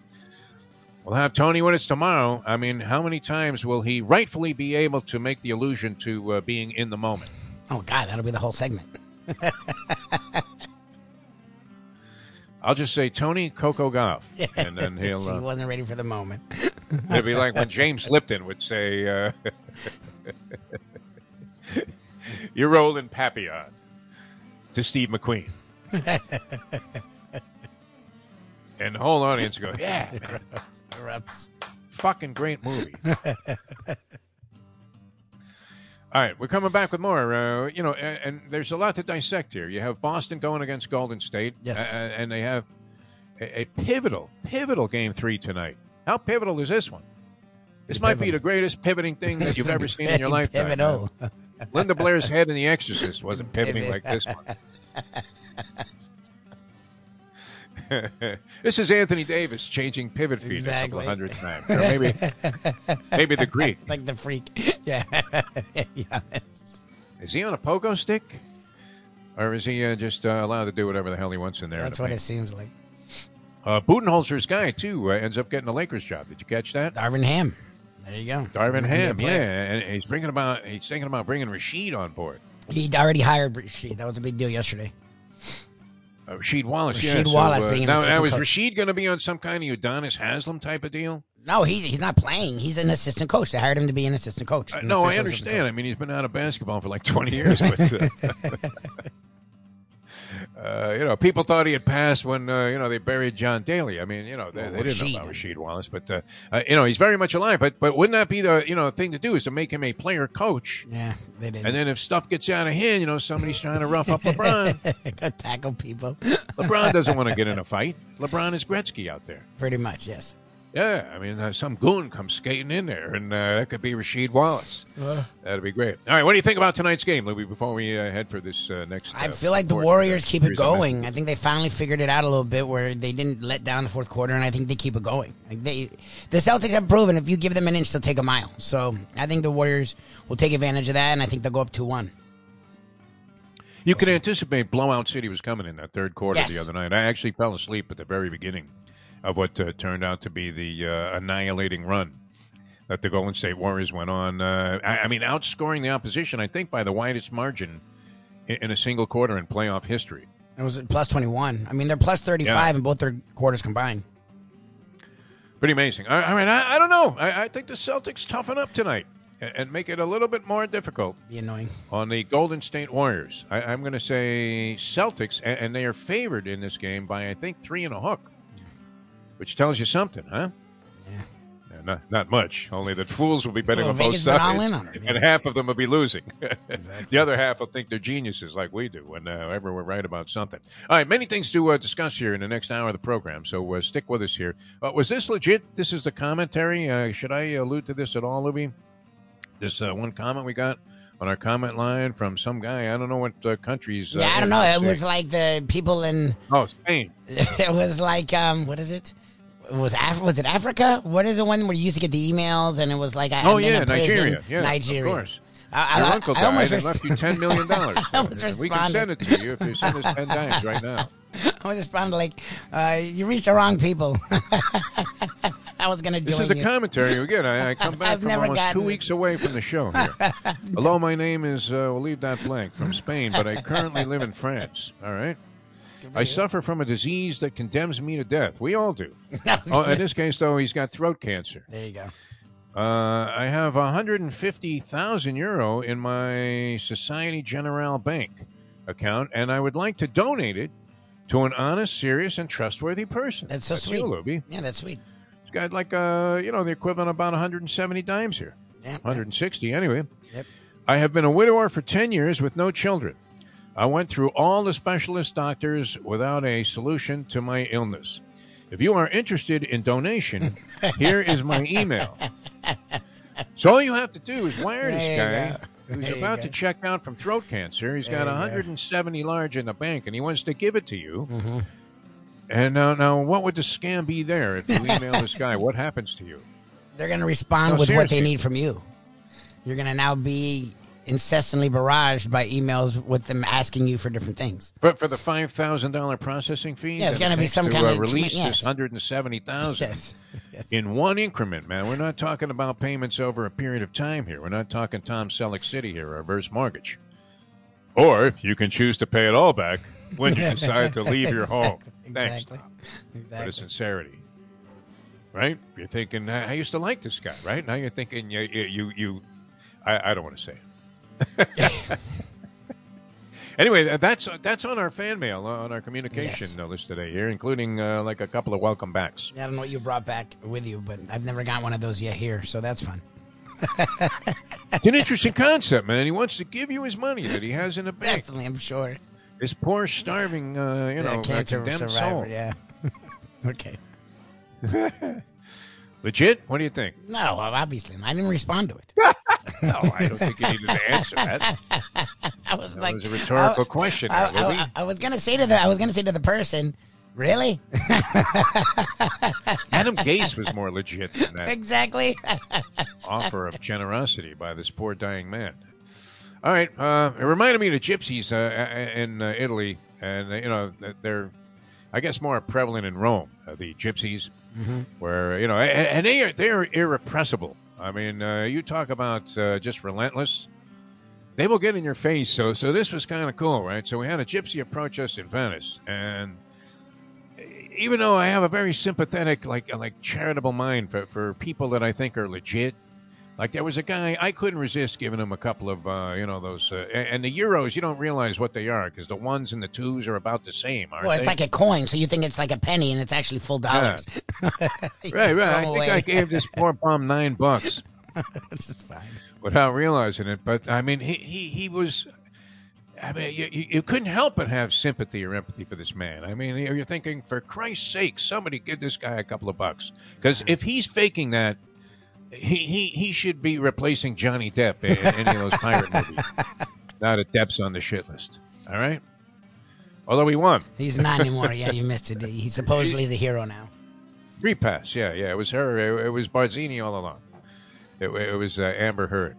We'll have Tony when it's tomorrow. I mean, how many times will he rightfully be able to make the allusion to uh, being in the moment? Oh God, that'll be the whole segment. I'll just say Tony Coco Gauff, and then he'll. she Uh, wasn't ready for the moment. It'd be like when James Lipton would say, uh, "You're rolling Papillon" to Steve McQueen, and the whole audience go, "Yeah, man, fucking great movie." All right, we're coming back with more. Uh, you know, and, and there's a lot to dissect here. You have Boston going against Golden State, Yes. uh, and they have a, a pivotal, pivotal game three tonight. How pivotal is this one? This might be the greatest pivoting thing that you've ever seen in your. Pivotal. Linda Blair's head in The Exorcist wasn't pivoting like this one. this is Anthony Davis changing pivot feet Exactly. a couple hundred times. Or maybe, maybe the Greek. like the freak. Yeah. yeah. Is he on a pogo stick? Or is he uh, just uh, allowed to do whatever the hell he wants in there? That's what paint? it seems like. Uh, Budenholzer's guy, too, uh, ends up getting the Lakers job. Did you catch that? Darvin Ham. There you go. Darvin Ham, yeah, and he's bringing about he's thinking about bringing Rasheed on board. He'd already hired Rasheed. That was a big deal yesterday. Rasheed Wallace, yeah. Rasheed so, uh, being now, now is coach. Rasheed going to be on some kind of Udonis Haslam type of deal? No, he's he's not playing. He's an assistant coach. They hired him to be an assistant coach. Uh, an no, I understand. I mean, he's been out of basketball for like twenty years, but uh, uh, you know, people thought he had passed when uh, you know they buried John Daly. I mean, you know, they, they didn't know about Rasheed Wallace, but uh, uh, you know, he's very much alive. But but wouldn't that be the you know thing to do is to make him a player coach? coach. Yeah, they did. And then if stuff gets out of hand, you know, somebody's trying to rough up LeBron. Go tackle people. LeBron doesn't want to get in a fight. LeBron is Gretzky out there. Pretty much, yes. Yeah, I mean, uh, some goon comes skating in there, and uh, that could be Rasheed Wallace. That'd be great. All right, what do you think about tonight's game, Louis? Before we uh, head for this uh, next, I uh, feel like the Warriors uh, keep it going. I think they finally figured it out a little bit where they didn't let down the fourth quarter, and I think they keep it going. Like they, the Celtics have proven if you give them an inch, they'll take a mile. So I think the Warriors will take advantage of that, and I think they'll go up two one. You could anticipate blowout city was coming in that third quarter Yes. the other night. I actually fell asleep at the very beginning of what uh, turned out to be the uh, annihilating run that the Golden State Warriors went on. Uh, I, I mean, outscoring the opposition, I think, by the widest margin in, in a single quarter in playoff history. It was plus twenty one. I mean, they're plus thirty five Yeah. in both their quarters combined. Pretty amazing. All all right, I, mean, I don't know. I, I think the Celtics toughen up tonight and, and make it a little bit more difficult Be annoying. on the Golden State Warriors. I, I'm going to say Celtics, and, and they are favored in this game by I think three and a hook, which tells you something, huh? Yeah. not, not much. Only that fools will be betting Well, on both sides, on it, and half of them will be losing. Exactly. the other half will think they're geniuses, like we do, whenever we're right about something. All right, many things to uh, discuss here in the next hour of the program, so uh, stick with us here. Uh, was this legit? This is the commentary. Uh, should I allude to this at all, Lubie? This uh, one comment we got on our comment line from some guy. I don't know what uh, countries. Uh, Yeah, I don't know. It was like the people in. oh Spain. It was like um, what is it? It was Af- was it Africa? What is the one where you used to get the emails and it was like I Oh yeah. Nigeria. Yeah, Nigeria. Of course. I, Your I, uncle died almost and res- left you ten million dollars. We can send it to you if you send us ten dimes right now. I was responding like, uh, "You reached the wrong people." I was gonna join This is the you. commentary again. I, I come back I've from never almost two gotten it. weeks away from the show here. Hello, my name is. Uh, we'll leave that blank. From Spain, but I currently live in France. All right. I suffer from a disease that condemns me to death. We all do. Oh, in this case, though, he's got throat cancer. there you go. Uh, I have 150,000 euro in my Society Generale Bank account, and I would like to donate it to an honest, serious, and trustworthy person. That's so sweet. you, Lubie. Yeah, that's sweet. He's got like, uh, you know, the equivalent of about 170 dimes here. Yeah, 160 anyway. Yep. I have been a widower for 10 years with no children. I went through all the specialist doctors without a solution to my illness. If you are interested in donation, here is my email. So all you have to do is wire There this guy who's There about to check out from throat cancer. He's There got you go. 170 large in the bank, and he wants to give it to you. Mm-hmm. And now, now, what would the scam be there if you email this guy? What happens to you? They're gonna respond No, with what they need from you. You're gonna now be incessantly barraged by emails with them asking you for different things. But for the five thousand dollar processing fee, Yeah, it's gonna be some to, kind uh, of- release yes. this hundred and seventy thousand Yes. yes. in one increment, man. We're not talking about payments over a period of time here. We're not talking Tom Selleck City here, reverse mortgage. Or you can choose to pay it all back when you decide to leave your home. Thanks, Exactly. Tom, Exactly. the sincerity. Right? You're thinking, I used to like this guy, right? Now you're thinking, you, you, you, you I, I don't want to say it. Anyway, that's that's on our fan mail, uh, on our communication Yes. uh, list today here, including uh, like a couple of welcome backs. I don't know what you brought back with you, but I've never got one of those yet here, so that's fun. It's an interesting concept, man. He wants to give you his money that he has in the bank. Definitely, I'm sure. This poor, starving, uh, you know, uh, cancer survivor. soul. Yeah. okay. Legit? What do you think? No, obviously, I didn't respond to it. No, I don't think you needed to answer that. I was That like, was a rhetorical I- question, I, there, I- I was gonna say to the, I was gonna say to the person, really? Adam Gase was more legit than that exactly. offer of generosity by this poor dying man. All right, uh, it reminded me of the gypsies uh, in uh, Italy, and uh, you know they're, I guess, more prevalent in Rome. Uh, the gypsies, where you know, and, and they are they are irrepressible. I mean, uh, you talk about uh, just relentless. They will get in your face. So, so this was kind of cool, right? So we had a gypsy approach us in Venice, and even though I have a very sympathetic, like like charitable mind for, for people that I think are legit, like there was a guy I couldn't resist giving him a couple of uh, you know those uh, and the euros you don't realize what they are because the ones and the twos are about the same, aren't well, it's they? like a coin, so you think it's like a penny, and it's actually full dollars. You right, right. I think. I gave this poor bum nine bucks Which is fine. without realizing it. But I mean, he he, he was. I mean, you, you you couldn't help but have sympathy or empathy for this man. I mean, you're thinking, for Christ's sake, somebody give this guy a couple of bucks. Because if he's faking that, he, he, he should be replacing Johnny Depp in, any of those pirate movies. Not a Depp's on the shit list. All right? Although he won. He's not anymore. Yeah, you missed it. He supposedly is a hero now. Free pass. Yeah, yeah. It was her. It, it was Barzini all along. It, it was uh, Amber Heard.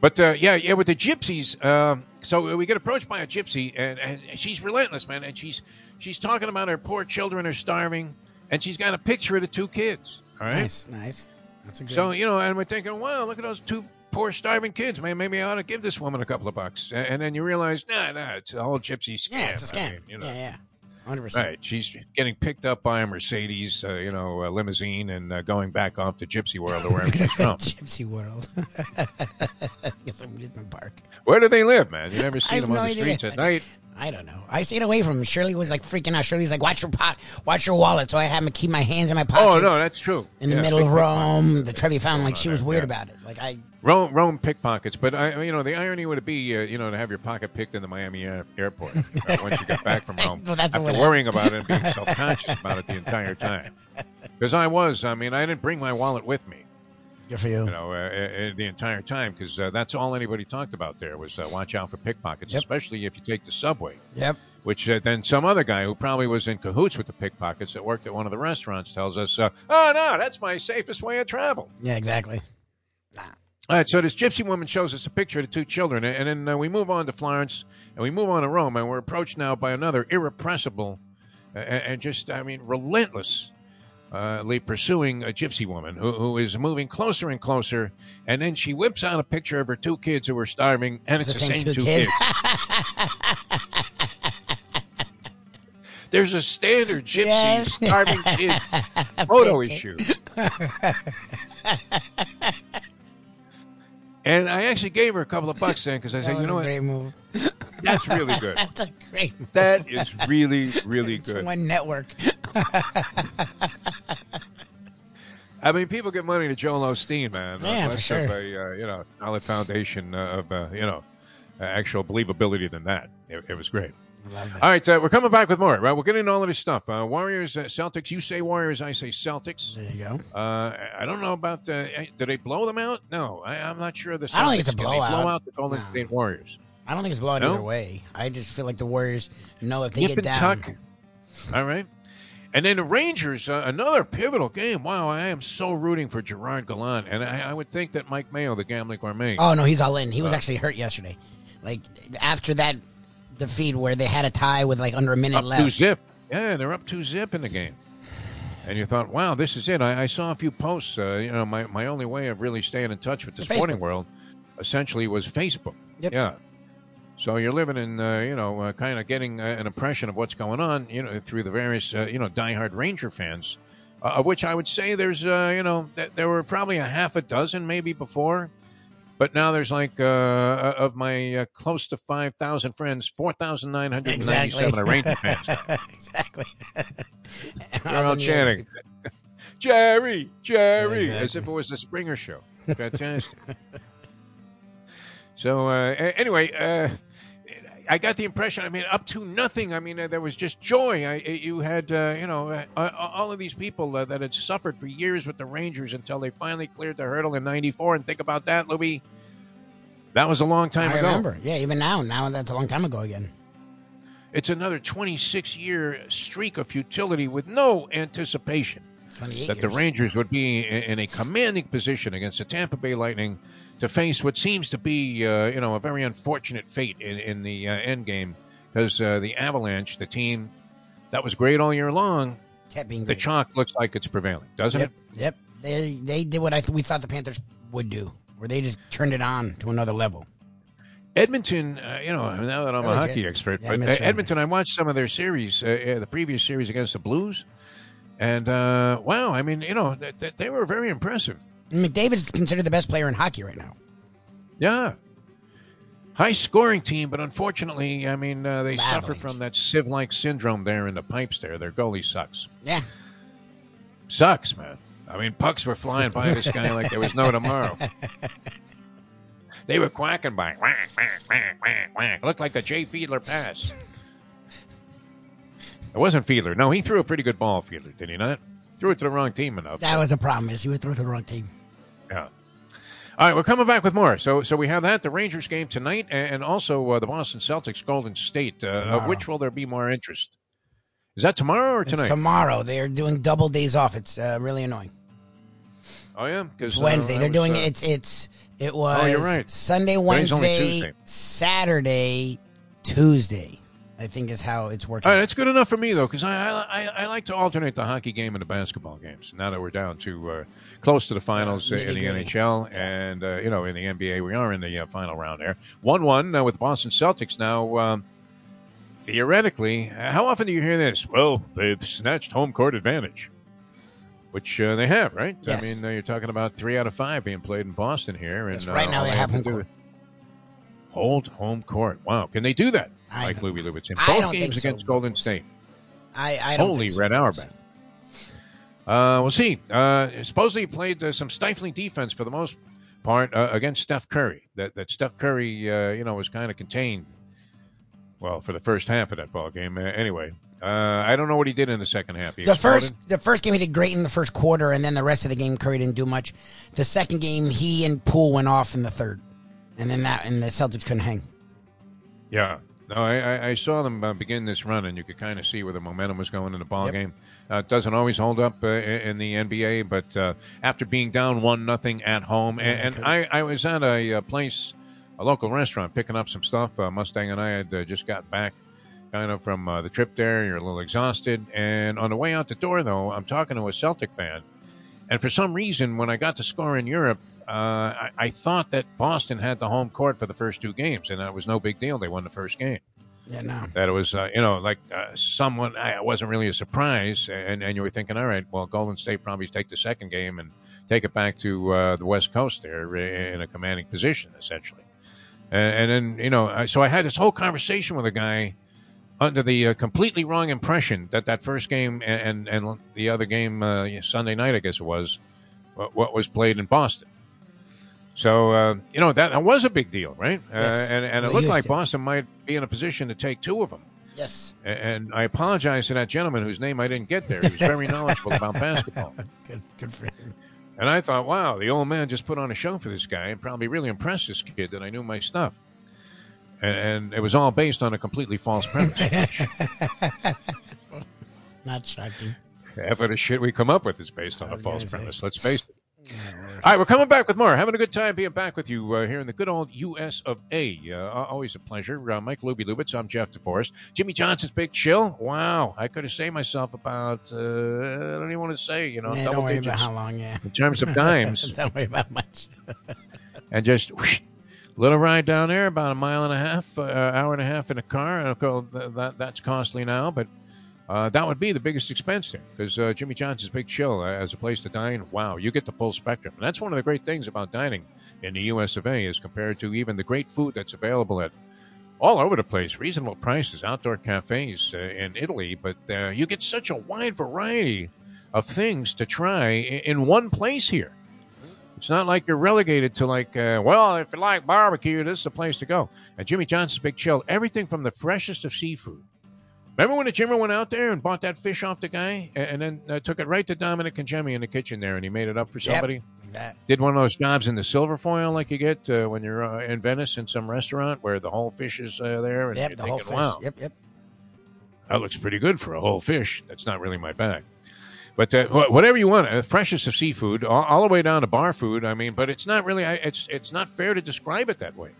But uh, yeah, yeah, with the gypsies. Um, so we get approached by a gypsy, and, and she's relentless, man. And she's she's talking about her poor children are starving, and she's got a picture of the two kids. All right. Nice, nice. That's a good. So you know, and we're thinking, wow, look at those two poor starving kids, man. Maybe I ought to give this woman a couple of bucks. And, and then you realize, nah, nah, it's a whole gypsy scam. yeah, it's a I scam. mean, you know. Yeah, yeah, hundred percent. Right. She's getting picked up by a Mercedes, uh, you know, a limousine, and uh, going back off to Gypsy World or wherever she's from. Gypsy World. it's amusement park. Where do they live, man? You never see I have them on the idea. streets at night. I don't know. I stayed away from him. Shirley was like freaking out. Shirley's like, "Watch your pot, watch your wallet." So I had to keep my hands in my pockets. Oh no, that's true. in the Yeah, middle of. Rome. The Trevi found like she was weird Yeah. about it. Like I, Rome, Rome pickpockets, but I, you know, the irony would be, uh, you know, to have your pocket picked in the Miami air, airport uh, once you got back from Rome, Well, that's after worrying about it and being self-conscious about it the entire time. Because I was, I mean, I didn't bring my wallet with me, good for you. you know, uh, uh, the entire time because uh, that's all anybody talked about there was uh, watch out for pickpockets, Yep. especially if you take the subway. Yep. Which uh, then some other guy who probably was in cahoots with the pickpockets that worked at one of the restaurants tells us, uh, "Oh no, that's my safest way of travel." Yeah, exactly. All right, so this gypsy woman shows us a picture of the two children, and then uh, we move on to Florence, and we move on to Rome, and we're approached now by another irrepressible uh, and and just, I mean, Uh, relentlessly pursuing a gypsy woman who, who is moving closer and closer, and then she whips out a picture of her two kids who are starving, and it's the, same, two kids. There's a standard gypsy Yes. starving kid photo issue. And I actually gave her a couple of bucks then because I That said, you know a what, great move. that's really good. That's a great move. That is really, really It's good. one network. I mean, people get money to Joel Osteen, man. Yeah, for sure. Of a, uh, you know, solid foundation uh, of, uh, you know, uh, actual believability than that. It, it was great. All right, uh, we're coming back with more. Right, we'll get into all of this stuff. Uh, Warriors, uh, Celtics. You say Warriors, I say Celtics. There you go. Uh, I don't know about. Uh, did they blow them out? No, I, I'm not sure. The Celtics, I don't think it's a blowout. blow out the Golden No. State Warriors. I don't think it's blowout No? either way. I just feel like the Warriors know if they Nip get down. tuck. All right. And then the Rangers, uh, another pivotal game. Wow, I am so rooting for Gerard Gallant, and I, I would think that Mike Mayo, the gambling gourmet, Oh no, he's all in. He Uh. was actually hurt yesterday. Like after that defeat where they had a tie with like under a minute up left. two zip. Yeah, they're up two zip in the game. And you thought, wow, this is it. I, I saw a few posts. Uh, you know, my, my only way of really staying in touch with the sporting world essentially was Facebook. Yep. Yeah. So you're living in, uh, you know, uh, kind of getting uh, an impression of what's going on, you know, through the various, uh, you know, diehard Ranger fans, uh, of which I would say there's, uh, you know, th- there were probably a half a dozen maybe before. But now there's like, uh, of my uh, close to 5,000 friends, 4,997 Exactly. are Ranger fans. exactly. They're all chanting, Jerry, Jerry, Exactly. as if it was the Springer show. Fantastic. so, uh, anyway, uh, I got the impression. I mean, up to nothing. I mean, uh, there was just joy. I, you had, uh, you know, uh, uh, all of these people uh, that had suffered for years with the Rangers until they finally cleared the hurdle in '94. And think about that, Louis. That was a long time I ago. remember. Yeah, even now. Now that's a long time ago again. It's another 26 year streak of futility with no anticipation. 28 that the. Rangers would be in a commanding position against the Tampa Bay Lightning to face what seems to be, uh, you know, a very unfortunate fate in, in the uh, end game because uh, the Avalanche, the team that was great all year long, kept being the chalk looks like it's prevailing, doesn't Yep. it? Yep. They they did what I th- we thought the Panthers would do, where they just turned it on to another level. Edmonton, uh, you know, now that I'm a hockey good. expert, Yeah, but miss uh, Edmonton, I watched some of their series, uh, the previous series against the Blues, and uh, wow, I mean, you know, th- th- they were very impressive. McDavid's considered the best player in hockey right now. Yeah. High scoring team, but unfortunately, I mean, uh, they The suffer from that sieve like syndrome there in the pipes there. Their goalie sucks. Yeah. Sucks, man. I mean, pucks were flying by this guy like there was no tomorrow. They were quacking by. Whack, whack, whack, whack, whack. Looked like a Jay Fiedler pass. It wasn't Fiedler. No, he threw a pretty good ball, Fiedler, did he not? Threw it to the wrong team enough. That was a problem. Is you would throw to the wrong team. Yeah. All right, we're coming back with more. So, so we have that the Rangers game tonight, and also uh, the Boston Celtics Golden State. Uh, of which will there be more interest? Is that tomorrow or It's tonight? tomorrow. They're doing double days off. It's uh, really annoying. oh yeah, because It's Wednesday. They're doing it. It's it's it was Oh, you're right. Sunday, Wednesday, Saturday, Tuesday. I think is how it's working. All right, that's good enough for me though, because I, I I like to alternate the hockey game and the basketball games. Now that we're down to uh, close to the finals uh, in the. NHL and uh, you know in the NBA, we are in the uh, final round there. One one uh, with Boston Celtics now. Um, theoretically, how often do you hear this? Well, they've snatched home court advantage, which uh, they have, right? Yes. I mean, uh, you're talking about three out of five being played in Boston here, and Yes, right uh, now they have home court. Hold home court. Wow, can they do that? I Mike don't- Lubie In both games so. against Golden State. I, I don't Holy think so. Red Auerbach. Uh, we'll see. Uh, supposedly he played uh, some stifling defense for the most part uh, against Steph Curry. That that Steph Curry, uh, you know, was kind of contained. Well, for the first half of that ball game, uh, anyway. Uh, I don't know what he did in the second half. He The exploded. first, the first game he did great in the first quarter, and then the rest of the game Curry didn't do much. The second game, he and Poole went off in the third, and then that and the Celtics couldn't hang. Yeah. No, I, I, I saw them uh, begin this run, and you could kind of see where the momentum was going in the ball Yep. game. Uh, it doesn't always hold up uh, in the NBA, but uh, after being down one nothing at home, and, and I, I was at a, uh place, a local restaurant, picking up some stuff. Uh, Mustang and I had uh, just got back, kind of from uh, the trip there. You're a little exhausted, and on the way out the door, though, I'm talking to a Celtic fan, and for some reason, when I got the score in Europe. Uh, I, I thought that Boston had the home court for the first two games, and that was no big deal. They won the first game Yeah, no. that it was uh, you know like uh, someone I- it wasn't really a surprise and, and you were thinking all right well golden state probably take the second game and take it back to uh, the west coast there in a commanding position essentially and, and then you know I- so i had this whole conversation with a guy under the uh, completely wrong impression that that first game and and, and the other game uh, sunday night i guess it was what, what was played in boston so uh, you know that, that was a big deal, right? Uh, Yes, and and a it looked like. Boston might be in a position to take two of them. Yes. And I apologize to that gentleman whose name I didn't get there. He was very knowledgeable about basketball. Good, good for him. And I thought, wow, the old man just put on a show for this guy and probably really impressed this kid that I knew my stuff. And, and it was all based on a completely false premise. Not shocking. Half of the shit we come up with is based on a false gonna say. premise. Let's face it. All right, we're coming back with more. Having a good time being back with you uh, here in the good old U.S. of A. Uh, always a pleasure. Uh, Mike Lubie Lubitz. I'm Jeff DeForrest. Jimmy Johnson's Big Chill. Wow, I could have saved myself about, uh, I don't even want to say, you know, Yeah, double don't worry digits about how long. Yeah. in terms of dimes. don't worry about much. and just whoosh, little ride down there, about a mile and a half, uh, hour and a half in a car. That that's costly now, but uh, that would be the biggest expense there because uh, Jimmy Johnson's Big Chill uh, as a place to dine. Wow, you get the full spectrum, and that's one of the great things about dining in the U.S. of A. as compared to even the great food that's available at all over the place, reasonable prices, outdoor cafes uh, in Italy, but uh, you get such a wide variety of things to try in, in one place here. It's not like you're relegated to like, uh, well, if you like barbecue, this is the place to go. At Jimmy Johnson's Big Chill, everything from the freshest of seafood. Remember when the Jimmer went out there and bought that fish off the guy, and, and then uh, took it right to Dominic and Jimmy in the kitchen there, and he made it up for somebody. That. Did one of those jobs in the silver foil like you get uh, when you're uh, in Venice in some restaurant where the whole fish is uh, there, and Yep, the whole fish. wow, Yep, yep. that looks pretty good for a whole fish. That's not really my bag. But uh, whatever you want, uh, freshest of seafood, all, all the way down to bar food. I mean, but it's not really. I- It's it's not fair to describe it that way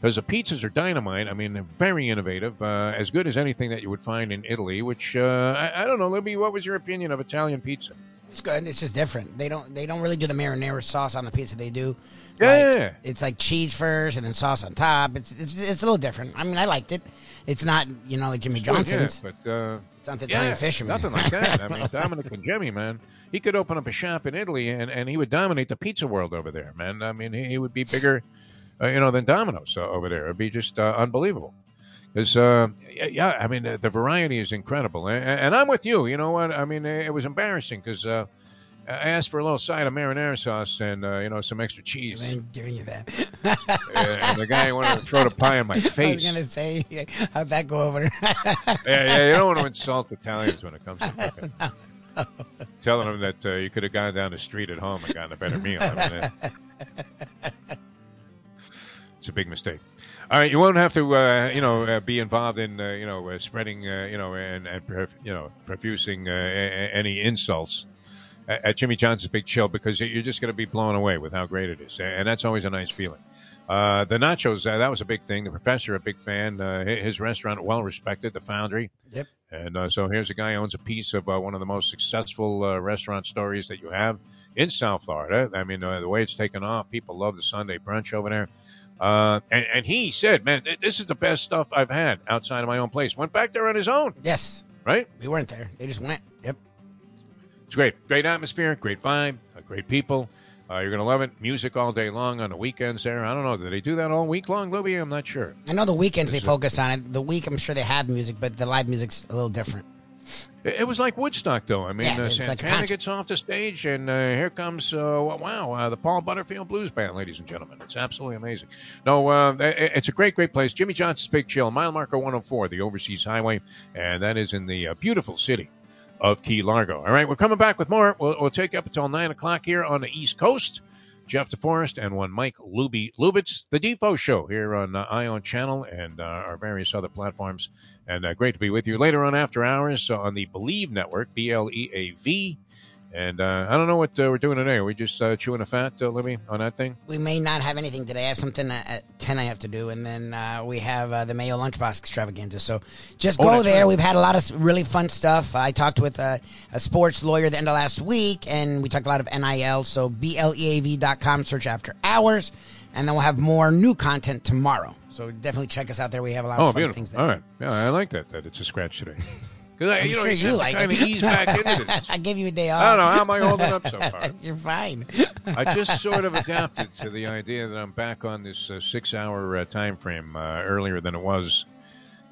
because the pizzas are dynamite. I mean, they're very innovative, uh, as good as anything that you would find in Italy. Which uh, I, I don't know, Libby. What was your opinion of Italian pizza? It's good. It's just different. They don't. They don't really do the marinara sauce on the pizza. They do. Yeah. Like, it's like cheese first and then sauce on top. It's, it's it's a little different. I mean, I liked it. It's not you know like Jimmy Johnson's. Yeah, but uh, It's not the yeah, Italian fisherman. nothing like that. I mean, Dominic and Jimmy, man, he could open up a shop in Italy and, and he would dominate the pizza world over there, man. I mean, he, he would be bigger, you know, than Domino's uh, over there. It'd be just uh, unbelievable. Because, uh, yeah, I mean, the, the variety is incredible. And, and I'm with you. You know what? I mean, it was embarrassing because uh, I asked for a little side of marinara sauce and, uh, you know, some extra cheese. I'm giving you that. and the guy wanted to throw the pie in my face. I was gonna say, how'd that go over? yeah, yeah, you don't want to insult Italians when it comes to cooking. Telling them that uh, you could have gone down the street at home and gotten a better meal. I mean, it- it's a big mistake. All right, you won't have to, uh, you know, uh, be involved in, uh, you know, uh, spreading, uh, you know, and, and prof- you know, profusing uh, a- a- any insults at, at Jimmy Johnson's Big Chill because you're just going to be blown away with how great it is, and that's always a nice feeling. Uh, the nachos, uh, that was a big thing. The professor, a big fan. Uh, his restaurant, well respected, the Foundry. Yep. And uh, so here's a guy who owns a piece of uh, one of the most successful uh, restaurant stories that you have in South Florida. I mean, uh, the way it's taken off, people love the Sunday brunch over there. Uh, and, and he said, man, this is the best stuff I've had outside of my own place. Went back there on his own, yes, right? we weren't there. They just went. Yep. It's great. Great atmosphere, great vibe, uh, great people. Uh, you're going to love it. Music all day long on the weekends there. I don't know. Do they do that all week long, Libby? I'm not sure. I know the weekends they focus on it. The week, I'm sure they have music, but the live music's a little different. It, was like Woodstock, though. I mean, Yeah, uh, it's like Santana gets off the stage, and uh, here comes, uh, wow, uh, the Paul Butterfield Blues Band, ladies and gentlemen. It's absolutely amazing. No, uh, it's a great, great place. Jimmy Johnson's Big Chill, mile marker 104, the Overseas Highway, and that is in the uh, beautiful city of Key Largo. All right, we're coming back with more. We'll, we'll take up until 9 o'clock here on the East Coast. Jeff DeForrest and one Mike Lubie Lubitz, the Defo Show here on uh, EyeOn Channel and uh, our various other platforms. And uh, great to be with you later on after hours on the Bleav Network, B L E A V. And uh, I don't know what uh, we're doing today. Are we just uh, chewing a fat, uh, Libby, on that thing? We may not have anything today. I have something at- at 10 I have to do, and then uh, we have uh, the Mayo Lunchbox extravaganza. So just Oh, go there. right. We've had a lot of really fun stuff. I talked with a, a sports lawyer the end of last week, and we talked a lot of NIL. So BLEAV.com, search after hours, and then we'll have more new content tomorrow. So definitely check us out there. We have a lot of Oh, fun beautiful. things there. All right. Yeah, I like that, that it's a scratch today. Because, I'm you know, sure you like kind of it. ease back into this. I give you a day off. I don't know. How am I holding up so far? You're fine. I just sort of adapted to the idea that I'm back on this uh, six-hour uh, time frame uh, earlier than it was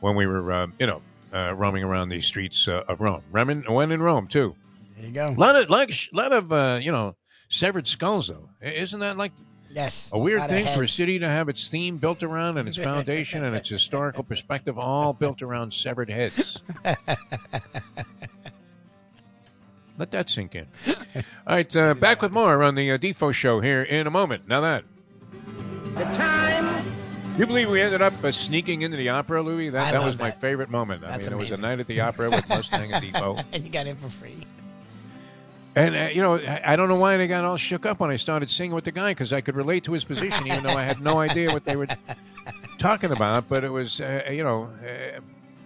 when we were, uh, you know, uh, roaming around the streets uh, of Rome. Remin, when in Rome too. There you go. A lot of, like, lot of, uh, you know, severed skulls though. Isn't that like Yes. a weird lot thing for a city to have its theme built around and its foundation and its historical perspective all built around severed heads? Let that sink in. All right, uh, back with more on the uh, Defo show here in a moment. Now that. The time. You believe we ended up uh, sneaking into the opera, Louis? That, that love was my favorite moment. I That's mean, it was a night at the opera with Mustang and Defo. and you got in for free. And, uh, you know, I, don't know why they got all shook up when I started singing with the guy because I could relate to his position, even though I had no idea what they were talking about. But it was, uh, you know, uh,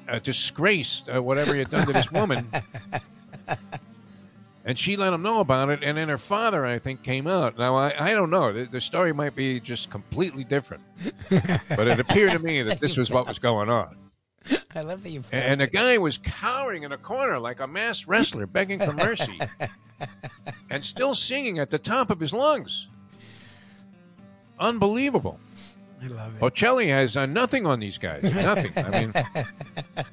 a disgrace, uh, whatever he had done to this woman. And she let him know about it. And then her father, I think, came out. Now, I, I don't know. The, the story might be just completely different. but it appeared to me that this was what was going on. I love that you. And, and the guy was cowering in a corner like a masked wrestler, begging for mercy, and still singing at the top of his lungs. Unbelievable. I love it. Bocelli has uh, nothing on these guys. Nothing. I mean,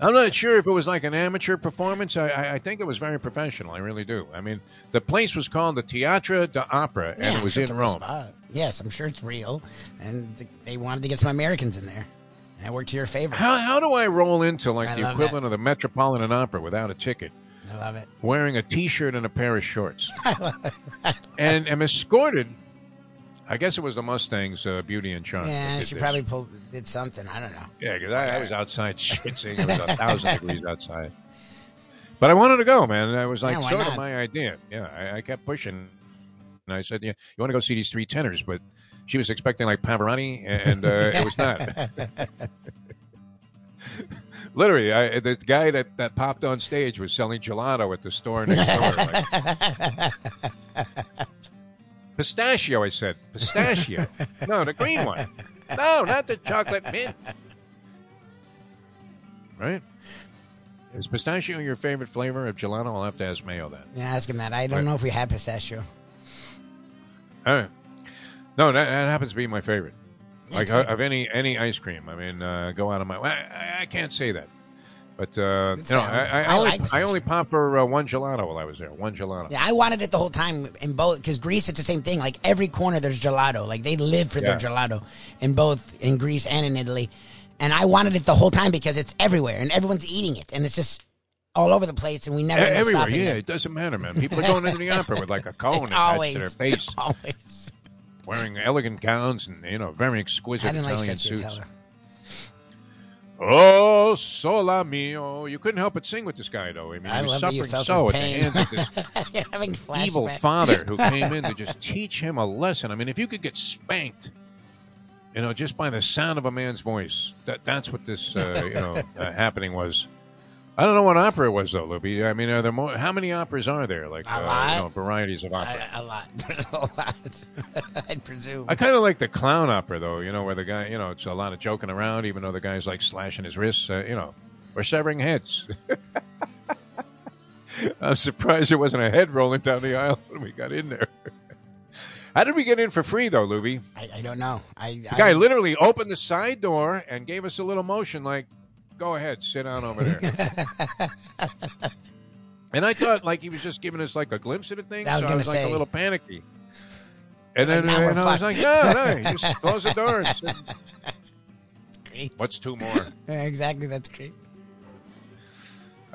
I'm not sure if it was like an amateur performance. I, I, I think it was very professional. I really do. I mean, the place was called the Teatro d'Opera, Yeah, and it was sure in it's a real Rome. Yes, I'm sure it's real, and th- they wanted to get some Americans in there, and it worked to your favor. How, how do I roll into like I the equivalent of the Metropolitan Opera without a ticket? I love it. wearing a T-shirt and a pair of shorts, and am escorted. I guess it was the Mustang's uh, beauty and charm. Yeah, she this. probably pulled, did something. I don't know. Yeah, because I, I was outside schwitzing. It was a thousand degrees outside. But I wanted to go, man. I was like Yeah, sort of my idea. Yeah, I, I kept pushing, and I said, "Yeah, you want to go see these three tenors?" But she was expecting like Pavarotti, and uh, it was not. Literally, I, the guy that, that popped on stage was selling gelato at the store next door. Like, pistachio, I said. Pistachio. No, the green one. No, not the chocolate mint. Right? Is pistachio your favorite flavor of gelato? I'll have to ask Mayo that. Yeah, ask him that. I don't Right. know if we had pistachio. All right. No, that, that happens to be my favorite. Like good. of any any ice cream. I mean, uh, go out of my way. I, I can't say that, but uh, you know. I, I, I only, like I only popped for uh, one gelato while I was there. One gelato. Yeah, I wanted it the whole time in both because Greece it's the same thing. Like every corner there's gelato. Like they live for their gelato in both in Greece and in Italy. And I wanted it the whole time because it's everywhere and everyone's eating it and it's just all over the place and we never Everywhere, yeah, there. it doesn't matter, man. People are going into the opera with like a cone attached to their face, Always. Wearing elegant gowns and you know very exquisite I didn't like Italian suits. Oh, sola mio! You couldn't help but sing with this guy, though. I mean, I he was suffering so at the hands of this You're having flashbacks. evil father who came in to just teach him a lesson. I mean, if you could get spanked, you know, just by the sound of a man's voice, that that's what this, uh, you know, uh, happening was. I don't know what opera it was though, Libby. I mean, are there more? How many operas are there? Like, A uh, lot. you know, varieties of opera. I, a lot. There's a lot. I'd presume. I kind of like the clown opera, though. You know, where the guy, you know, it's a lot of joking around, even though the guy's like slashing his wrists, uh, you know, or severing heads. I'm surprised there wasn't a head rolling down the aisle when we got in there. How did we get in for free though, Lubie? I, I don't know. I, The guy literally opened the side door and gave us a little motion, like, "Go ahead, sit down over there." and I thought like he was just giving us like a glimpse of the thing, I was so I gonna was like a little panicky. And then now uh, and I was fucked. like, "No, no, just close the doors. and. Great. What's two more? Yeah, exactly. That's great.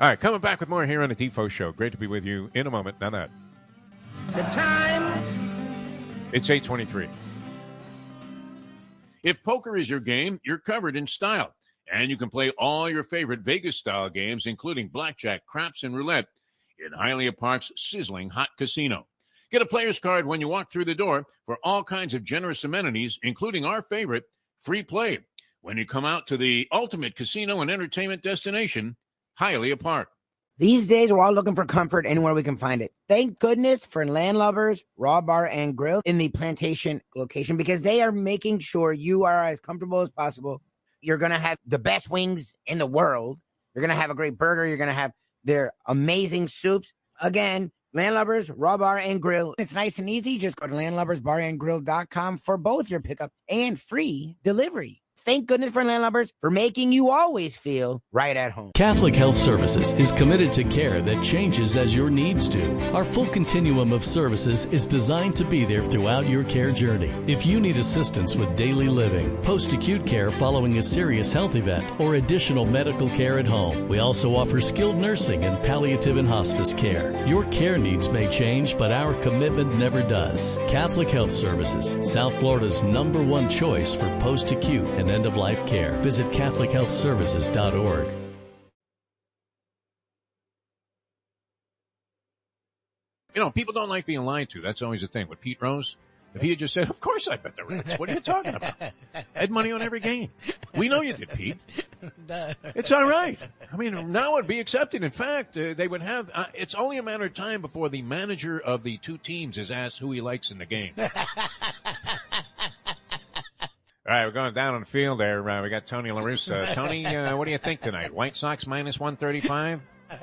All right, coming back with more here on the Defo Show. Great to be with you in a moment. Now that The time. it's eight twenty-three. If poker is your game, you're covered in style, and you can play all your favorite Vegas-style games, including blackjack, craps, and roulette, in Hialeah Park's sizzling hot casino. Get a player's card when you walk through the door for all kinds of generous amenities, including our favorite, free play. When you come out to the ultimate casino and entertainment destination, Hialeah Park. These days, we're all looking for comfort anywhere we can find it. Thank goodness for Landlubbers Raw Bar and Grill in the plantation location because they are making sure you are as comfortable as possible. You're going to have the best wings in the world. You're going to have a great burger. You're going to have their amazing soups. Again, Landlubbers Raw Bar and Grill. It's nice and easy. Just go to landlubbersbarandgrill.com for both your pickup and free delivery. Thank goodness for Landlubbers for making you always feel right at home. Catholic Health Services is committed to care that changes as your needs do. Our full continuum of services is designed to be there throughout your care journey. If you need assistance with daily living, post acute care following a serious health event, or additional medical care at home, we also offer skilled nursing and palliative and hospice care. Your care needs may change, but our commitment never does. Catholic Health Services, South Florida's number one choice for post acute and end of life care. Visit CatholicHealthServices.org. You know, people don't like being lied to. That's always the thing. With Pete Rose, if he had just said, "Of course I bet the Reds," what are you talking about? I had money on every game. We know you did, Pete. It's all right. I mean, now it'd be accepted. In fact, uh, they would have. Uh, it's only a matter of time before the manager of the two teams is asked who he likes in the game. All right, we're going down on the field there. Uh, we got Tony LaRussa. Tony, uh, what do you think tonight? White Sox minus 135?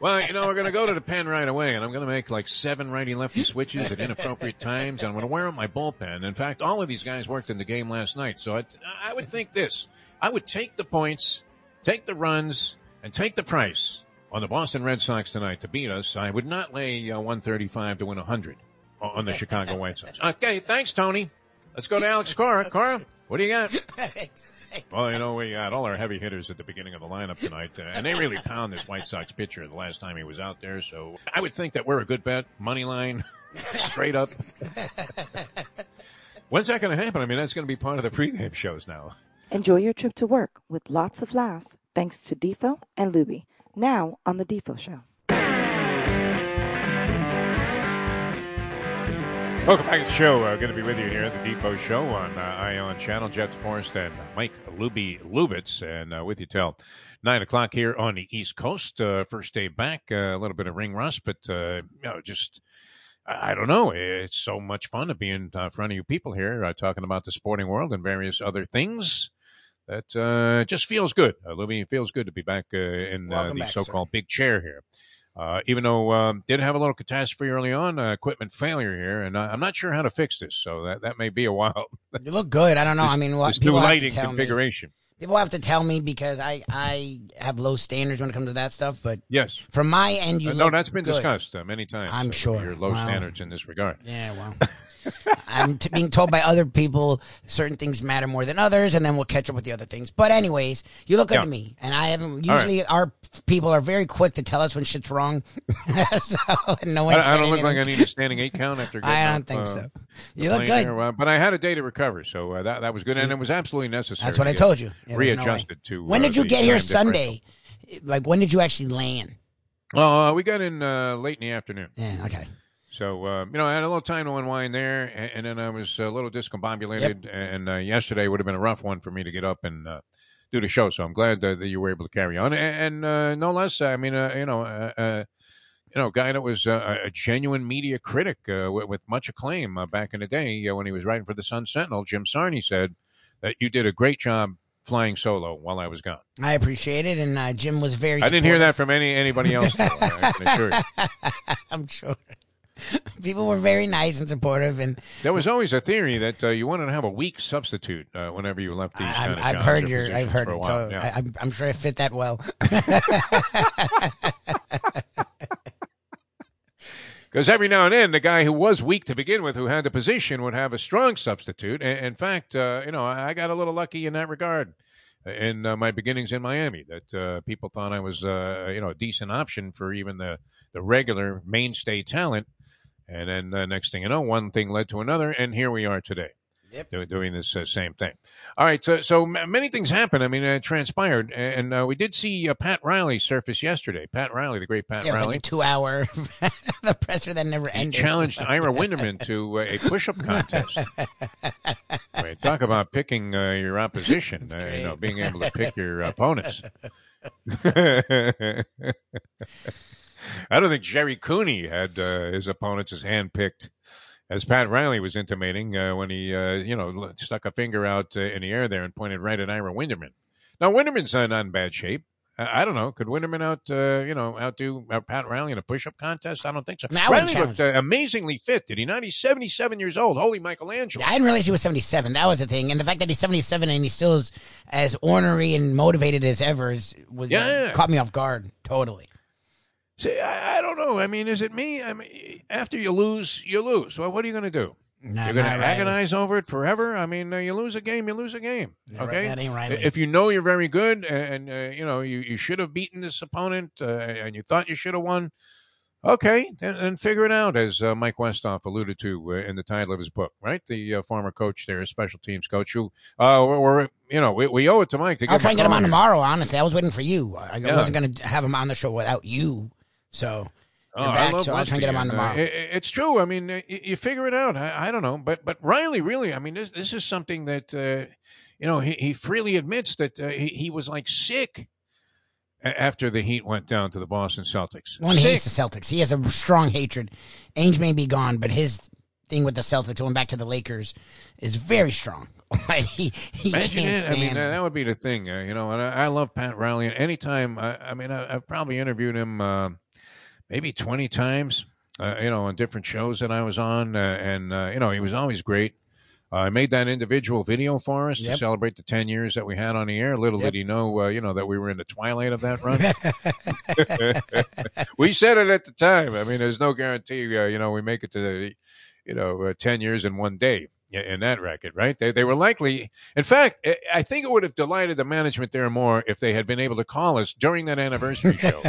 Well, you know, we're going to go to the pen right away, and I'm going to make like seven righty-lefty switches at inappropriate times, and I'm going to wear out my bullpen. In fact, all of these guys worked in the game last night, so I, I would think this. I would take the points, take the runs, and take the price on the Boston Red Sox tonight to beat us. I would not lay uh, 135 to win 100 on the Chicago White Sox. Okay, thanks, Tony. Let's go to Alex Cora. Cora, what do you got? Well, you know, we got all our heavy hitters at the beginning of the lineup tonight, uh, and they really pound this White Sox pitcher the last time he was out there. So I would think that we're a good bet, money line, straight up. When's that going to happen? I mean, that's going to be part of the pregame shows now. Enjoy your trip to work with lots of laughs thanks to Defo and Lubie. Now on the Defo Show. Welcome back to the show. Uh, going to be with you here at the Defo Show on uh, EyeOn Channel. Jeff Forrest and Mike Lubie Lubitz, and uh, with you till nine o'clock here on the East Coast. Uh, first day back, uh, a little bit of ring rust, but uh, you know, just I don't know. It's so much fun to be in uh, front of you people here uh, talking about the sporting world and various other things. That uh, just feels good. Uh, Lubie, it feels good to be back uh, in uh, the back, so-called big chair here. Uh, even though um, did have a little catastrophe early on, uh, equipment failure here, and I, I'm not sure how to fix this, so that, that may be a while. You look good. I don't know. This- I mean, what new people have to lighting tell me. configuration. People have to tell me because I I have low standards when it comes to that stuff. But Yes, from my end, you Uh, no, that's been good. discussed uh, many times. I'm uh, sure. your low Wow. standards in this regard. Yeah, well, I'm t- being told by other people certain things matter more than others, and then we'll catch up with the other things. But anyways, you look good Yeah. to me, and I haven't. All right. Usually, our people are very quick to tell us when shit's wrong. so no one. I, I don't look like I need a standing eight count after. I don't off, think uh, so. You look good. but I had a day to recover, so uh, that that was good, and it was absolutely necessary. That's what I told you. Yeah, there's no readjusted to. When uh, did you get here Sunday? Like when did you actually land? Oh, uh, we got in uh, late in the afternoon. Yeah, okay. So uh, you know, I had a little time to unwind there, and, and then I was a little discombobulated. And uh, yesterday would have been a rough one for me to get up and uh, do the show. So I'm glad uh, that you were able to carry on, and, and uh, no less. I mean, uh, you know, uh, uh, you know, guy that was uh, a genuine media critic uh, with, with much acclaim uh, back in the day uh, when he was writing for the Sun Sentinel. Jim Sarni said that you did a great job flying solo while I was gone. I appreciate it, and uh, Jim was very. I didn't hear that from any anybody else. though, I. I'm sure. People were very nice and supportive, and There was always a theory that uh, you wanted to have a weak substitute uh, whenever you left these I, kind I've, of I've heard your, I've heard it, so Yeah. I, I'm, I'm sure it fit that well. Because every now and then, the guy who was weak to begin with, who had the position, would have a strong substitute. In fact, uh, you know, I got a little lucky in that regard in uh, my beginnings in Miami. That uh, people thought I was, uh, you know, a decent option for even the the regular mainstay talent. And then next thing you know, one thing led to another, and here we are today. Yep. do- Doing this uh, same thing. All right. So, so many things happened. I mean, it transpired. And uh, we did see uh, Pat Riley surface yesterday. Pat Riley, the great Pat Yeah, Riley. like two-hour the presser that never He ended. challenged Ira Winderman to uh, a push-up contest. Talk about picking uh, your opposition. Uh, you know, being able to pick your opponents. I don't think Gerry Cooney had uh, his opponents as handpicked, as Pat Riley was intimating uh, when he, uh, you know, stuck a finger out uh, in the air there and pointed right at Ira Winderman. Now Winderman's uh, not in bad shape. I don't know. Could Winderman out, uh, you know, outdo uh, Pat Riley in a push-up contest? I don't think so. No, Riley looked uh, amazingly fit, did he not? He's seventy-seven years old. Holy Michelangelo! I didn't realize he was 77. That was the thing. And the fact that he's 77 and he still is as ornery and motivated as ever is, was Yeah. caught me off guard. Totally. See, I, I don't know. I mean, is it me? I mean, after you lose, you lose. Well, what are you going to do? No, You're going to agonize over it forever. I mean, uh, you lose a game, you lose a game. Yeah, right, okay, that ain't Riley. If you know you're very good and, uh, you know you, you should have beaten this opponent uh, and you thought you should have won, okay, then, then figure it out. As uh, Mike Westhoff alluded to uh, in the title of his book, right? The uh, former coach there, special teams coach, who uh, we're, we're you know we, we owe it to Mike to get. I'll try and get him on call tomorrow, honestly. I was waiting for you. I I Yeah. wasn't going to have him on the show without you. So, Oh, you're I love so I'll try and get him on uh, tomorrow. it- it- it's true. I mean, you, you figure it out. I, I don't know, but but Riley really. I mean, this this is something that uh, you know he, he freely admits that uh, he, he was like sick after the Heat went down to the Boston Celtics. One sick. hates the Celtics. He has a strong hatred. Ainge may be gone, but his thing with the Celtics going back to the Lakers is very strong. He he Imagine can't it. I mean, them. that would be the thing, uh, you know. And I, I love Pat Riley. And anytime, I, I mean, I, I've probably interviewed him uh, maybe twenty times, uh, you know, on different shows that I was on, uh, and uh, you know, he was always great. Uh, I made that individual video for us to celebrate the ten years that we had on the air. Little Yep. did he know, uh, you know, that we were in the twilight of that run. we said it at the time. I mean, there's no guarantee, uh, you know, we make it to, the, you know, uh, 10 years in one day in that racket, right? They, they were likely, in fact, I- think it would have delighted the management there more if they had been able to call us during that anniversary show.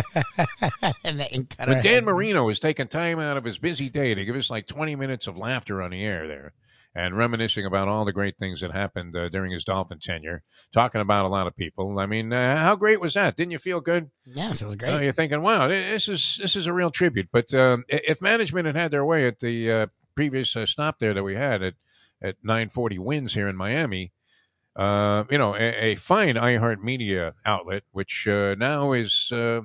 and when Dan. Marino was taking time out of his busy day to give us like 20 minutes of laughter on the air there and reminiscing about all the great things that happened uh, during his Dolphin tenure, talking about a lot of people. I mean, uh, how great was that? Didn't you feel good? Yes, it was great. Uh, you're thinking, wow, this is this is a real tribute. But um, if management had had their way at the uh, previous uh, stop there that we had at at 940 WINZ here in Miami, uh, you know, a, a fine iHeartMedia outlet, which uh, now is. Uh,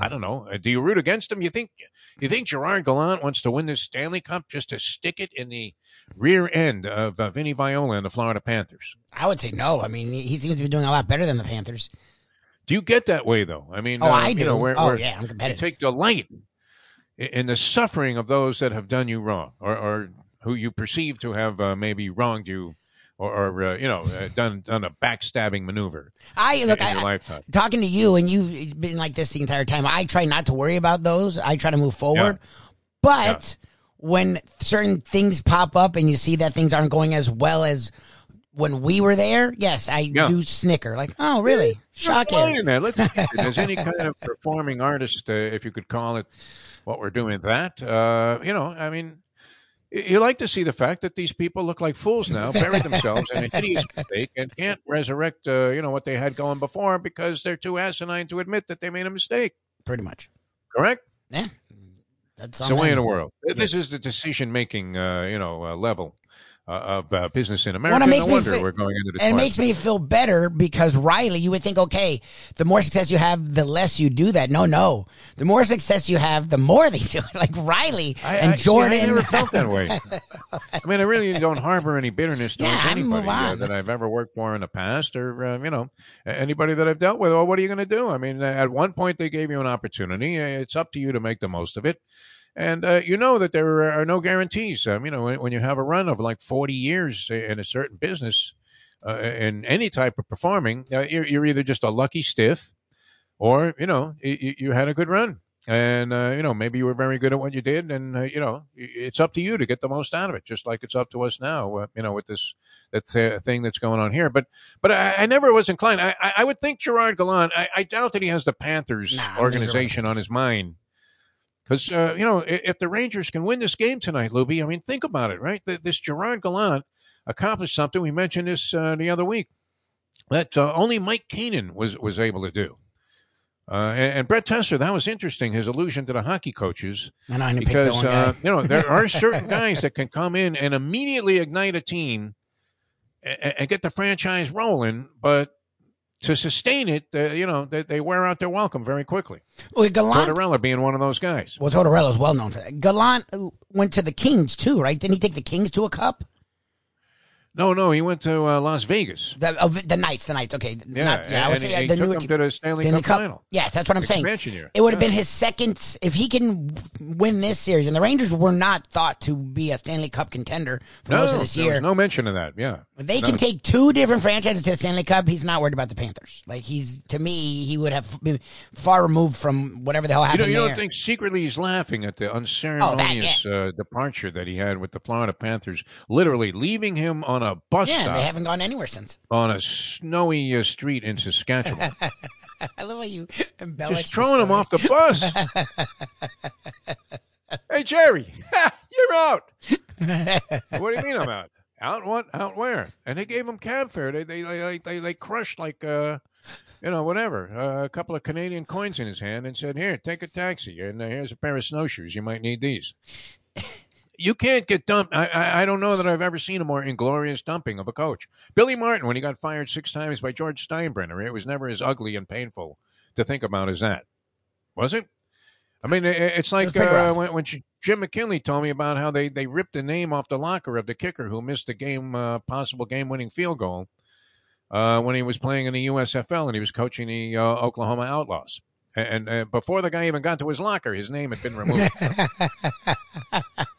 I don't know. Uh, Do you root against them? You think you think Gerard Gallant wants to win this Stanley Cup just to stick it in the rear end of uh, Vinny Viola and the Florida Panthers? I would say no. I mean, he seems to be doing a lot better than the Panthers. Do you get that way though? I mean, Oh, uh, I you do. know, where- oh where- yeah, I'm you competitive. take delight in the suffering of those that have done you wrong or, or who you perceive to have uh, maybe wronged you or, or uh, you know uh, done done a backstabbing maneuver I look. in I, your lifetime. talking to you, and you've been like this the entire time. I try not to worry about those. I try to move forward. But when certain things pop up, and you see that things aren't going as well as when we were there, yes, I Yeah. do snicker. Like, oh, really? There's no point Shocking. in that. Let's face it, as any kind of performing artist, uh, if you could call it what we're doing that, uh, you know, I mean, you like to see the fact that these people look like fools now, buried themselves in a hideous mistake, and can't resurrect, uh, you know, what they had going before because they're too asinine to admit that they made a mistake. Pretty much. Correct? Yeah. That's It's the way of the world. This is the decision-making, uh, you know, uh, level of uh, business in America. Well, it makes no me wonder feel- we're going into the And it makes me feel better because Riley, you would think, okay, the more success you have, the less you do that. No, no. The more success you have, the more they do it. Like Riley I, and I, see, Jordan. I never felt that way. I mean, I really don't harbor any bitterness towards Yeah, anybody uh, that I've ever worked for in the past, or uh, you know, anybody that I've dealt with. Well, what are you going to do? I mean, uh, at one point they gave you an opportunity. Uh, It's up to you to make the most of it. And uh, you know that there are no guarantees. Um, you know, when, when, you have a run of like 40 years in a certain business, uh, in any type of performing, uh, you're, you're, either just a lucky stiff or, you know, you, you had a good run. And, uh, you know, maybe you were very good at what you did. And, uh, you know, it's up to you to get the most out of it, just like it's up to us now, uh, you know, with this that th- thing that's going on here. But but I, I never was inclined. I, I, would think Gerard Gallant, I, I doubt that he has the Panthers nah, organization on his mind because, uh, you know, if the Rangers can win this game tonight, Lubie, I mean, think about it, right? This Gerard Gallant accomplished something. We mentioned this uh, the other week that uh, only Mike Keenan was, was able to do. Uh, and, and, Brett Tessler, that was interesting, his allusion to the hockey coaches. because, uh, you know, there are certain guys that can come in and immediately ignite a team and, and get the franchise rolling, but to sustain it, uh, you know, they, they, wear out their welcome very quickly. Well, Gallant, Tortorella being one of those guys. Well, Tortorella is well known for that. Gallant went to the Kings too, right? Didn't he take the Kings to a cup? No, no, he went to uh, Las Vegas. The, uh, the Knights, the Knights. Okay, yeah, Not, yeah. I was saying, the took new, him to the Stanley Cup, Cup, final. Yes, that's what I'm Expansion saying. Year. It would have yeah. been his second if he can win this series. And the Rangers were not thought to be a Stanley Cup contender for no, most of this year. no mention of that. Yeah, they no. can take two different franchises to the Stanley Cup. He's not worried about the Panthers. Like he's to me, he would have been far removed from whatever the hell happened. You, know, you don't think secretly he's laughing at the unceremonious oh, that, yeah. uh, departure that he had with the Florida Panthers, literally leaving him on a bus yeah, stop they haven't gone anywhere since. On a snowy uh, street in Saskatchewan. I love how you embellish. Just throwing him off the bus. hey, Jerry, you're out. what do you mean I'm out? Out what? Out where? And they gave him cab fare. They they they they, they crushed like uh, you know whatever uh, a couple of Canadian coins in his hand and said, "Here, take a taxi, and uh, here's a pair of snowshoes. You might need these." You can't get dumped. I, I, I don't know that I've ever seen a more inglorious dumping of a coach. Billy Martin, when he got fired six times by George Steinbrenner, it was never as ugly and painful to think about as that. Was it? I mean, it's like uh, when, when Jim McKinley told me about how they, they ripped the name off the locker of the kicker who missed the game uh, possible game winning field goal uh, when he was playing in the USFL and he was coaching the uh, Oklahoma Outlaws. And, and uh, before the guy even got to his locker, his name had been removed.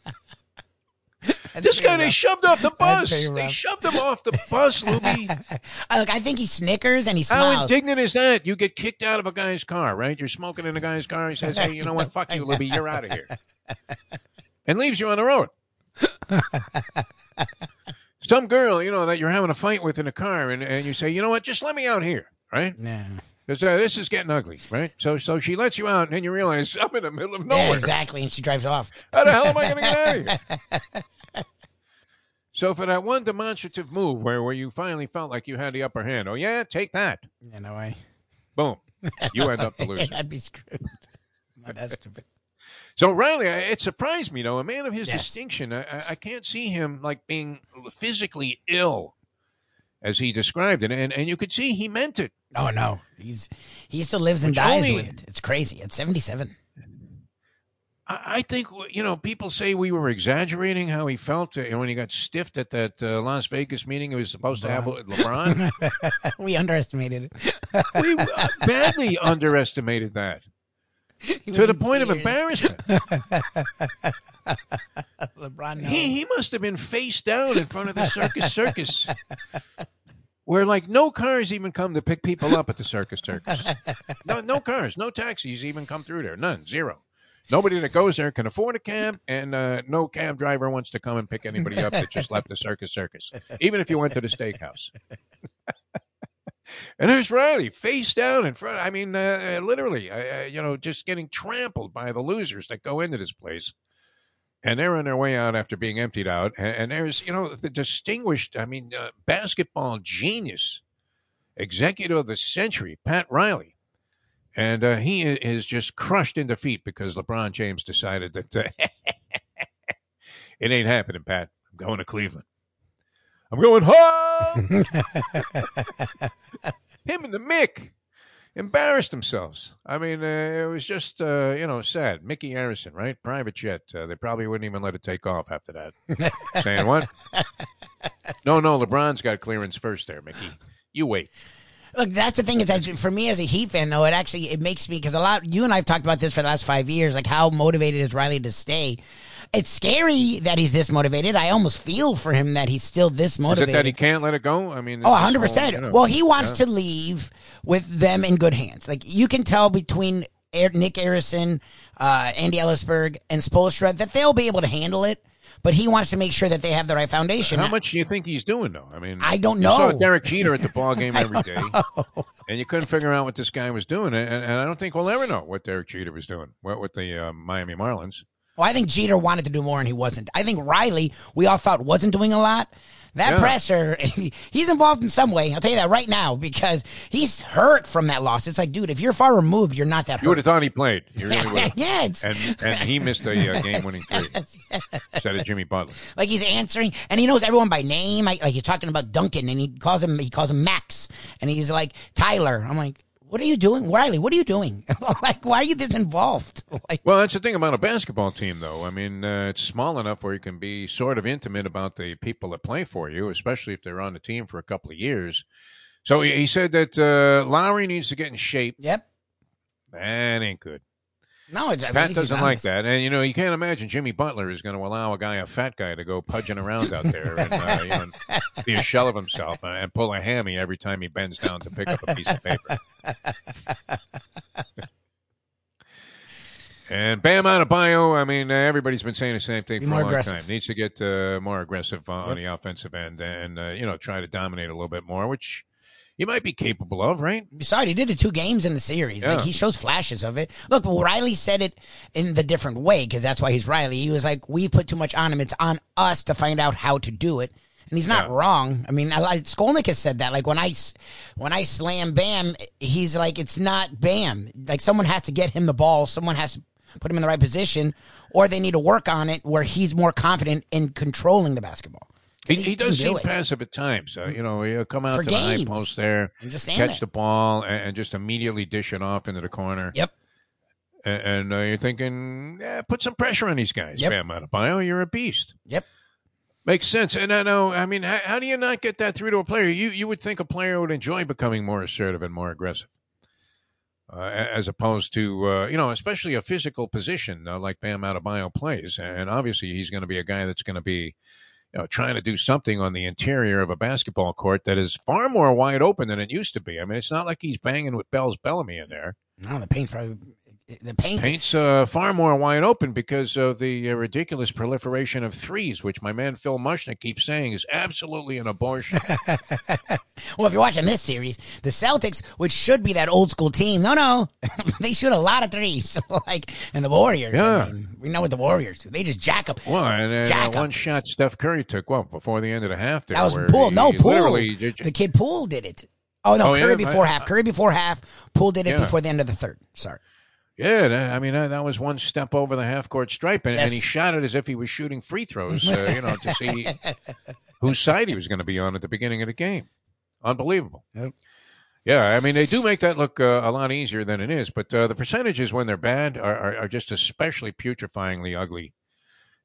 this guy they shoved off the bus. They shoved him off the bus, Lubie. Look, I think he snickers and he smiles. How indignant is that? You get kicked out of a guy's car, right? You're smoking in a guy's car. He says, "Hey, you know what? Fuck you, Lubie. You're out of here," and leaves you on the road. Some girl, you know, that you're having a fight with in a car, and, and you say, "You know what? Just let me out here," right? Yeah. Because uh, this is getting ugly, right? So, so she lets you out, and then you realize I'm in the middle of nowhere. Yeah, exactly, and she drives off. How the hell am I going to get out of here? So for that one demonstrative move where, where you finally felt like you had the upper hand, oh yeah, take that. Yeah, no way. Boom. You end up the loser. I'd be screwed. That's stupid. So Riley, it surprised me though. A man of his yes. distinction, I, I can't see him like being physically ill, as he described it, and and you could see he meant it. Oh no, he's he still lives and Which dies only, with it. It's crazy. At seventy seven. I think you know people say we were exaggerating how he felt uh, when he got stiffed at that uh, Las Vegas meeting. He was supposed to have LeBron. we underestimated it. we uh, badly underestimated that to the point tears. of embarrassment. LeBron, he he must have been face down in front of the circus circus. Where like no cars even come to pick people up at the circus circus. No, no cars, no taxis even come through there. None, zero. Nobody that goes there can afford a cab, and uh, no cab driver wants to come and pick anybody up that just left the circus circus, even if you went to the steakhouse. and there's Riley face down in front. I mean, uh, literally, uh, you know, just getting trampled by the losers that go into this place. And they're on their way out after being emptied out. And, and there's, you know, the distinguished, I mean, uh, basketball genius, executive of the century, Pat Riley and uh, he is just crushed in defeat because LeBron James decided that uh, it ain't happening, Pat. I'm going to Cleveland. I'm going home. Him and the Mick embarrassed themselves. I mean, uh, it was just, uh, you know, sad. Mickey Arison, right? Private jet. Uh, they probably wouldn't even let it take off after that. Saying what? No, no, LeBron's got clearance first there, Mickey. You wait. Look, that's the thing is that for me as a Heat fan, though, it actually it makes me because a lot you and I've talked about this for the last five years, like how motivated is Riley to stay. It's scary that he's this motivated. I almost feel for him that he's still this Is motivated. it that he can't let it go? I mean, Oh, 100 all, percent. you know, Well, he wants yeah. to leave with them in good hands. Like you can tell between Er- Nick Arison, uh, Andy Elisburg, and Spoelstra that they'll be able to handle it. But he wants to make sure that they have the right foundation. How much do you think he's doing, though? I mean, I don't know. you saw. Derek Jeter at the ball game every day, and you couldn't figure out what this guy was doing, and, and I don't think we'll ever know what Derek Jeter was doing what with the uh, Miami Marlins. Well, I think Jeter wanted to do more and he wasn't. I think Riley, we all thought wasn't doing a lot. That Yeah. presser, he's involved in some way. I'll tell you that right now because he's hurt from that loss. It's like, dude, if you're far removed, you're not that hurt. You would have thought he played. You really would. yeah, And and he missed a uh, game-winning three instead of Jimmy Butler. like he's answering and he knows everyone by name. Like, like he's talking about Duncan and he calls him he calls him Max and he's like Tyler. I'm like, what are you doing, Riley? What are you doing? like, why are you this involved? Like, Well, that's the thing about a basketball team, though. I mean, uh, it's small enough where you can be sort of intimate about the people that play for you, especially if they're on the team for a couple of years. So he, he said that uh, Lowry needs to get in shape. yep. That ain't good. No, it's, at Pat he's doesn't like that, and you know you can't imagine Jimmy Butler is going to allow a guy, a fat guy, to go pudging around out there and, uh, you know, and be a shell of himself and, pull a hammy every time he bends down to pick up a piece of paper. and Bam Adebayo. I mean, uh, everybody's been saying the same thing Be for a long aggressive. time. Needs to get uh, more aggressive uh, on the offensive end and uh, you know try to dominate a little bit more, which he might be capable of, right? Besides, he did it two games in the series. Like he shows flashes of it. Look, Riley said it in the different way because that's why he's Riley. He was like, "We put too much on him. It's on us to find out how to do it." And he's not Yeah. wrong. I mean, I, like Skolnick has said that. Like when I, when I slam Bam, he's like, "It's not Bam. Like someone has to get him the ball. Someone has to put him in the right position, or they need to work on it where he's more confident in controlling the basketball." He, He he does do seem it. passive at times. Uh, you know, he'll come out For to the high post there, And just catch the ball, and, and just immediately dish it off into the corner. Yep. And, and uh, you're thinking, yeah, put some pressure on these guys. Yep. Bam Adebayo, you're a beast. Yep. Makes sense. And I know, I mean, how, how do you not get that through to a player? You you would think a player would enjoy becoming more assertive and more aggressive. Uh, as opposed to uh, you know, especially a physical position uh, like Bam Adebayo plays, and obviously he's going to be a guy that's going to be know, trying to do something on the interior of a basketball court that is far more wide open than it used to be. I mean, it's not like he's banging with Bell's Bellamy in there. No, the paint's probably the paint. Paint's uh, far more wide open because of the uh, ridiculous proliferation of threes, which my man Phil Mushnick keeps saying is absolutely an abortion. Well, if you're watching this series, the Celtics, which should be that old school team, no, no, they shoot a lot of threes. like, and the Warriors, Yeah. I mean, we know what the Warriors do. They just jack up. well, and uh, Jack that one up. shot Steph Curry took, well, before the end of the half there. That was Poole. he- No, Poole. The kid Poole did it. Oh no, Oh, Curry yeah? before I- half. Curry before half. Poole did it Yeah. before the end of the third. Sorry. Yeah, that, I mean that, that was one step over the half court stripe, and, and he shot it as if he was shooting free throws. Uh, you know, to see whose side he was going to be on at the beginning of the game. Unbelievable. Yep. Yeah, I mean they do make that look uh, a lot easier than it is, but uh, the percentages when they're bad are, are, are just especially putrefyingly ugly.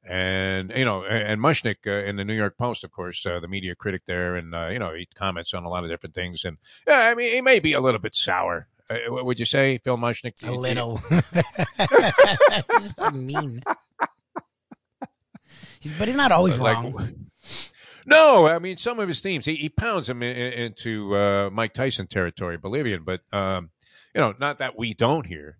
And you know, and and Mushnick uh, in the New York Post, of course, uh, the media critic there, and uh, you know he comments on a lot of different things. And yeah, I mean he may be a little bit sour. Uh, would you say, Phil Mushnick? A little. He's so mean. He's, but he's not always Like- wrong. No, I mean some of his themes. He, he pounds him in, in- into uh, Mike Tyson territory, Bolivian. But um, you know, not that we don't hear.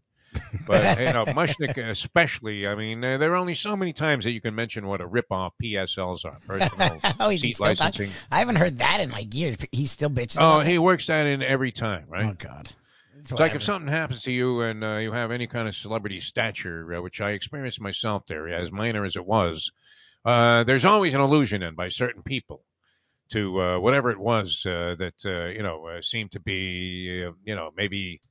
But you know, Mushnick especially. I mean, uh, there are only so many times that you can mention what a ripoff PSLs are. Personal Oh, he's seat still talking- licensing. I haven't heard that in like years. He's still bitching. Oh, he works that in every time, right? Oh God. It's It's like if something happens to you and uh, you have any kind of celebrity stature, uh, which I experienced myself there, as minor as it was, uh, there's always an illusion in by certain people to uh, whatever it was uh, that uh, you know uh, seemed to be, uh, you know, maybe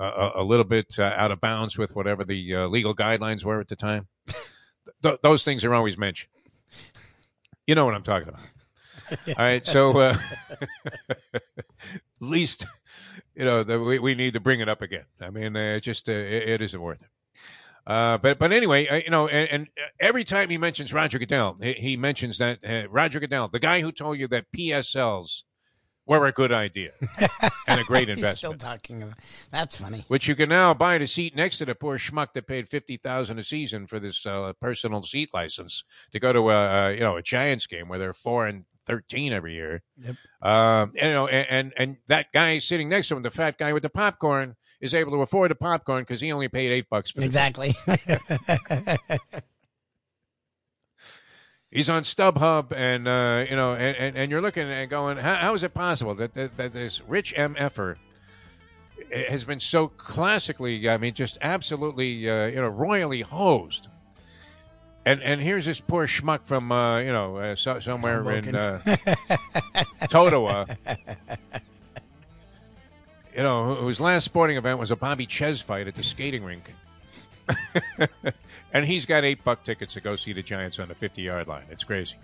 a, a- a little bit uh, out of bounds with whatever the uh, legal guidelines were at the time. Th- those things are always mentioned. You know what I'm talking about. All right, so uh, least you know, the, we, we need to bring it up again. I mean, uh, just uh, it, it isn't worth it. Uh, but but anyway, uh, you know, and, and, uh, every time he mentions Roger Goodell, he, he mentions that uh, Roger Goodell, the guy who told you that PSLs were a good idea and a great investment. still talking about that's funny. Which you can now buy a seat next to the poor schmuck that paid fifty thousand a season for this uh, personal seat license to go to a, a you know a Giants game where there are foreign 13 every year. Yep. Um, you know, and, and, and that guy sitting next to him, the fat guy with the popcorn, is able to afford the popcorn because he only paid eight bucks for exactly. He's on StubHub, and uh, you know, and, and, and, you're looking and going, how, how is it possible that, that, that this rich mf'er has been so classically, I mean, just absolutely, uh, you know, royally hosed and and here's this poor schmuck from uh, you know uh, so, somewhere in uh, Totowa, you know, whose last sporting event was a Bobby Czyz fight at the skating rink. and he's got eight buck tickets to go see the Giants on the 50 yard line. It's crazy.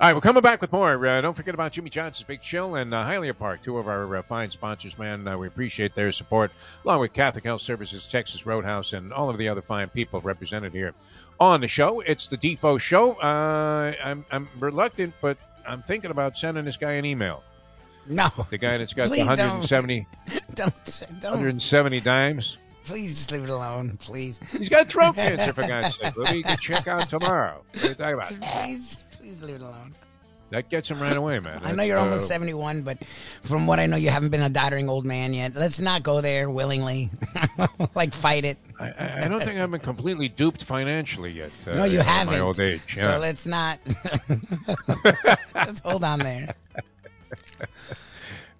All right, we're coming back with more. Uh, don't forget about Jimmy Johnson's Big Chill and uh, Hialeah Park, two of our uh, fine sponsors, man. Uh, we appreciate their support, along with Catholic Health Services, Texas Roadhouse, and all of the other fine people represented here on the show. It's the Defo Show. Uh, I'm, I'm reluctant, but I'm thinking about sending this guy an email. no. The guy that's got the Please don't. 170, Don't, don't. 170 dimes. Please just leave it alone, please. He's got throat cancer, for God's sake. He can check out tomorrow. What are you talking about? Please, please leave it alone. That gets him right away, man. I know you're uh, almost 71, but from what I know, you haven't been a doddering old man yet. Let's not go there willingly. like, fight it. I, I don't think I've been completely duped financially yet. Uh, No, you at haven't. My old age. So let's not. let's hold on there.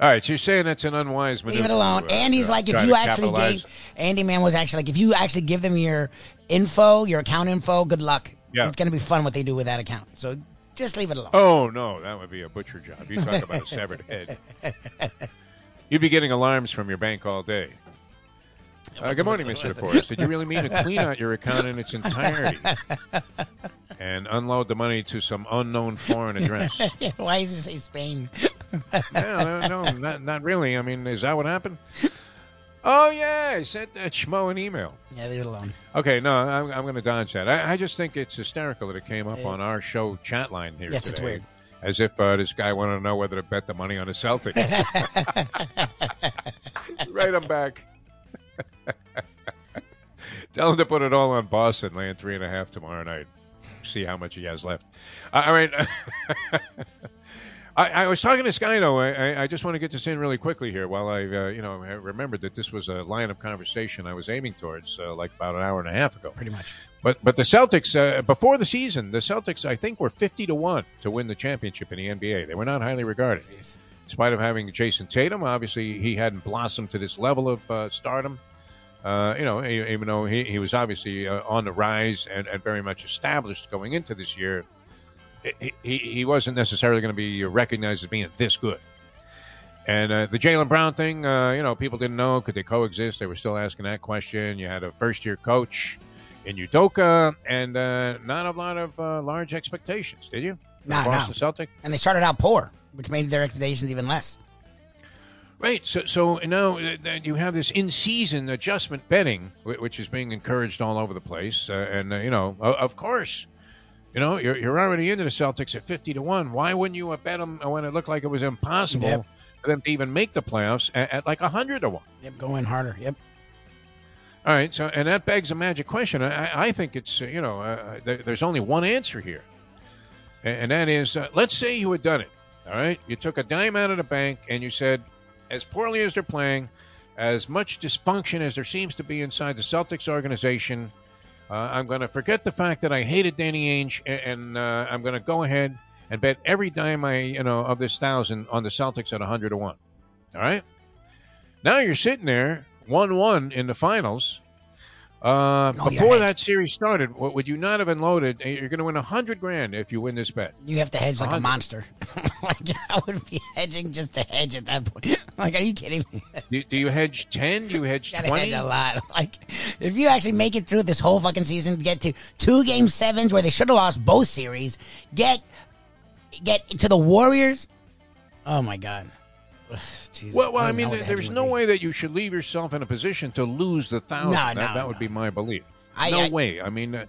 All right, so you're saying that's an unwise maneuver. Leave it alone. to, uh, Andy's uh, like, if you actually gave Andy Man was actually like, if you actually give them your info, your account info, good luck. Yeah. It's gonna be fun what they do with that account. So just leave it alone. Oh no, that would be a butcher job. You talk about a severed head. You'd be getting alarms from your bank all day. Uh, good morning, Mr. DeForrest. Did you really mean to clean out your account in its entirety and unload the money to some unknown foreign address? Why does it say Spain? no, no, no, not, not really. I mean, is that what happened? Oh, yeah, I sent that schmo an email. Yeah, leave it alone. Okay, no, I'm, I'm going to dodge that. I, I just think it's hysterical that it came up on our show chat line here Yes, today. it's weird. As if uh, this guy wanted to know whether to bet the money on the Celtics. right, I'm back. Tell him to put it all on Boston, laying three and a half tomorrow night. See how much he has left. Uh, all right. I, I was talking to Sky though. I, I- I just want to get this in really quickly here. While I, uh, you know, remembered that this was a line of conversation I was aiming towards, uh, like about an hour and a half ago. Pretty much. But but the Celtics uh, before the season, the Celtics I think were fifty to one to win the championship in the NBA. They were not highly regarded, in spite of having Jayson Tatum. Obviously, he hadn't blossomed to this level of uh, stardom. Uh, you know, even though he, he was obviously uh, on the rise and, and very much established going into this year, he, he, wasn't necessarily going to be recognized as being this good. And uh, the Jaylen Brown thing, uh, you know, people didn't know could they coexist. They were still asking that question. You had a first year coach in Udoka, and uh, not a lot of uh, large expectations, did you? No, Boston no. Celtic. And they started out poor, which made their expectations even less. Right. So, so now uh, that you have this in-season adjustment betting, which is being encouraged all over the place, uh, and uh, you know, of course, you know, you're, you're already into the Celtics at fifty to one. Why wouldn't you bet them when it looked like it was impossible Yep. for them to even make the playoffs at, at like hundred to one? Yep, go in harder. Yep. All right. So, and that begs a magic question. I, I think it's uh, you know, uh, there, there's only one answer here, and, and that is, uh, let's say you had done it. All right, you took a dime out of the bank and you said, as poorly as they're playing, as much dysfunction as there seems to be inside the Celtics organization, uh, I'm going to forget the fact that I hated Danny Ainge, and, and uh, I'm going to go ahead and bet every dime I you know of this thousand on the Celtics at 100 to one. All right. Now you're sitting there one-one in the finals. Uh, Oh, before that series started, what would you not have unloaded? You're going to win a hundred grand if you win this bet. You have to hedge like a monster. like I would be hedging just to hedge at that point. like, are you kidding me? Do, do you hedge ten? Do you hedge twenty? hedge a lot. Like, if you actually make it through this whole fucking season, get to two game sevens where they should have lost both series, get get to the Warriors. Oh my god. Jesus. Well, well, I don't mean, know what the there's no be. way that you should leave yourself in a position to lose the thousand. No, that, no, that would no. be my belief. I- no I- way. I mean, uh,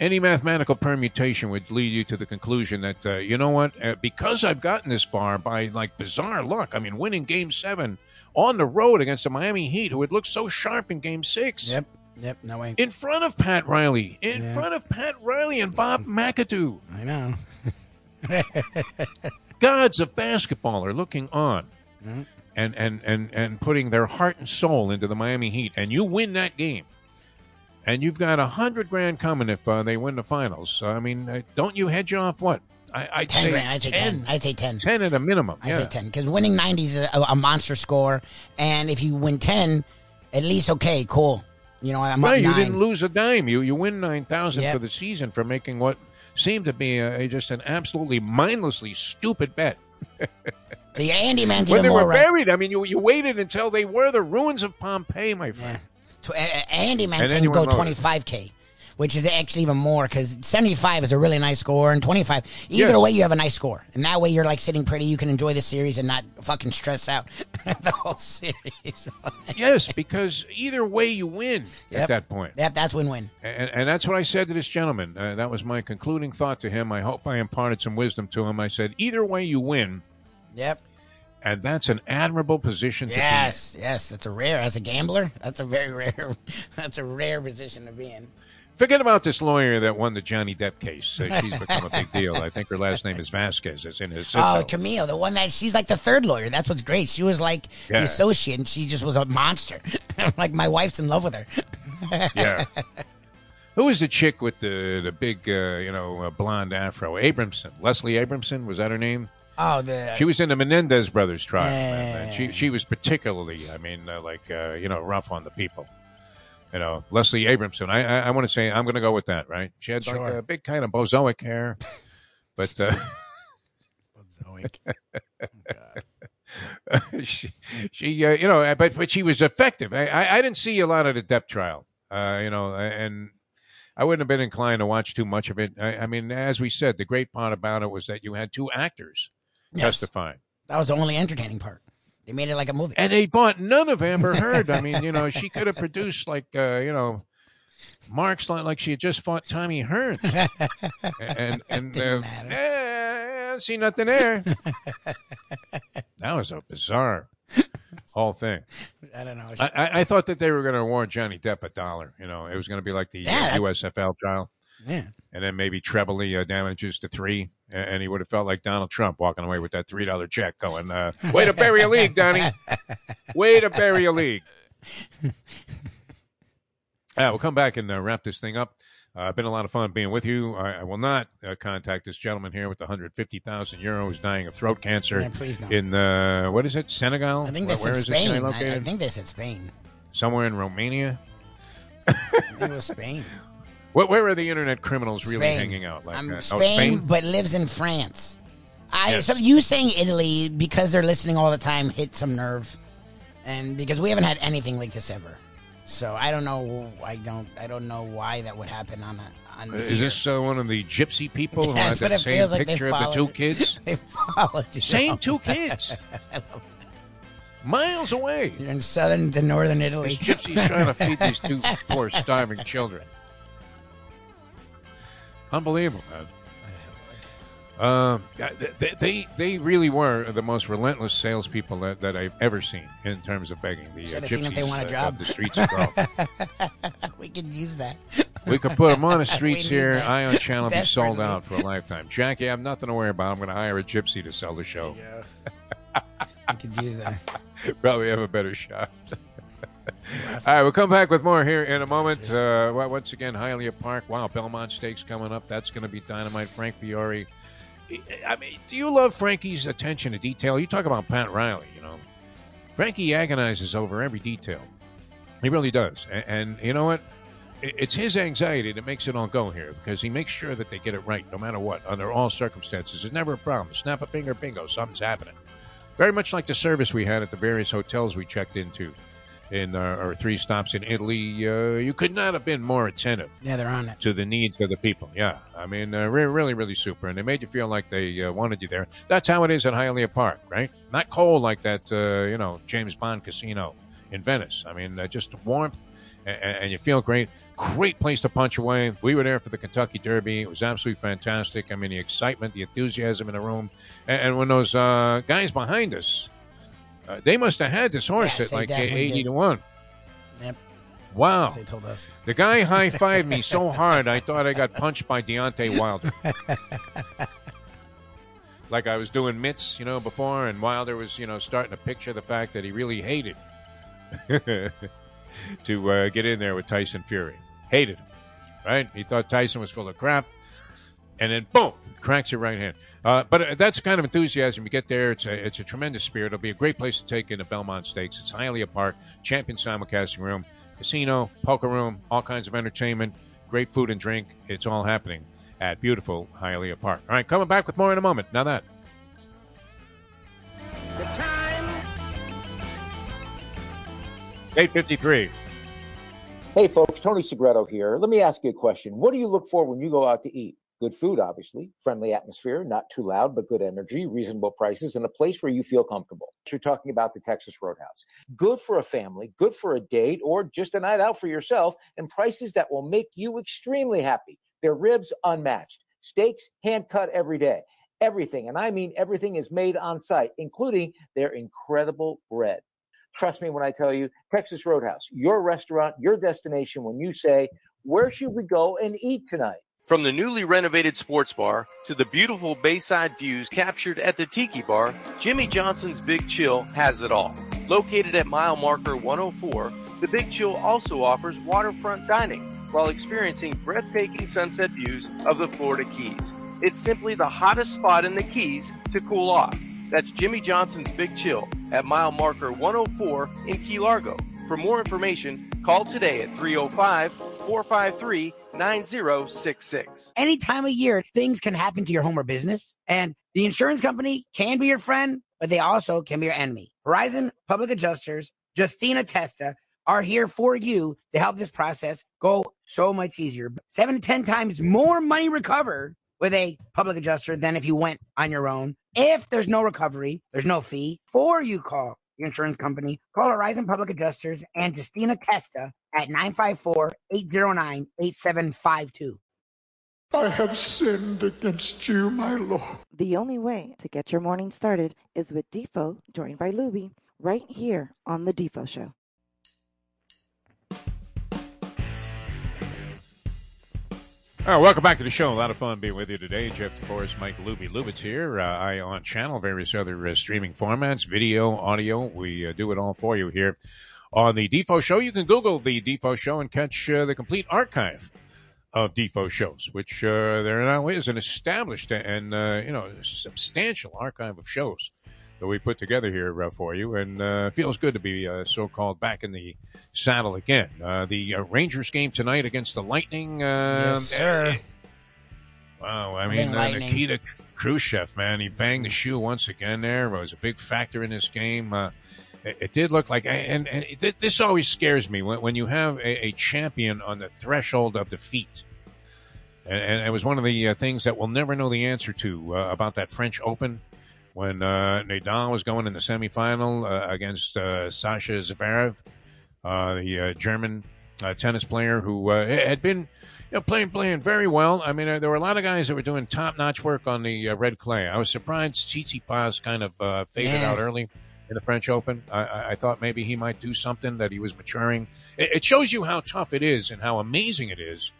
any mathematical permutation would lead you to the conclusion that uh, you know what uh, because i've gotten this far by like bizarre luck i mean winning game seven on the road against the miami heat who had looked so sharp in game six Yep. Yep. No way. in front of pat riley in Yeah. front of pat riley and bob mcadoo I know. gods of basketball are looking on Mhm. and, and, and, and putting their heart and soul into the Miami Heat, and you win that game, and you've got a hundred grand coming if uh, they win the finals. So, I mean, uh, don't you hedge off what? I, I'd Ten say grand. I'd say ten. 10, I'd say ten. 10 at a minimum. I yeah. say ten because winning ninety is a, a monster score, and if you win ten, at least okay, cool. You know, I'm Right, up you nine. didn't lose a dime. You you win nine thousand Yep. for the season for making what seemed to be a, just an absolutely mindlessly stupid bet. the Andy Man's when they were buried, I mean, you you waited until they were the ruins of Pompeii, my friend. Tw- a- uh, a- uh, Andy Man And then go 25K, which is actually even more because 75 is a really nice score, and 25, either Yes. way, you have a nice score. And that way, you're like sitting pretty. You can enjoy the series and not fucking stress out the whole series. Yes, because either way you win Yep. at that point. yep, that's win win. And, and that's what I said to this gentleman. Uh, that was my concluding thought to him. I hope I imparted some wisdom to him. I said, either way you win, Yep. and that's an admirable position to Yes, yes. That's a rare, as a gambler, that's a very rare, that's a rare position to be in. Forget about this lawyer that won the Johnny Depp case. Uh, she's become a big deal. I think her last name is Vasquez. It's in his Oh, Camille, the one that she's like the third lawyer. That's what's great. She was like Yeah. the associate, and she just was a monster. like my wife's in love with her. yeah. Who was the chick with the the big uh, you know uh, blonde afro? Abramson, Leslie Abramson was that her name? Oh, the She was in the Menendez brothers trial. Yeah. and, she she was particularly, I mean, uh, like uh, you know, rough on the people. You know, Leslie Abramson. I I, I want to say I'm going to go with that. Right? She had like Sure. a big kind of bozoic hair, but uh, she she uh, you know, but but she was effective. I, I I didn't see a lot of the Depp trial. Uh, you know, and. I wouldn't have been inclined to watch too much of it. I, I mean, as we said, the great part about it was that you had two actors Yes. testifying. That was the only entertaining part. They made it like a movie. and they bought none of Amber Heard. I mean, you know, she could have produced like uh, you know, marks like, like she had just fought Tommy Hearns, and and uh, eh, I don't see nothing there. that was a bizarre whole thing. I don't know. I, I, I thought that they were going to award Johnny Depp a dollar. You know, it was going to be like the Yeah, USFL trial. Yeah. And then maybe trebly uh, damages to three, and he would have felt like Donald Trump walking away with that three dollar check, going, uh, "Way to bury a league, Donnie! Way to bury a league." Uh, we'll come back and uh, wrap this thing up. Uh, been a lot of fun being with you. I, I will not uh, contact this gentleman here with the 150,000 euro who's dying of throat cancer Yeah, please don't. in uh, what is it, Senegal? I think this where this Spain. I. I think this is Spain. Somewhere in Romania. I think it was Spain. Where, where are the internet criminals really Spain. hanging out? Like I'm uh, Spain, oh, Spain? but lives in France. I Yes. so you saying Italy because they're listening all the time hit some nerve, and because we haven't had anything like this ever. So I don't know. I don't. I don't know why that would happen on a. On Uh. Is this uh, one of the gypsy people who Yeah, had that's what that same feels like. Picture of the two kids? They followed you. Same two kids. Miles away. You're in southern to northern This Italy. gypsy's trying to feed these two poor starving children. Unbelievable, man. Uh, they, they they really were the most relentless salespeople that, that I've ever seen in terms of begging. The uh, Should've gypsies seen if they want a uh, job. the streets we could use that. We could put them on the streets here. that EyeOn Channel will be sold out for a lifetime. Jackie, I have nothing to worry about. I'm going to hire a gypsy to sell the show. Yeah. We could use that. Probably have a better shot. All right, we'll come back with more here in a moment. Uh, once again, Hialeah Park. Wow, Belmont Stakes coming up. That's going to be dynamite. Frank Fiore. I mean, do you love Frankie's attention to detail? You talk about Pat Riley, you know. Frankie agonizes over every detail. He really does. And, and you know what? It's his anxiety that makes it all go here because he makes sure that they get it right no matter what, under all circumstances. It's never a problem. Snap a finger, bingo, something's happening. Very much like the service we had at the various hotels we checked into in our, our three stops in Italy. Uh, you could not have been more attentive Yeah, they're on it. to the needs of the people. Yeah, I mean, uh, re- really, really super, and they made you feel like they uh, wanted you there. That's how it is at Hialeah Park, right? Not cold like that, uh, you know, James Bond Casino in Venice. I mean, uh, just warmth and, and you feel great. Great place to punch away. We were there for the Kentucky Derby. It was absolutely fantastic. I mean, the excitement, the enthusiasm in the room, and, and when those uh, guys behind us, uh, they must have had this horse Yes, at like eighty did. to one. Yep. Wow. They told us. The guy high fived me so hard, I thought I got punched by Deontay Wilder. like I was doing mitts, you know, before, and Wilder was, you know, starting to picture the fact that he really hated to uh, get in there with Tyson Fury. Hated him, right? He thought Tyson was full of crap, and then boom, cracks your right hand. Uh, but uh, that's the kind of enthusiasm you get there. It's a, it's a tremendous spirit. It'll be a great place to take in the Belmont Stakes. It's Hialeah Park, champion simulcasting room, casino, poker room, all kinds of entertainment, great food and drink. It's all happening at beautiful Hialeah Park. All right, coming back with more in a moment. Now that. The time. 853. Hey, folks, Tony Segreto here. Let me ask you a question. What do you look for when you go out to eat? Good food, obviously, friendly atmosphere, not too loud, but good energy, reasonable prices, and a place where you feel comfortable. You're talking about the Texas Roadhouse. Good for a family, good for a date, or just a night out for yourself, and prices that will make you extremely happy. Their ribs unmatched, steaks hand cut every day. Everything, and I mean everything, is made on site, including their incredible bread. Trust me when I tell you, Texas Roadhouse, your restaurant, your destination when you say, Where should we go and eat tonight? From the newly renovated sports bar to the beautiful bayside views captured at the Tiki Bar, Jimmy Johnson's Big Chill has it all. Located at mile marker 104, the Big Chill also offers waterfront dining while experiencing breathtaking sunset views of the Florida Keys. It's simply the hottest spot in the Keys to cool off. That's Jimmy Johnson's Big Chill at mile marker 104 in Key Largo. For more information, call today at 305 453 9066. Any time of year, things can happen to your home or business, and the insurance company can be your friend, but they also can be your enemy. Horizon Public Adjusters, Justina Testa, are here for you to help this process go so much easier. Seven to 10 times more money recovered with a public adjuster than if you went on your own. If there's no recovery, there's no fee. Before you call insurance company, call Horizon Public Adjusters and Justina Testa at 954-809-8752. I have sinned against you, my Lord. The only way to get your morning started is with Defo, joined by Lubie, right here on The Defo Show. All right, welcome back to the show. A lot of fun being with you today. Jeff DeForrest, Mike Lubie Lubitz here. Uh, EyeOn Channel, various other uh, streaming formats, video, audio. We uh, do it all for you here on the Defo Show. You can Google the Defo Show and catch uh, the complete archive of Defo shows, which uh, there now is an established and uh, you know substantial archive of shows that we put together here uh, for you, and uh, feels good to be uh, so-called back in the saddle again. Uh, the uh, Rangers game tonight against the Lightning. Uh, Yes, sir. Wow, I mean uh, Nikita Khrushchev, man, he banged the shoe once again. There it was a big factor in this game. Uh, it, it did look like, and, and it, this always scares me when, when you have a, a champion on the threshold of defeat. And, and it was one of the uh, things that we'll never know the answer to uh, about that French Open when uh, Nadal was going in the semifinal uh, against uh, Sascha Zverev, uh, the uh, German uh, tennis player who uh, had been you know, playing playing very well. I mean, there were a lot of guys that were doing top notch work on the uh, red clay. I was surprised Tsitsipas kind of uh, faded Yeah. out early in the French Open. I- I, I thought maybe he might do something that he was maturing. It, it shows you how tough it is and how amazing it is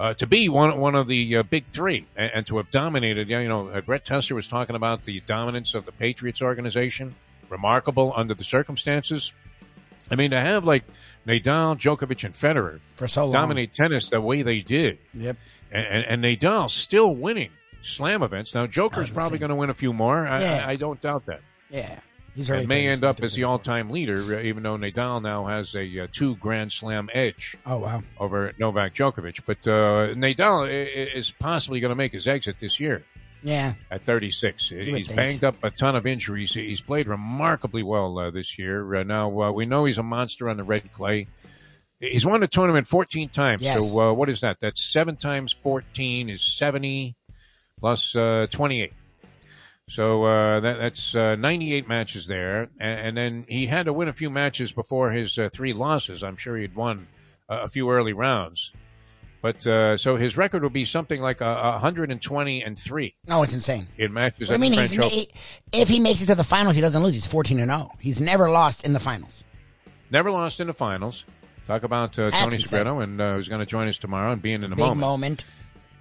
uh, to be one one of the uh, big three and, and to have dominated. yeah, You know, uh, Brett Tessler was talking about the dominance of the Patriots organization, remarkable under the circumstances. I mean, to have like Nadal, Djokovic, and Federer For so long. dominate tennis the way they did, Yep. and, and, and Nadal still winning slam events. Now, Joker's probably going to win a few more. I, Yeah. I, I don't doubt that. Yeah. He's And may end up as the all-time leader, uh, even though Nadal now has a uh, two Grand Slam edge Oh, wow. over Novak Djokovic. But uh, Nadal is possibly going to make his exit this year Yeah. at 36. would He's banged up a ton of injuries. He's played remarkably well uh, this year. Uh, now, uh, we know he's a monster on the red clay. He's won the tournament 14 times. Yes. So, uh, what is that? That's seven times 14 is 70 plus uh, 28. So uh, that, that's uh, 98 matches there, and, and then he had to win a few matches before his uh, three losses. I'm sure he'd won a, a few early rounds. But uh, so his record will be something like a, 120 and three No, it's insane. It matches. I mean, he, if he makes it to the finals, he doesn't lose. He's 14 and 0. He's never lost in the finals. Never lost in the finals. Talk about uh, Tony insane. And uh, who's going to join us tomorrow and being in the Big moment. moment.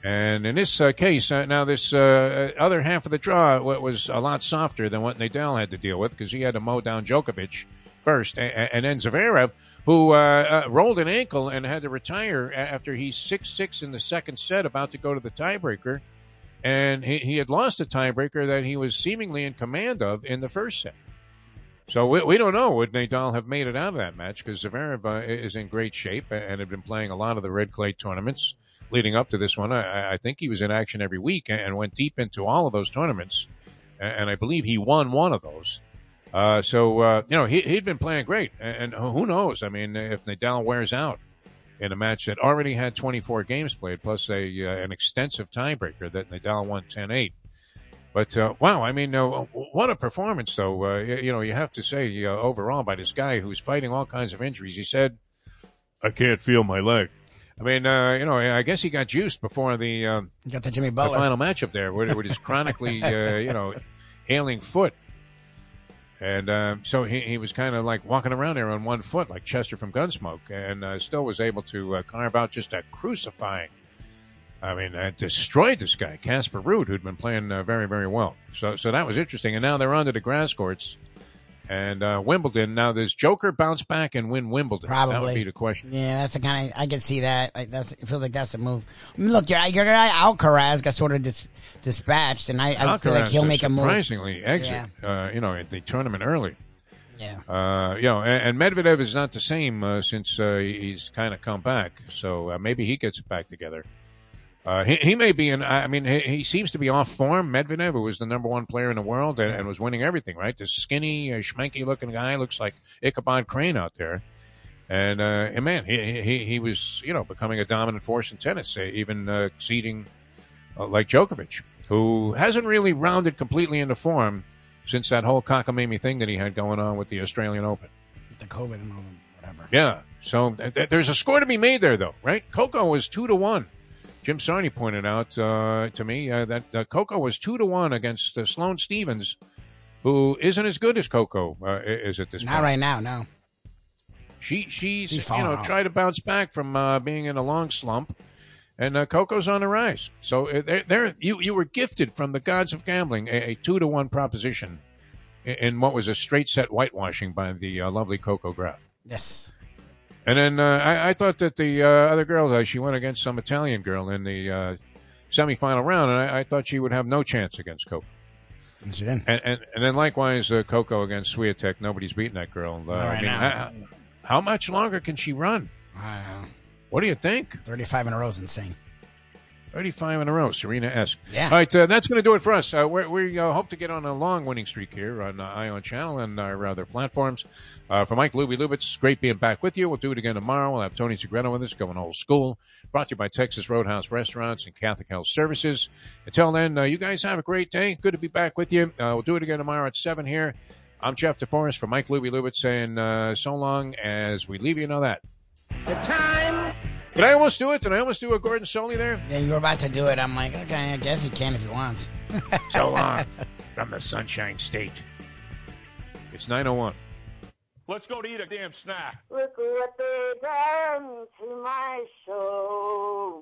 And in this uh, case, uh, now this uh, other half of the draw wa- was a lot softer than what Nadal had to deal with because he had to mow down Djokovic first, and, and then Zverev, who uh, uh, rolled an ankle and had to retire after he's six six in the second set, about to go to the tiebreaker, and he, he had lost a tiebreaker that he was seemingly in command of in the first set. So we, we don't know would Nadal have made it out of that match? Because Zverev uh, is in great shape and had been playing a lot of the red clay tournaments leading up to this one. I, I think he was in action every week and went deep into all of those tournaments, and, I believe he won one of those. Uh, so uh, you know he, he'd been playing great, and, who knows? I mean, if Nadal wears out in a match that already had 24 games played plus a uh, an extensive tiebreaker that Nadal won 10-8. But uh, wow, I mean, uh, what a performance, though. Uh, you, know, you have to say overall by this guy who's fighting all kinds of injuries. He said, "I can't feel my leg." I mean, uh, you know, I guess he got juiced before the, um, got the Jimmy the final matchup there with, with his chronically, uh, you know, ailing foot. And uh, so he, he was kind of like walking around there on one foot, like Chester from Gunsmoke, and uh, still was able to uh, carve out just a crucifying. I mean, uh, destroyed this guy, Casper Ruud, who'd been playing uh, very, very well. So, so that was interesting. And now they're onto the grass courts and uh, Wimbledon. Now, does Joker bounce back and win Wimbledon? Probably. That would be the question. Yeah, that's the kind of I can see that. Like that's it feels like that's the move. I mean, look, your your guy Alcaraz got sort of dis, dispatched, and I, I feel like he'll make a move. surprisingly exit, uh, you know, at the tournament early. Yeah, Uh, you know, and, and Medvedev is not the same uh, since uh, he's kind of come back. So uh, maybe he gets it back together. Uh, he, he may be in. I mean, he, he seems to be off form. Medvedev, who was the number one player in the world and, and was winning everything, right? This skinny, uh, schmanky looking guy looks like Ichabod Crane out there. And, uh, and man, he, he he was you know becoming a dominant force in tennis, uh, even uh, exceeding uh, like Djokovic, who hasn't really rounded completely into form since that whole cockamamie thing that he had going on with the Australian Open. the COVID and whatever. Yeah. So th- th- there's a score to be made there, though, right? Coco was two to one. Jim Sarni pointed out uh, to me uh, that uh, Coco was two to one against uh, Sloane Stevens, who isn't as good as Coco uh, is at this point. Not point. right now, no. She she's, She's you know off. tried to bounce back from uh, being in a long slump, and uh, Coco's on the rise. So there, there you you were gifted from the gods of gambling a, a two to one proposition in, in what was a straight set whitewashing by the uh, lovely Coco Gauff. Yes. And then uh, I, I thought that the uh, other girl, uh, she went against some Italian girl in the uh, semifinal round, and I, I thought she would have no chance against Coco. And she didn't. And and, and then likewise, uh, Coco against Swiatek. Nobody's beating that girl. Uh, right I mean, now. how, how much longer can she run? I don't know. What do you think? 35 in a row is insane. 35 in a row, Serena esque. Yeah. All right, uh, that's going to do it for us. Uh, we're, we uh, hope to get on a long winning streak here on uh, EyeOn Channel and our other platforms. Uh, for Mike Lubie Lubitz, great being back with you. We'll do it again tomorrow. We'll have Tony Segreto with us, going old school. Brought to you by Texas Roadhouse Restaurants and Catholic Health Services. Until then, uh, you guys have a great day. Good to be back with you. Uh, we'll do it again tomorrow at 7 here. I'm Jeff DeForrest for Mike Lubie Lubitz saying uh, so long as we leave you know that. The time. Did I almost do it? Did I almost do a Gordon Solie there? Yeah, you were about to do it. I'm like, okay, I guess he can if he wants. So long from the Sunshine State. It's 901. Let's go to eat a damn snack. Look what they done to my soul.